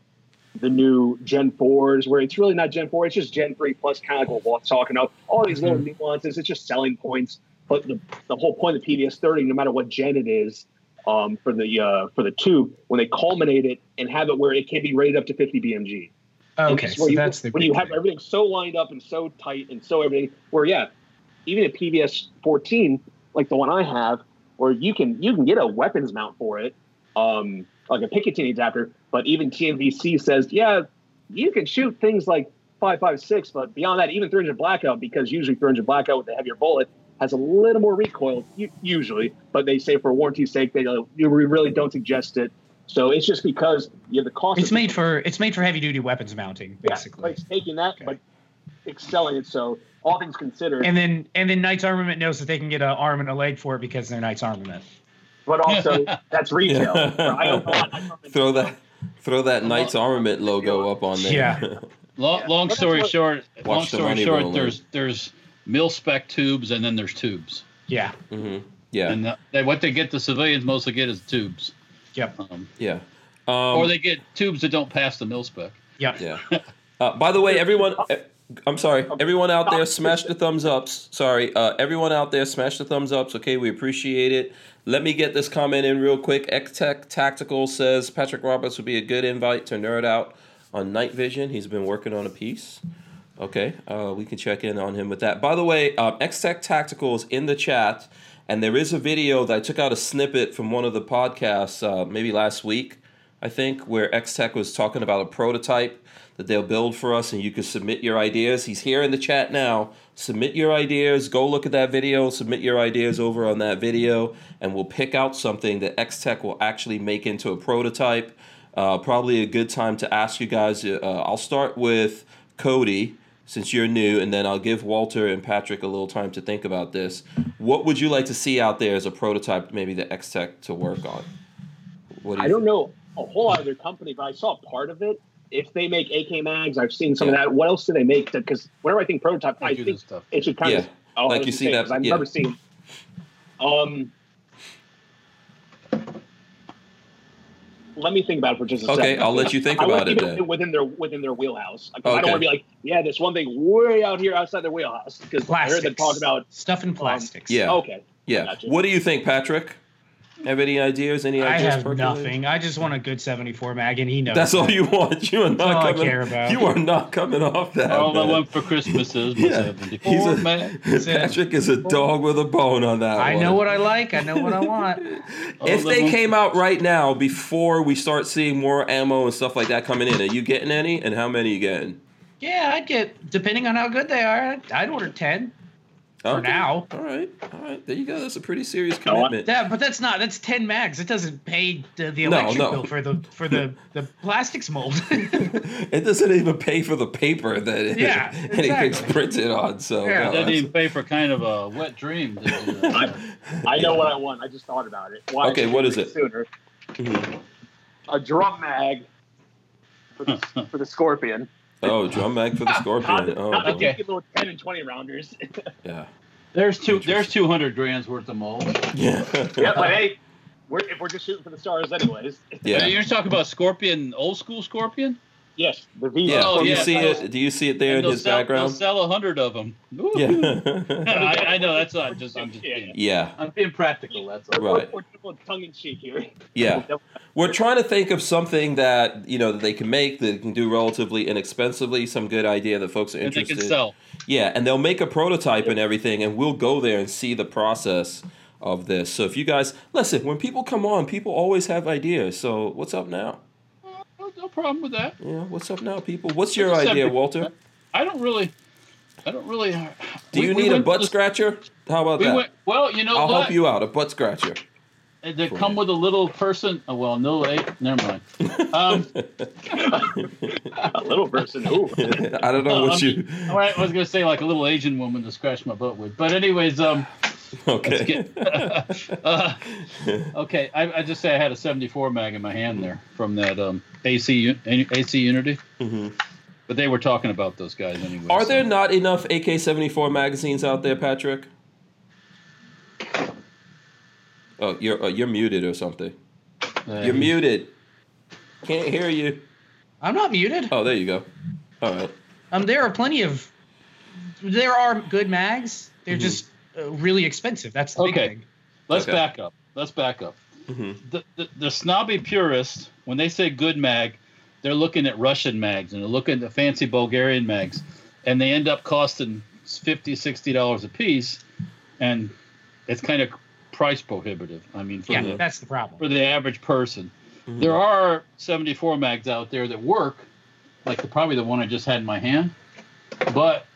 the new Gen 4s where it's really not Gen 4, it's just Gen 3 plus kind of like what Walt's talking about. All these little nuances, it's just selling points. But the, the whole point of the PVS 30, no matter what gen it is, um, for the uh, for the tube, when they culminate it and have it where it can be rated up to 50 BMG. Okay, that's so you- that's the when you have thing. everything so lined up and so tight and so everything. Where yeah, even a PVS 14 like the one I have, where you can you can get a weapons mount for it, um, like a Picatinny adapter. But even TNVC says yeah, you can shoot things like 556, but beyond that, even 300 blackout because usually 300 blackout with a heavier bullet has a little more recoil usually. But they say for warranty's sake, they uh, you really don't suggest it. So it's just because you have the cost. It's made for it's made for heavy duty weapons mounting, yeah, basically. like taking that, Okay. but excelling it. So all things considered, And then and then Knights Armament knows that they can get an arm and a leg for it because they're Knights Armament. But also that's retail. I don't know. throw that throw that Knights Armament logo up on there. Yeah. Long, Yeah. long story what- short, long Watch the story money short, roll in. there's there's mil spec tubes and then there's tubes. Yeah. hmm Yeah. And uh, they, what they get the civilians mostly get is tubes. Yep. Um, yeah. Um, or they get tubes that don't pass the mil spec. Yep. Yeah. Uh, by the way, everyone, I'm sorry. Everyone out there, smash the thumbs ups. Sorry, uh, everyone out there, smash the thumbs ups. Okay, we appreciate it. Let me get this comment in real quick. X Tech Tactical says Patrick Roberts would be a good invite to nerd out on night vision. He's been working on a piece. Okay, uh, we can check in on him with that. By the way, um, X Tech Tactical is in the chat, and there is a video that I took out a snippet from one of the podcasts, uh, maybe last week, I think, where X Tech was talking about a prototype that they'll build for us, and you can submit your ideas. He's here in the chat now. Submit your ideas. Go look at that video. Submit your ideas over on that video, and we'll pick out something that X Tech will actually make into a prototype. Uh, probably a good time to ask you guys. Uh, I'll start with Cody since you're new, and then I'll give Walter and Patrick a little time to think about this. What would you like to see out there as a prototype, maybe the X Tech to work on? What do I don't think? know a whole their company, but I saw part of it. If they make AK mags, I've seen some of that. What else do they make? Because whenever I think prototype, They I do think stuff. it should kind Yeah. of. Oh, Like I was you see that- I've yeah. never seen. Um. Let me think about it for just a second. Okay, I'll let you think I about want it then. within their within their wheelhouse. Like, I don't want to be like, yeah, this one thing way out here outside their wheelhouse because I Plastics. heard them talk about. stuff in plastics. Yeah. Okay, Yeah. Gotcha. What do you think, Patrick? Have any ideas? Any ideas? I ideas? have percolating? nothing. I just want a good 74 mag, and he knows. That's all you want. You are not all I coming. care about. You are not coming off that. All I man. want for Christmas is my Yeah. 74 He's a- man. That's. Patrick is a dog with a bone on that I one. know what I like. I know what I want. if they came out right now before we start seeing more ammo and stuff like that coming in, are you getting any? And how many are you getting? Yeah, I'd get depending on how good they are. I'd, I'd order 10 for Okay. now. All right, all right. There you go. That's a pretty serious commitment. Yeah, but that's not. That's 10 mags. It doesn't pay the, the electric no. bill for the for the the plastics mold. it doesn't even pay for the paper that Yeah, anything's exactly. printed on. So Yeah. no, Doesn't even pay for kind of a wet dream. to do that. I know what I want. I just thought about it. Why Okay, didn't what do is it? Sooner. Mhm. A drum mag for the, for the Scorpion. Oh, drum mag for the scorpion. Oh, not the boy. Okay. okay. little 10 and 20 rounders. yeah. There's two. There's 200 grams worth of mold. Yeah. yeah, but hey, we're, if we're just shooting for the stars anyways. Yeah. You're talking about Scorpion, old school Scorpion. Yes, the V. Yeah. Oh, do you yeah, see it? Do you see it there in they'll his sell, background? They'll sell a hundred of them. Yeah. I, I know that's not just. I'm just Yeah. being, yeah. I'm being practical. That's all. Right. We're, we're tongue in cheek here. Yeah. We're trying to think of something that you know that they can make that can do relatively inexpensively. Some good idea that folks are interested. And they interested. can sell. Yeah, and they'll make a prototype and everything, and we'll go there and see the process of this. So if you guys listen, when people come on, people always have ideas. So what's up now? No, no problem with that. Yeah, what's up now, people? What's your Like idea, Walter? I don't really. I don't really. Do we- you we need a butt to- scratcher? How about We that? went. Well, you know I'll what? help you out. A butt scratcher. They come you. with a little person. Oh, well, no, eight. Never mind. Um, A little person. Ooh. I don't know what Um, you. all right, I was gonna say like a little Asian woman to scratch my butt with, but anyways, um, Okay. uh, okay, I, I just say I had a 74 mag in my hand there from that um AC AC Unity, Mhm. but they were talking about those guys anyway. Are so- there not enough AK seventy four magazines out there, Patrick? Oh, you're uh, you're muted or something. Uh, You're muted. Can't hear you. I'm not muted. Oh, there you go. All right. Um, there are plenty of. There are good mags. They're Mhm. just really expensive. That's the big Okay. thing. Let's Okay. back up. Let's back up. hmm The, the the snobby purist, when they say good mag, they're looking at Russian mags and they're looking at fancy Bulgarian mags, and they end up costing 50 60 dollars a piece, and it's kind of price prohibitive. I mean, for Yeah, the that's the problem. for the average person. Mhm. There are 74 mags out there that work, like the, probably the one I just had in my hand, but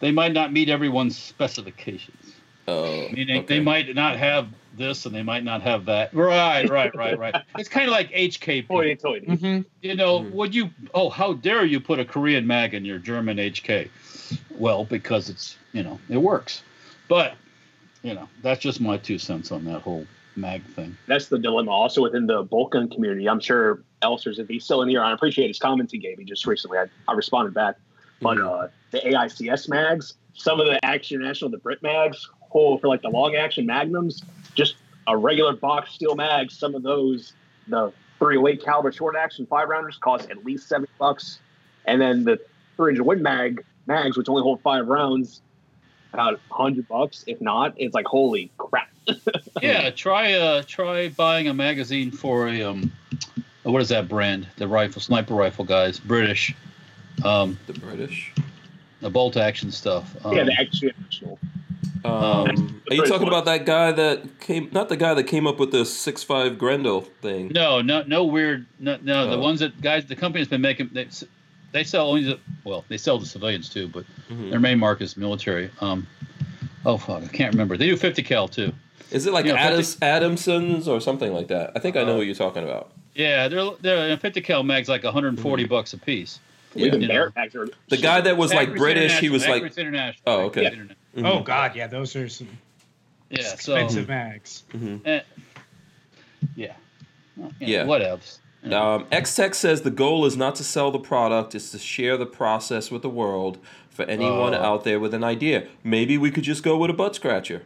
they might not meet everyone's specifications. Oh, Meaning okay. they might not have this and they might not have that. Right, right, right, right. It's kind of like HKP. Toity toity. hmm You know, Mhm. would you? Oh, how dare you put a Korean mag in your German HK? Well, because it's you know it works, but you know that's just my two cents on that whole mag thing. that's the dilemma also within the bolt gun community. I'm sure Elsters, if he's still in here, I appreciate his comments he gave me just recently. I, I responded back. But uh, the AICS mags, some of the Action International, the Brit mags, oh, for like the long action magnums, just a regular box steel mag, some of those, the 308 caliber short action five rounders cost at least 70 bucks. And then the 300 wood mag mags, which only hold five rounds, about 100 bucks. If not, it's like, holy crap. Yeah, try uh try buying a magazine for a um, what is that brand? The rifle, sniper rifle guys, British, um, The British. the bolt action stuff. Um, yeah, the Action Um, Um, are you talking about that guy that came? Not the guy that came up with the six five Grendel thing. No, no, no weird. No, no the Oh. ones that guys, the company's been making. They, they sell only the well, they sell to civilians too, but Mhm. their main market is military. Um, oh fuck, I can't remember. They do 50 cal too. Is it like Yeah, Adams, Adamsons or something like that? I think I know what you're talking about. Yeah, they're they're 50 cal mags like 140 Mm-hmm. bucks a piece. Yeah. Even You know. Barrett mags are The guy that was like Accuracy British, he was like, Accuracy International. Oh, okay. Accuracy International. Mhm. Oh God, yeah, those are some Yeah, so expensive mags. eh, yeah, Well, you know, Yeah. what else? Um, X-Tech says the goal is not to sell the product, it's to share the process with the world for anyone Oh. out there with an idea. Maybe we could just go with a butt scratcher.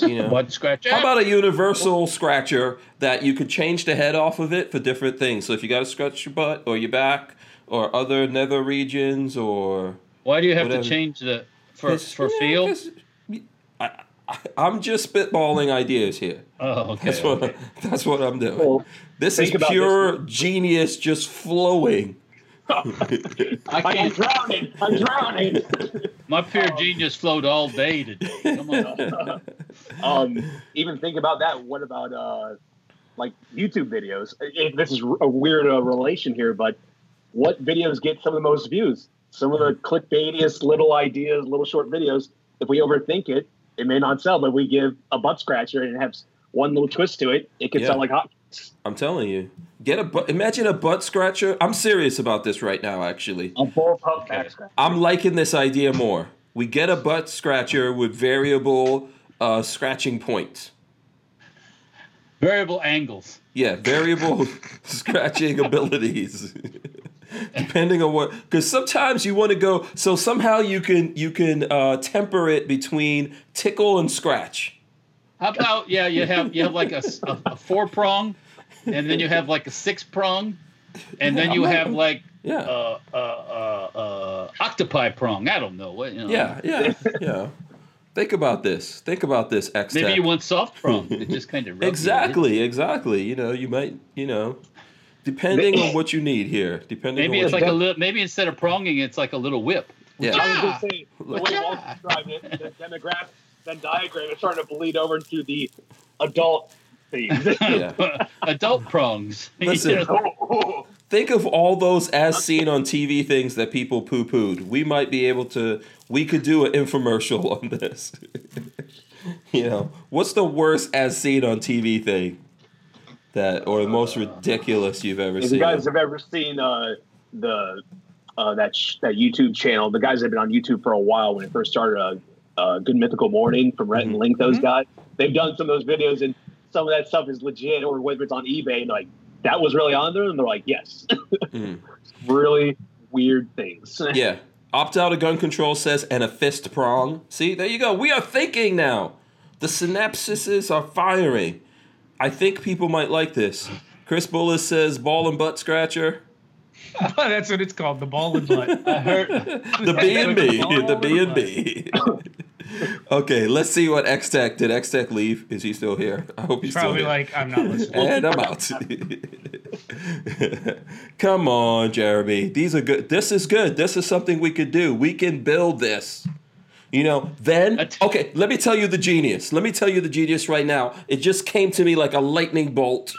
You know? Butt scratch. How about a universal scratcher that you could change the head off of it for different things? So if you got to scratch your butt or your back or other nether regions or Why do you have whatever. to change the for It's- for yeah, feel? 'cause I, I, I'm just spitballing ideas here. Oh, okay. That's what that's what I'm doing. Well, this is think about pure genius, just flowing. I I'm can't. drowning. I'm drowning. My pure genius flowed all day today. Come on. um, even think about that. What about uh, like YouTube videos? If this is a weird uh, relation here, but what videos get some of the most views? Some of the clickbaitiest little ideas, little short videos. If we overthink it, it may not sell. But we give a butt scratcher and it has one little twist to it, it could Yeah. sell like hot. I'm telling you, get a butt. Imagine a butt scratcher. I'm serious about this right now. Actually, A full pump Okay. back scratch. I'm liking this idea more. We get a butt scratcher with variable uh, scratching points. Variable angles. Yeah, variable scratching abilities. Depending on what, because sometimes you want to go. So somehow you can you can uh, temper it between tickle and scratch. How about yeah? You have you have like a four prong, and then you have like a six prong, and then you have like Yeah, uh, uh, uh, uh, octopi prong. I don't know what. You know. yeah, yeah, yeah. Think about this. Think about this. X. Maybe you want soft prong. It just kind of exactly, exactly. You know, you might, you know, depending on what you need here. Depending Maybe on it's what like a little. Maybe instead of pronging, it's like a little whip. yeah. I was going to say, the way Yeah. Walt described it, the demographic, Venn diagram is starting to bleed over into the adult themes. Yeah. Adult prongs. Listen. Think of all those as seen on TV things that people poo pooed. We might be able to, we could do an infomercial on this. you know, what's the worst as seen on TV thing that, or the most ridiculous you've ever seen. If you guys have ever seen uh, the uh, that sh- that YouTube channel, the guys that have been on YouTube for a while when it first started, uh, uh, Good Mythical Morning from Rhett and Mm-hmm. Link, those guys, they've done some of those videos, and some of that stuff is legit, or whether it's on eBay, and like, that was really on there, and they're like, yes, Mhm. really weird things. Yeah. Opt out of gun control says, and a fist prong. See, there you go. We are thinking now. The synapses are firing. I think people might like this. Chris Bullis says, ball and butt scratcher. That's what it's called, the ball and butt. I heard. the B and B, the B and B. Okay, let's see what X Tech did. X Tech leave? Is he still here? I hope he's Probably still here. Probably like, I'm not listening. and I'm out. Come on, Jeremy. These are good. This is good. This is something we could do. We can build this. You know, then okay, let me tell you the genius. Let me tell you the genius right now. It just came to me like a lightning bolt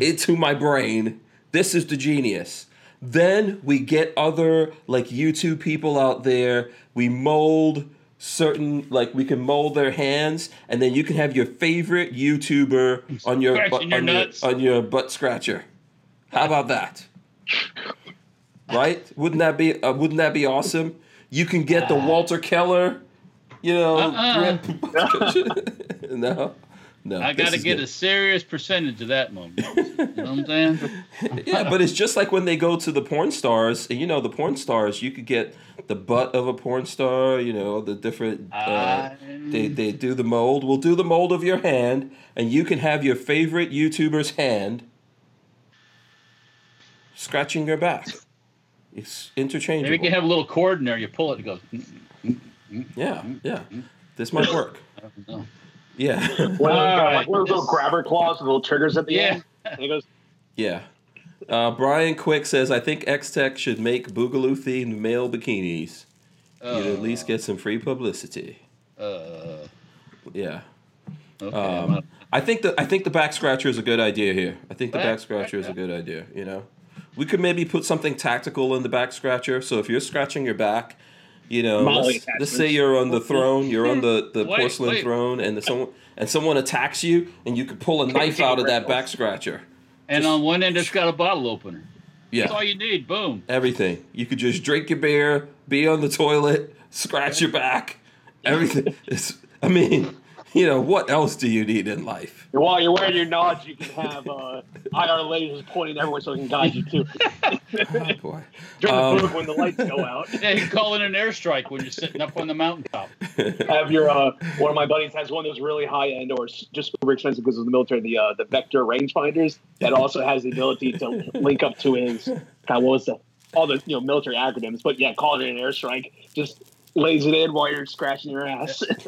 into my brain. This is the genius. Then we get other like YouTube people out there. We mold certain like we can mold their hands, and then you can have your favorite YouTuber on your butt, your on, nuts. your, on your butt scratcher. How about that? Right? Wouldn't that be uh, Wouldn't that be awesome? You can get the Walter Keller, you know, Uh-uh. grip. no, no. I got to get good. a serious percentage of that money. You know what I'm saying? yeah, but it's just like when they go to the porn stars, and you know, the porn stars, you could get the butt of a porn star, you know, the different. Uh, they they do the mold. We'll do the mold of your hand, and you can have your favorite YouTuber's hand scratching your back. It's interchangeable. Maybe you can have a little cord in there. You pull it, it goes. "Mm, yeah, yeah. This might work. I don't know. Yeah, One of those, like one little this- grabber claws with little triggers at the Yeah. end. And it goes, yeah. Uh, Brian Quick says, "I think X Tech should make Boogaloo themed male bikinis. You'd at least get some free publicity." Uh, Yeah. okay. Um, I think the I think the back scratcher is a good idea here. I think the Back back scratcher is a good idea. You know, we could maybe put something tactical in the back scratcher. So if you're scratching your back, you know, let's, let's say you're on the throne, you're on hmm. the, the Wait, porcelain wait. throne, and the someone and someone attacks you, and you could pull a knife out of that back scratcher. and on one end, it's got a bottle opener. Yeah, that's all you need. Boom. everything. You could just drink your beer, be on the toilet, scratch your back. Everything. It's. I mean, you know, what else do you need in life? while you're wearing your nods, you can have uh, IR lasers pointing everywhere so it can guide you too. Oh, boy. During Um, the boom when the lights go out. Yeah, you call it an airstrike when you're sitting up on the mountaintop. have your uh, one of my buddies has one of those really high end or just super expensive because of the military the uh, the vector rangefinders that also has the ability to link up to his kind of what was the all the you know military acronyms but yeah call it an airstrike just lays it in while you're scratching your ass Call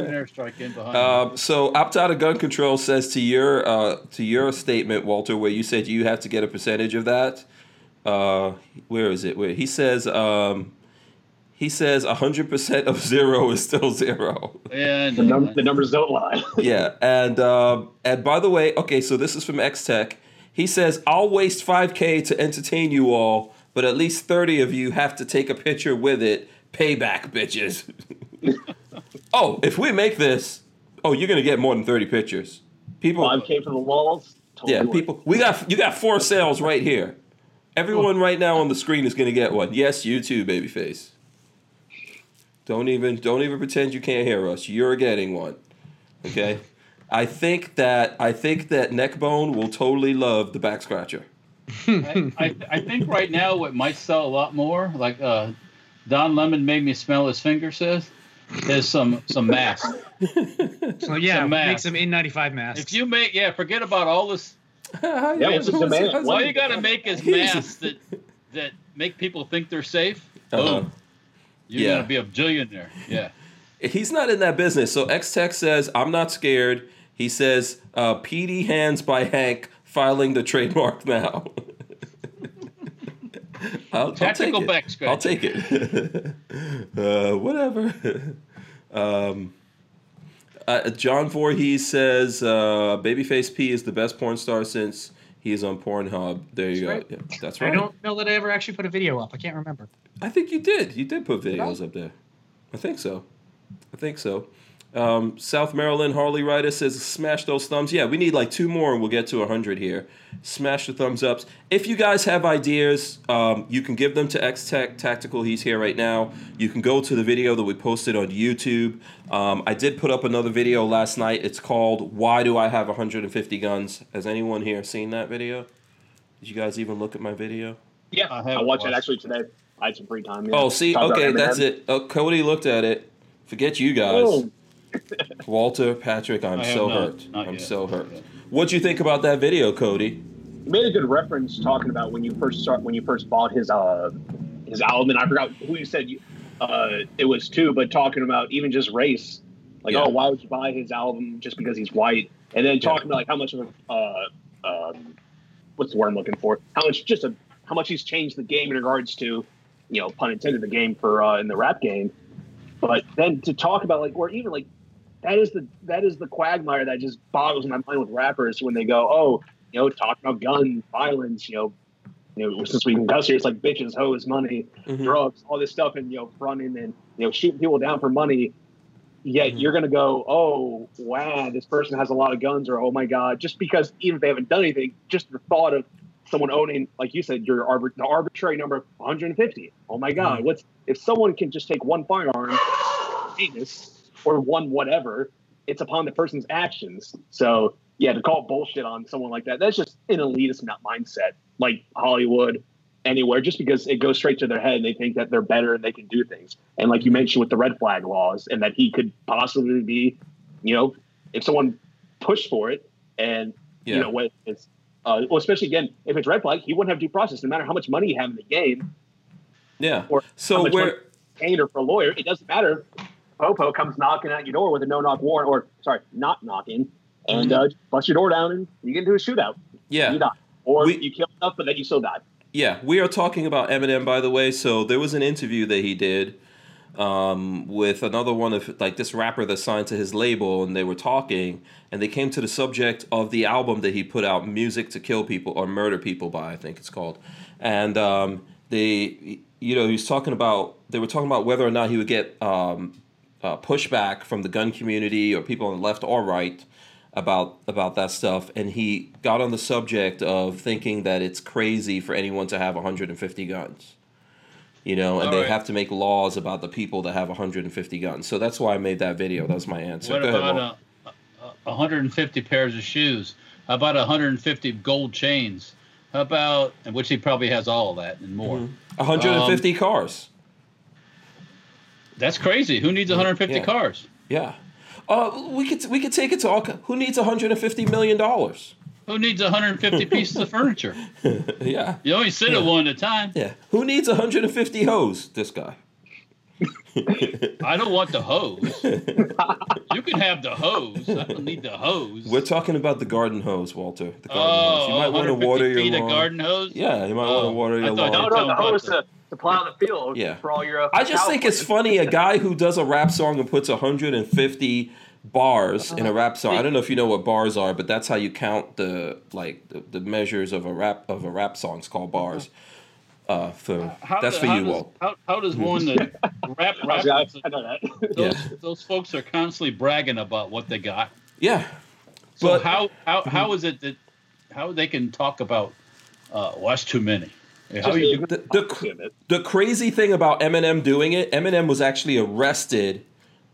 it an in behind. Um, so opt out of gun control says to your uh, to your statement, Walter, where you said you have to get a percentage of that. Uh, where is it? Where he says um, he says hundred percent of zero is still zero. you. yeah, the, num- the numbers don't lie yeah, and um, and by the way, okay, so this is from X Tech. He says I'll waste five k to entertain you all, but at least thirty of you have to take a picture with it. Payback, bitches. oh, if we make this, oh, you're gonna get more than thirty pictures. People, 5k for the walls totally yeah, people. We got you got four sales right here. Everyone right now on the screen is gonna get one. Yes, you too, babyface. Don't even don't even pretend you can't hear us. You're getting one. Okay. I think that I think that Neckbone will totally love the back scratcher. I, I, I think right now what might sell a lot more, like uh, Don Lemon made me smell his finger says, is some some masks. So yeah, Some make masks. some N95 masks. If you make yeah, forget about all this. Yeah, what's the demand? All you got to make is masks that that make people think they're safe. Uh-huh. Boom. You're Yeah. gonna be a billionaire. Yeah. He's not in that business. So X Tech says, I'm not scared. He says, uh, PD Hands by Hank filing the trademark now. I'll, I'll take Tactical it. back scratch. I'll take it. uh, whatever. um, uh, John Voorhees says, uh, Babyface P is the best porn star since he is on Pornhub. There you That's go. right. Yeah, that's right. I don't know that I ever actually put a video up. I can't remember. I think you did. You did put videos up there. I think so. I think so. Um, South Maryland Harley Rider says, "Smash those thumbs." Yeah, we need like two more, and we'll get to hundred here. Smash the thumbs ups. If you guys have ideas, um, you can give them to X Tech Tactical. He's here right now. You can go to the video that we posted on YouTube. Um, I did put up another video last night. It's called "Why Do I Have 150 Guns?" Has anyone here seen that video? Did you guys even look at my video? yeah I i, haven't watched it actually today i had some free time yeah. Oh, see, Talked okay, that's it. Oh, Cody looked at it. Forget you guys. Oh, Walter, Patrick, I'm so not- hurt. not I'm yet. so hurt. Yet. What'd you think about that video, Cody? you made a good reference talking about when you first start when you first bought his uh his album and i forgot who you said you uh it was too but talking about even just race like Yeah. oh why would you buy his album just because he's white and then talking about like how much of a uh um what's the word i'm looking for how much just a how much he's changed the game in regards to you know pun intended the game for uh in the rap game but then to talk about like or even like that is the that is the quagmire that just boggles my mind with rappers when they go oh you know, talking about guns, violence, you know, you know, since we can cuss here, it's like bitches, hoes, money, Mhm. drugs, all this stuff, and you know, running and you know, shooting people down for money. Yet Mhm. you're gonna go, oh wow, this person has a lot of guns, or oh my god, just because even if they haven't done anything, just the thought of someone owning, like you said, your arbit- the arbitrary number of 150. Oh my god, Mhm. what's if someone can just take one firearm, or one whatever, it's upon the person's actions. So yeah, to call bullshit on someone like that, that's just an elitist mindset, like Hollywood, anywhere, just because it goes straight to their head and they think that they're better and they can do things. And like you mentioned with the red flag laws, and that he could possibly be, you know, if someone pushed for it, and Yeah. you know, when it's, uh, well, especially again, if it's red flag, he wouldn't have due process, no matter how much money you have in the game, Yeah. or So where paid or for a lawyer, it doesn't matter. Popo comes knocking at your door with a no knock warrant, or sorry, not knocking, and uh, bust your door down, and you get into a shootout. yeah. You die, or We- you kill enough, but then you still die. Yeah, we are talking about Eminem, by the way. So there was an interview that he did um, with another one of like this rapper that signed to his label, and they were talking, and they came to the subject of the album that he put out, "Music to Kill People" or "Murder People" by I think it's called, and um, they, you know, he was talking about they were talking about whether or not he would get um, uh, pushback from the gun community or people on the left or right about about that stuff and he got on the subject of thinking that it's crazy for anyone to have 150 guns you know and All they right. have to make laws about the people that have 150 guns so that's why i made that video that was my answer What Go ahead, Walt. about uh, 150 pairs of shoes? How about 150 gold chains? How about, and which he probably has all of that and more. Mm-hmm. 150 cars That's crazy. Who needs 150 Yeah. cars? yeah uh, we could we could take it to all who needs 150 million dollars Who needs 150 pieces of furniture? yeah You only sit at one at a time. yeah who needs 150 hoes this guy I don't want the hose. you can have the hose. I don't need the hose. we're talking about the garden hose walter the garden oh, hose you might want to water your feet of lawn garden hose. yeah you might want Oh, to water I your thought lawn you No, no, the hose to, to plow the field Yeah. for all your. Uh, I just think it's funny a guy who does a rap song and puts 150 bars in a rap song. I don't know if you know what bars are, but that's how you count the like the, the measures of a rap of a rap song. It's called bars. Uh, for How that's do- for how you, does, Walt. How, how does one that rap rap Yeah, I know that. those, Yeah. those folks are constantly bragging about what they got. Yeah, So But- how how how is it that how they can talk about uh well that's too many? How Just you, the, the, the crazy thing about Eminem doing it, Eminem was actually arrested,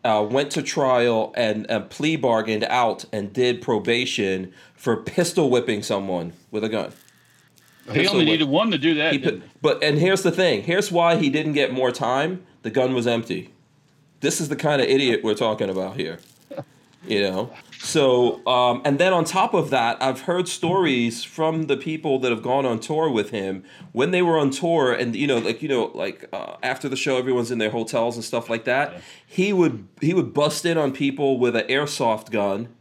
uh, went to trial, and, and plea bargained out and did probation for pistol whipping someone with a gun. He only needed one to do that. Put, but and here's the thing. Here's why he didn't get more time. The gun was empty. This is the kind of idiot we're talking about here. You know. So um, and then on top of that, I've heard stories from the people that have gone on tour with him when they were on tour, and you know, like you know, like uh, after the show, everyone's in their hotels and stuff like that. He would he would bust in on people with an airsoft gun.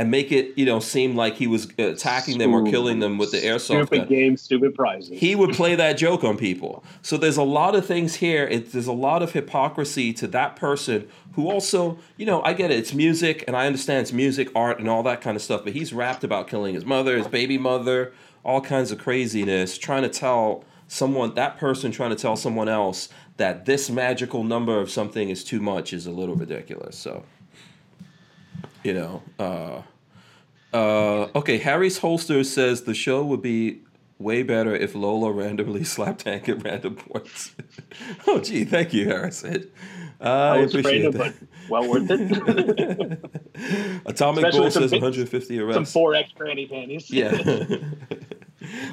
And make it, you know, seem like he was attacking them or killing them with the airsoft Stupid gun game, stupid prizes. he would play that joke on people. So there's a lot of things here. It, there's a lot of hypocrisy to that person who also, you know, I get it. It's music, and I understand it's music, art, and all that kind of stuff. But he's rapped about killing his mother, his baby mother, all kinds of craziness, trying to tell someone, that person trying to tell someone else that this magical number of something is too much is a little ridiculous. So, you know, uh, uh, okay, Harry's holster says the show would be way better if Lola randomly slapped Hank at random points. oh, gee, thank you, Harrison. I I appreciate that. but well worth it. Atomic Especially Bull says big- 150 Some four X granny panties. Yeah.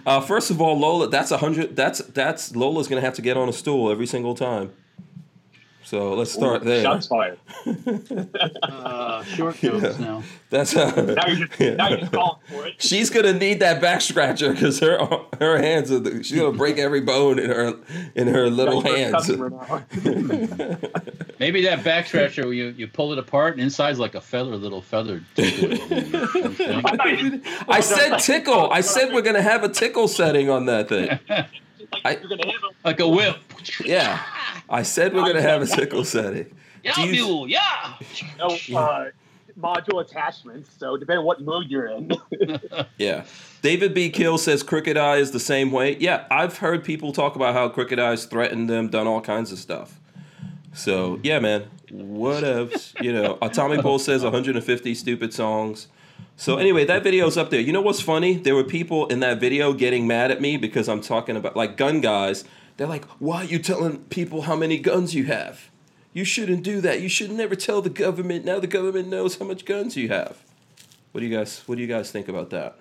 uh, first of all, Lola, that's a hundred. That's that's Lola's gonna have to get on a stool every single time. So let's start there. Shots fired. uh, short notes now. That's uh, Now you're just, now you're just calling for it. She's gonna need that back scratcher because her her hands are. The, she's gonna break every bone in her in her little You're hands. Maybe that back scratcher you, you pull it apart and inside's like a feather, little feather. I I said tickle. I said we're gonna have a tickle setting on that thing. Like I- you're gonna have a like a whip. Yeah, I said we're gonna have a sickle setting. Yeah, Do you- mule, yeah. no, uh, module attachments. So depending on what mood you're in. Yeah. David B. Kill says Crooked Eye is the same way. Yeah, I've heard people talk about how Crooked Eye's threatened them, done all kinds of stuff. So yeah, man, What whatevs. You know, Atomic Bull says 150 stupid songs. So anyway, that video's up there. You know what's funny? There were people in that video getting mad at me because I'm talking about like gun guys. They're like, "Why are you telling people how many guns you have? You shouldn't do that. You should never tell the government. Now the government knows how much guns you have. What do you guys What do you guys think about that?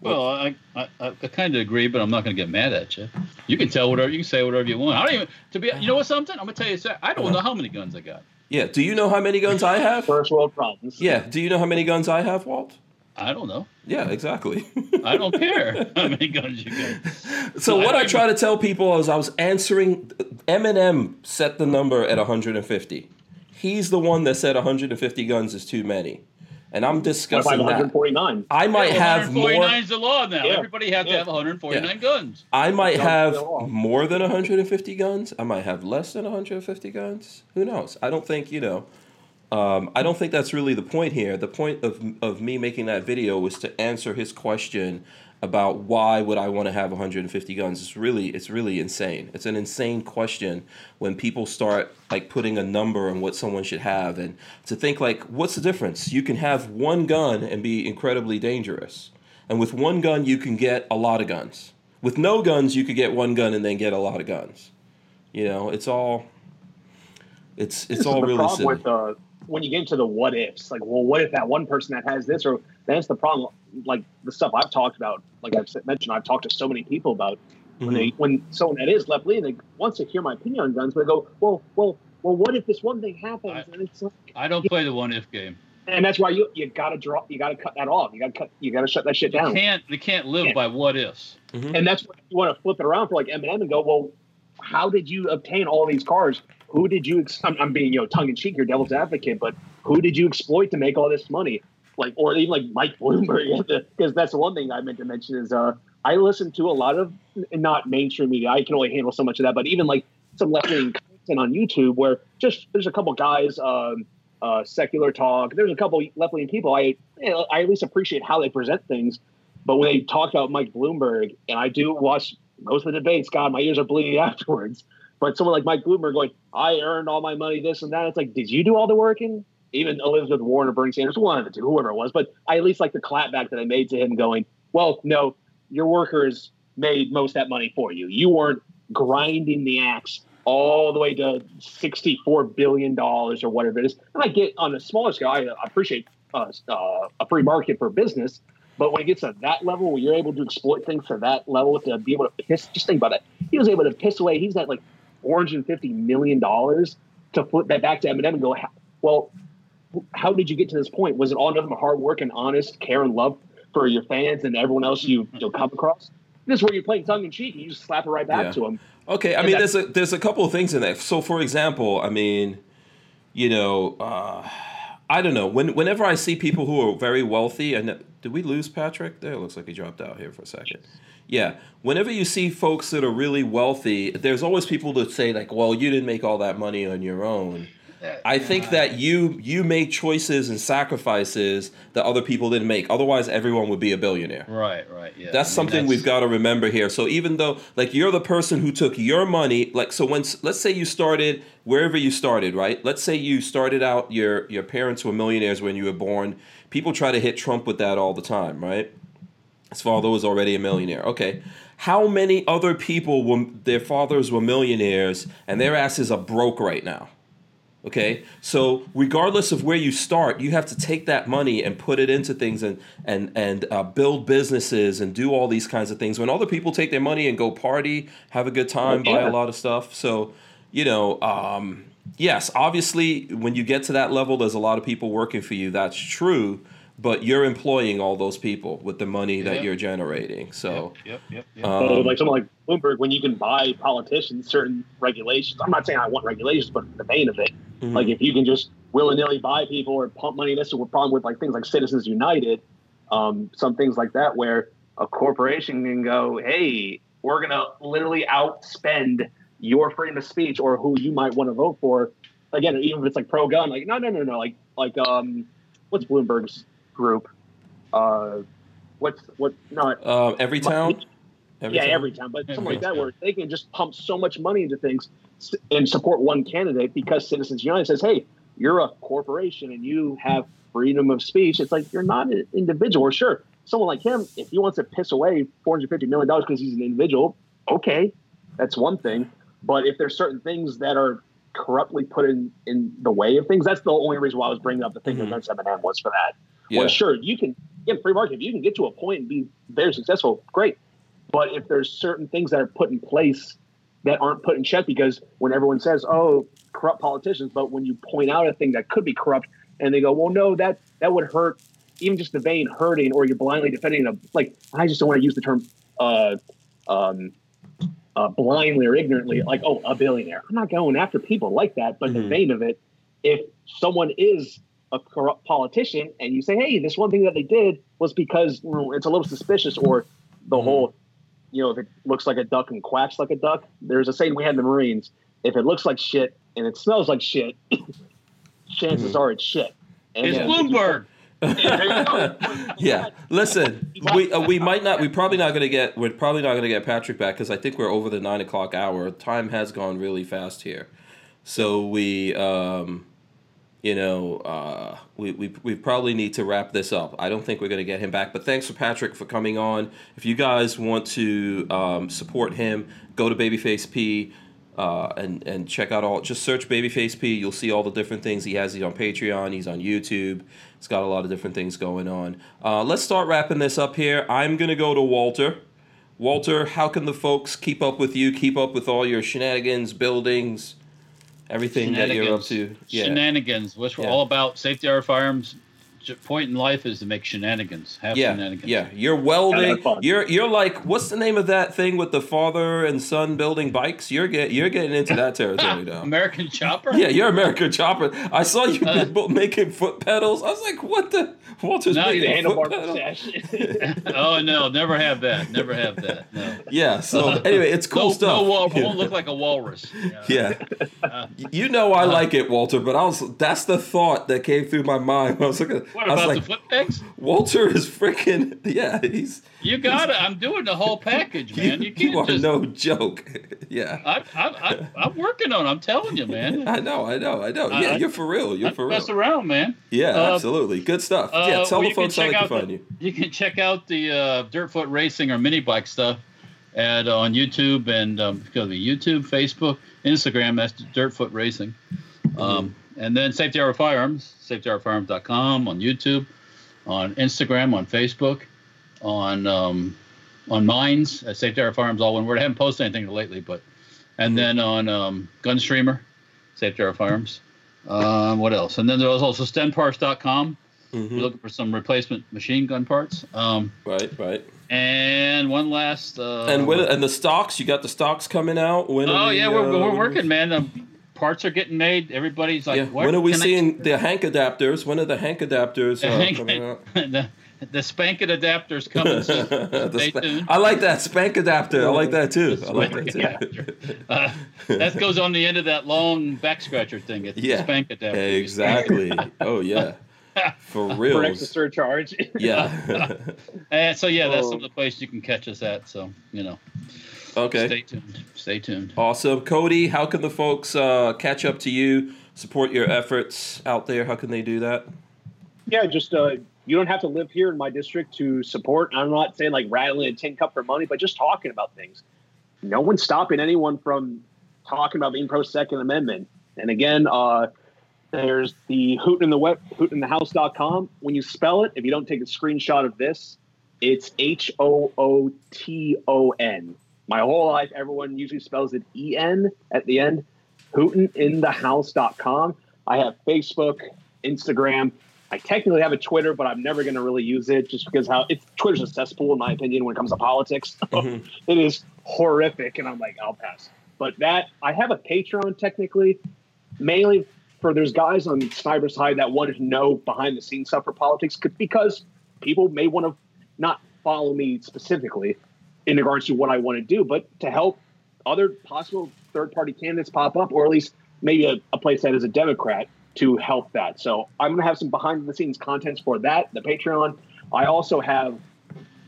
Well, I, I, I kind of agree, but I'm not going to get mad at you. You can tell whatever you can say whatever you want. I don't even to be. You know what? Something I'm going to tell you. I don't know how many guns I got. Yeah. Do you know how many guns I have? First world problems. Yeah. Do you know how many guns I have, Walt? I don't know. Yeah, exactly. I don't care how many guns you got. so I what I don't try to tell people is I was answering Eminem set the number at 150. He's the one that said 150 guns is too many. And I'm What if I discussing that. 149? I might have more 149 is the law now. Yeah. Everybody has to have 149 Yeah. guns. I might Sounds have more than 150 guns. I might have less than 150 guns. Who knows? I don't think, you know, um, I don't think that's really the point here. The point of, of me making that video was to answer his question about why would I want to have 150 guns. It's really, it's really insane. It's an insane question when people start like putting a number on what someone should have and to think like, what's the difference? You can have one gun and be incredibly dangerous. And with one gun, you can get a lot of guns. With no guns, you could get one gun and then get a lot of guns. You know, it's all, it's it's is all really problem silly. with uh, when you get into the what ifs. Like, well, what if that one person that has this, or that's the problem. Like the stuff I've talked about, like I've mentioned, I've talked to so many people about when Mhm. they when someone that is left leaning wants to hear my opinion on guns, but they go, well, well, well, what if this one thing happens? I- and it's like, I don't play the one if game. and that's why you you gotta draw, you gotta cut that off. You gotta cut, you gotta shut that shit You down. can't you can't live Yeah. by what ifs. And that's why you want to flip it around for like Eminem and go, well, how did you obtain all these cars? Who did you? Ex- I'm, I'm being you know tongue in cheek, your devil's advocate, but who did you exploit to make all this money? Like, or even like Mike Bloomberg, because that's one thing I meant to mention is uh, I listen to a lot of not mainstream media. I can only handle so much of that, but even like some left wing content on YouTube where just there's a couple guys. Um, uh, secular talk. There's a couple left wing people. I I at least appreciate how they present things. But when they talk about Mike Bloomberg, and I do watch most of the debates, God, my ears are bleeding afterwards. But someone like Mike Bloomberg going, I earned all my money, this and that. It's like, did you do all the working? Even Elizabeth Warren or Bernie Sanders, one of the two, whoever it was. But I at least like the clapback that I made to him going, well, no, your workers made most of that money for you. You weren't grinding the axe all the way to $64 billion or whatever it is. And I get on a smaller scale, I appreciate uh, uh, a free market for business. But when it gets to that level where you're able to exploit things to that level to be able to piss, just think about it. He was able to piss away, he's at like $450 million to flip that back to Eminem and go, well, how did you get to this point? Was it all nothing but hard work and honest care and love for your fans and everyone else you, you'll come across? This is where you're playing tongue in cheek and you just slap it right back Yeah. to them. Okay, I mean, there's a there's a couple of things in there. So, for example, I mean, you know, uh, I don't know. When whenever I see people who are very wealthy, and did we lose Patrick? There, it looks like he dropped out here for a second. Yeah, whenever you see folks that are really wealthy, there's always people that say like, "Well, you didn't make all that money on your own." I think that you you made choices and sacrifices that other people didn't make. Otherwise, everyone would be a billionaire. Right, right, yeah. That's I mean, something we've got to remember here. So even though, like, you're the person who took your money, like, so when let's say you started wherever you started, right? Let's say you started out your your parents were millionaires when you were born. People try to hit Trump with that all the time, right? His father was already a millionaire. Okay, how many other people were their fathers were millionaires and their asses are broke right now? Okay, so regardless of where you start, you have to take that money and put it into things and and and uh, build businesses and do all these kinds of things. When other people take their money and go party, have a good time, buy Yeah. a lot of stuff. So, you know, um, yes, obviously, when you get to that level, there's a lot of people working for you. That's true, but you're employing all those people with the money that you're generating. So, Yep, yep, yep. um, So, like someone like Bloomberg, when you can buy politicians certain regulations, I'm not saying I want regulations, but the vein of it, mhm. like if you can just willy nilly buy people or pump money, that's the problem with like things like Citizens United, um, some things like that, where a corporation can go, hey, we're gonna literally outspend your freedom of speech or who you might want to vote for. Again, even if it's like pro gun, like no, no, no, no, like like um, what's Bloomberg's group? Uh, what's what not um, every yeah, town? Everytown, but something like that where they can just pump so much money into things and support one candidate because Citizens United says, "Hey, you're a corporation and you have freedom of speech." It's like you're not an individual. Or sure, someone like him, if he wants to piss away 450 million dollars because he's an individual, okay, that's one thing. But if there's certain things that are corruptly put in in the way of things. That's the only reason why I was bringing up the thing Mhm. against Eminem was for that. Yeah. Well, sure, you can in free market, if you can get to a point and be very successful, great. But if there's certain things that are put in place that aren't put in check, because when everyone says, "Oh, corrupt politicians," but when you point out a thing that could be corrupt, and they go, "Well, no, that that would hurt," even just the vein hurting, or you're blindly defending a like. I just don't want to use the term uh, um, uh, blindly or ignorantly, like, "Oh, a billionaire." I'm not going after people like that, but the Mhm. vein of it, if someone is a corrupt politician and you say, hey, this one thing that they did was because you know, it's a little suspicious, or the Mhm. whole, you know, if it looks like a duck and quacks like a duck, there's a saying we had in the Marines if it looks like shit and it smells like shit, chances are it's shit. And It's then- Bloomberg. Yeah, there you go. yeah. Listen, we uh, we might not. We're probably not going to get. We're probably not going to get Patrick back because I think we're over the nine o'clock hour. Time has gone really fast here, so we, um, you know, uh, we, we we probably need to wrap this up. I don't think we're going to get him back. But thanks for Patrick for coming on. If you guys want to um, support him, go to Babyface P. Uh, and and check out all. Just search Babyface P. You'll see all the different things he has. He's on Patreon. He's on YouTube. He's got a lot of different things going on. Uh, let's start wrapping this up here. I'm gonna go to Walter. Walter, how can the folks keep up with you? Keep up with all your shenanigans, buildings, everything that you're up to. Yeah. Shenanigans, which we're Yeah. all about. Safety Harbor Firearms. J- Point in life is to make shenanigans. Have Yeah, shenanigans. yeah. You're welding. You're you're like what's the name of that thing with the father and son building bikes? You're get you're getting into that territory now. American Chopper. Yeah, you're American Chopper. I saw you Uh, making foot pedals. I was like, what the? Walter's No, The making foot handlebar pedals. oh no, never have that. Never have that. No. Yeah. So anyway, it's cool no, stuff. No wal- won't look like a walrus. Yeah. Uh, You know I like it, Walter, but I was that's the thought that came through my mind. when I was looking What about like, the foot pegs? Walter is freaking yeah, he's You got it. I'm doing the whole package, man. You, you, can't are just. no joke. yeah. I, I, I, I'm working on. it. I'm telling you, man. I know, I know, I know. Yeah, I- you're for real. You're I for real. mess around, man. Yeah, Uh, absolutely. Good stuff. Uh, yeah, tell well, the you folks how they check can out the- you. You can check out the uh, Dirtfoot Racing or mini bike stuff at on YouTube and um, it's gonna YouTube, Facebook, Instagram. That's Dirtfoot Racing. Mm-hmm. Um, and then Safety Harbor Firearms, safetyharborfirearms.com on YouTube, on Instagram, on Facebook, on um, on Minds at Safety Harbor Firearms, all one word. I haven't posted anything lately, but and then on um, Gunstreamer, Safety Harbor Firearms. Um, what else? And then there's also stenparts.com. Mhm. you're looking for some replacement machine gun parts. Um, Right, right. and one last. Uh, And when and the stocks, you got the stocks coming out. When oh the, yeah, we're, uh, we're working, man. Um, parts are getting made. Everybody's like, yeah. "What When are we can I-" seeing the Hank adapters? When are the Hank adapters uh, coming out? the, the spank it adapters coming soon. Stay spa- tuned. I like that spank adapter. I like that too. I like that too. Uh, that goes on the end of that long back scratcher thing. It's Yeah. the spank adapter. Exactly. Oh yeah. For real. For extra surcharge. Yeah. And so yeah, that's Oh. some of the places you can catch us at. So you know, okay. stay tuned. Stay tuned. Awesome. Cody, how can the folks uh, catch up to you, support your efforts out there? How can they do that? yeah, just uh, you don't have to live here in my district to support. I'm not saying like rattling a tin cup for money, but just talking about things. No one's stopping anyone from talking about being pro Second Amendment. And again, uh, there's the Hooton in the web, hootoninthehouse.com. When you spell it, if you don't take a screenshot of this, it's H O O T O N. My whole life, everyone usually spells it E N at the end. Hootoninthehouse.com. I have Facebook, Instagram. I technically have a Twitter, but I'm never going to really use it just because how it's Twitter's a cesspool in my opinion when it comes to politics. Mhm. it is horrific, and I'm like, I'll pass. But that I have a Patreon technically, mainly for there's guys on Sniper's Hide that wanted to know behind the scenes stuff for politics because people may want to not follow me specifically in regards to what I want to do, but to help other possible third party candidates pop up, or at least maybe a, a place that is a Democrat to help that. So I'm going to have some behind the scenes contents for that, the Patreon. I also have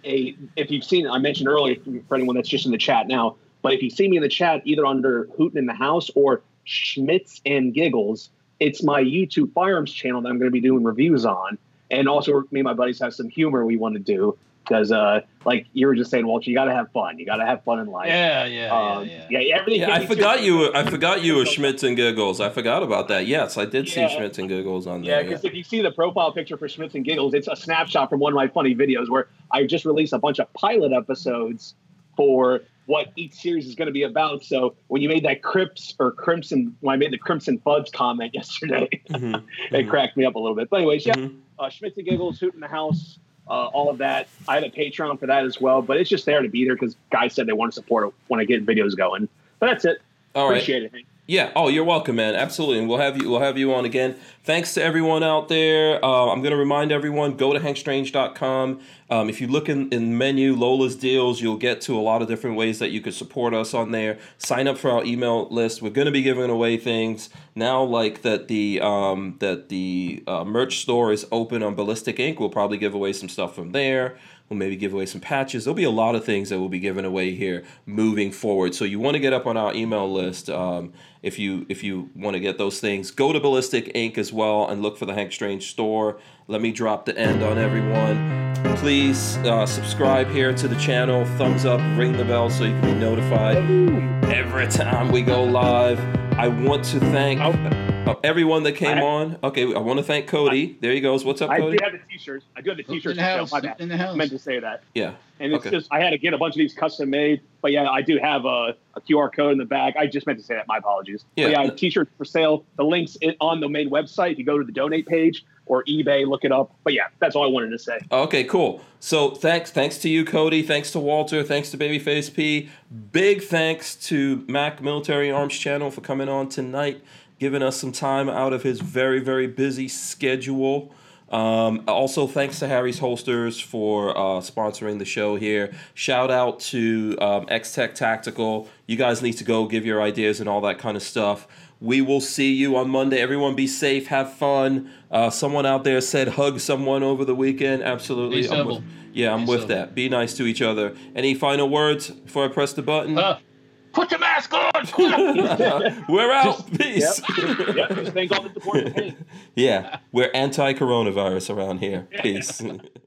a, if you've seen, I mentioned earlier for anyone that's just in the chat now, but if you see me in the chat, either under Hooton in the House or Schmitz and Giggles, it's my YouTube firearms channel that I'm going to be doing reviews on. And also, me and my buddies have some humor we want to do. Because uh, like you were just saying, Walter, you got to have fun. You got to have fun in life. Yeah, yeah, Um, yeah, yeah. yeah, everything. Yeah, I forgot too- you. Were, I forgot you were Schmitz and Giggles. I forgot about that. Yes, I did see Yeah. Schmitz and Giggles on there. Yeah, there. because if you see the profile picture for Smiths and Giggles, it's a snapshot from one of my funny videos where I just released a bunch of pilot episodes for what each series is going to be about. So when you made that Crips or Crimson, when I made the Crimson Buds comment yesterday, Mhm, it mhm. cracked me up a little bit. But anyways, yeah, Mhm. uh, Schmitz and Giggles, Hooton in the House, uh, all of that. I had a Patreon for that as well, but it's just there to be there because guys said they want to support it when I get videos going. But that's it. All right. Appreciate it. Yeah. Oh, you're welcome, man. Absolutely. And we'll have you. We'll have you on again. Thanks to everyone out there. Uh, I'm to remind everyone: go to hankstrange.com. Um, if you look in, in menu, Lola's deals, you'll get to a lot of different ways that you could support us on there. Sign up for our email list. We're to be giving away things now, like that the um, that the uh, merch store is open on Ballistic Ink. We'll probably give away some stuff from there. We'll maybe give away some patches. There'll be a lot of things that will be given away here moving forward. So you want to get up on our email list um, if you if you want to get those things. Go to Ballistic Ink as well and look for the Hank Strange store. Let me drop the end on everyone. Please uh, subscribe here to the channel. Thumbs up, ring the bell so you can be notified every time we go live. I want to thank Oh. everyone that came I- on. Okay, I want to thank Cody. There he goes. What's up, I Cody? I do have the T-shirts. I do have the In T-shirts. In the for sale. house, My in the I meant to say that. Yeah. And it's Okay. just I had to get a bunch of these custom made. But yeah, I do have a, a QR code in the back. I just meant to say that. My apologies. Yeah. But yeah, t-shirts for sale. The links on the main website. You go to the donate page or eBay, look it up. But yeah, that's all I wanted to say. Okay, cool. So thanks, thanks to you, Cody. Thanks to Walter. Thanks to Babyface P. Big thanks to Mac Military Arms Channel for coming on tonight, giving us some time out of his very, very busy schedule. Um, also, thanks to Harry's Holsters for uh, sponsoring the show here. Shout out to um, X Tech Tactical. You guys need to go give your ideas and all that kind of stuff. We will see you on Monday. Everyone be safe, have fun. Uh, someone out there said hug someone over the weekend. Absolutely. I'm with- yeah, I'm Be with civil. that. Be nice to each other. Any final words before I press the button? Uh, put your mask on. We're out. Peace. yep. Just thank all the support. Yeah, we're anti coronavirus around here. Peace.